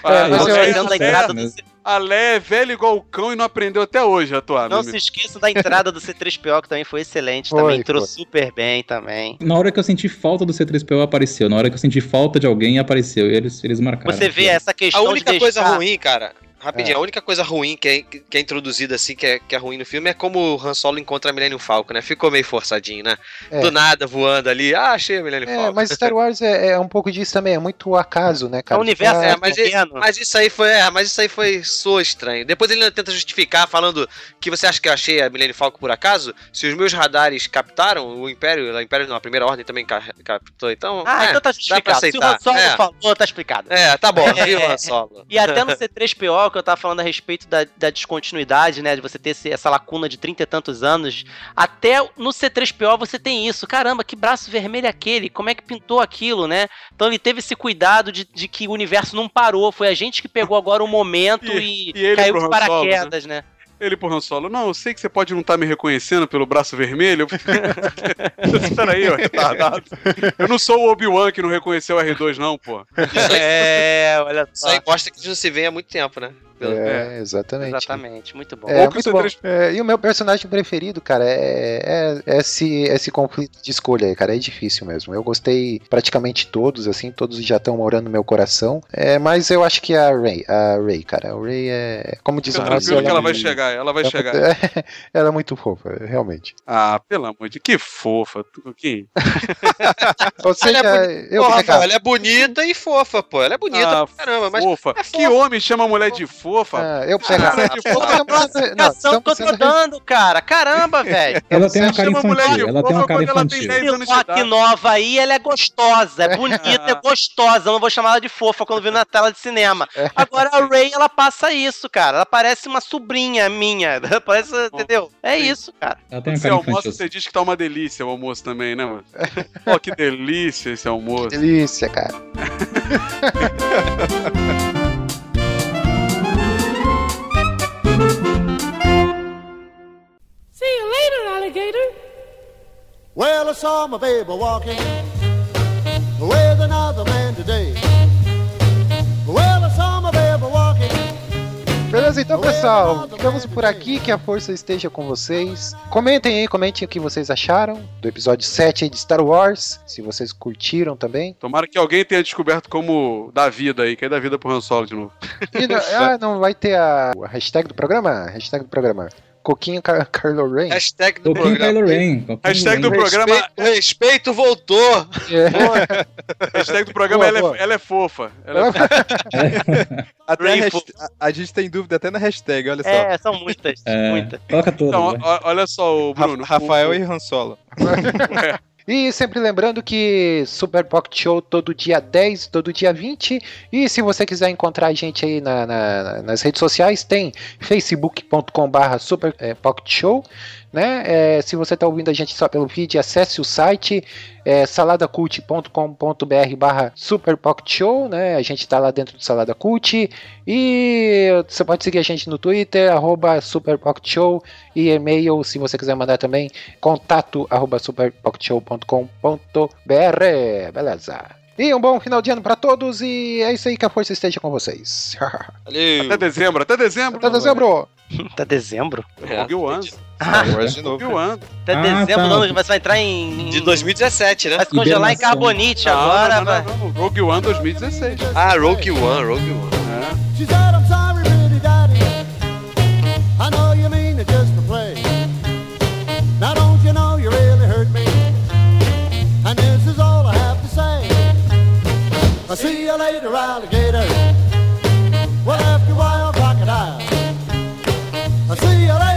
É, mas eu-
esqueçam da entrada do C-
A Lé é velho igual o cão e não aprendeu até hoje a atuar.
Não
meu
se esqueçam da entrada do C3PO, que também foi excelente.
Foi,
também entrou
foi.
super bem também.
Na hora que eu senti falta do C3PO, apareceu. Na hora que eu senti falta de alguém, apareceu. E eles, eles marcaram.
Você vê essa
A
questão
única
de
coisa
deixar...
ruim, cara. Rapidinho, a única coisa ruim que é, que é introduzida assim, que é, que é ruim no filme, é como o Han Solo encontra a Millennium Falcon, né? Ficou meio forçadinho, né?
É.
Do nada, voando ali. Ah, achei a Millennium
É,
Falcon.
mas Star Wars é, é um pouco disso também, é muito acaso, né,
É
cara?
o universo
Ah,
É,
é,
mas,
pequeno.
mas isso aí foi, é, mas isso aí foi soa estranho. Depois ele ainda tenta justificar falando que você acha que eu achei a Millennium Falcon por acaso? Se os meus radares captaram, o Império, o Império não, a primeira ordem também ca- captou, então.
Ah,
é,
então tá justificado. Se o. Han Solo
é.
falou, tá explicado.
É, tá bom,
É.
viu, Han Solo?
E até no C3PO, que eu tava falando a respeito da, da descontinuidade, né? De você ter esse- essa lacuna de trinta e tantos anos. Até no C3PO você tem isso. Caramba, que braço vermelho é aquele? Como é que pintou aquilo, né? Então ele teve esse cuidado de, de que o universo não parou. Foi a gente que pegou agora o momento e,
e ele
caiu de
Solo,
paraquedas, né?
Ele pro Han Solo, não, eu sei que você pode não estar me reconhecendo pelo braço vermelho. Espera aí, ó, retardado. Eu não sou o Obi-Wan que não reconheceu o R2, não, pô.
É, olha
Isso
só.
aí mostra que isso não se vê há muito tempo, né? Pelo-
É, exatamente.
Exatamente, muito bom.
É, muito bom.
C3
É, e o meu personagem preferido, cara, é, é esse, esse conflito de escolha aí, cara. É difícil mesmo. Eu gostei praticamente todos, assim, todos já estão morando no meu coração. É, mas eu acho que a Ray, a Ray, cara, a Ray é. Como diz o
tranquilo que ela vai
é-
chegar, ela vai
é-
chegar.
ela é muito fofa, realmente.
Ah, pelo amor de que fofa. tu- Que...
Ou seja,
Ela é
eu
Porra, Rafael, ela é bonita e fofa, pô. Ela é bonita
Ah,
pra caramba, mas
fofa.
é
Que homem chama a mulher de fofa?
Ah, eu pegar.
Ah, de fofa.
Estamos sendo- não,
Explicação que eu tô dando, cara. Caramba, velho.
Ela tem uma cara
chama a mulher de
infantil. Ela tem uma
fofa
cara
ela
infantil.
10 anos de
Rock
idade.
nova aí, ela é gostosa, é bonita, é gostosa. Eu não vou chamar ela de fofa quando vir na tela de cinema. Agora a Ray, ela passa isso, cara. Ela parece uma sobrinha minha. Parece, entendeu? É
Sim.
isso, cara.
Ela tem uma
você
cara
almoça, você diz que tá uma delícia o almoço também, né, mano? Pô, que delícia esse almoço.
Delícia, cara.
alligator. Well, I saw my baby walking with another man today. Well, I saw my baby walking.
Beleza, então pessoal, ficamos por aqui, que a força esteja com vocês. Comentem aí, comentem o que vocês acharam do episódio 7 aí de Star Wars, se vocês curtiram também.
Tomara que alguém tenha descoberto como dar vida aí, que é dar vida pro Han Solo de novo.
E não, ah, não vai ter a, a hashtag do programa? Hashtag do programa. Coquinho Car Carlo Ren.
Hashtag do
Pouquinho
programa.
Kylo Ren. pouquinho
Hashtag do
Ren.
programa,
Respeito, respeito voltou.
É.
hashtag do programa
Boa,
ela,
boa.
É, ela é fofa. Ela é
Até a,
Ray
hasht- a- a gente tem dúvida até na hashtag, olha só.
É, são muitas,
É,
muitas.
Coloca todas.
Então, ó- olha só, o
Ra-
Bruno.
Rafael
o,
e Han Solo.
E sempre lembrando que Super Pocket Show todo dia 10, todo dia 20. E se você quiser encontrar a gente aí na- na- nas redes sociais, tem facebook.com/barra Super eh, Pocket Show. Né? Eh, se você está ouvindo a gente só pelo vídeo, acesse o site é, saladacult.com.br barra Super Pocket Show, né? A gente está lá dentro do Salada Cult. E você pode seguir a gente no Twitter, arroba Super Pocket Show. E e-mail, se você quiser mandar também, contato arroba superpocketshow.com.br. Beleza. E um bom final de ano para todos. E é isso aí, que a força esteja com vocês.
Valeu.
Até dezembro, até dezembro.
Até dezembro.
Até dezembro?
Rogue One.
Ah, Star Wars de novo.
Até
ah,
dezembro,
tá.
não, mas vai entrar em.
De 2017, né?
Vai se congelar em carbonite
não,
agora,
não, não, não, Rogue One 2016.
Ah, Rogue One, Rogue One.
I'll see you later, alligator. Well, after a while, crocodile. I'll see you later.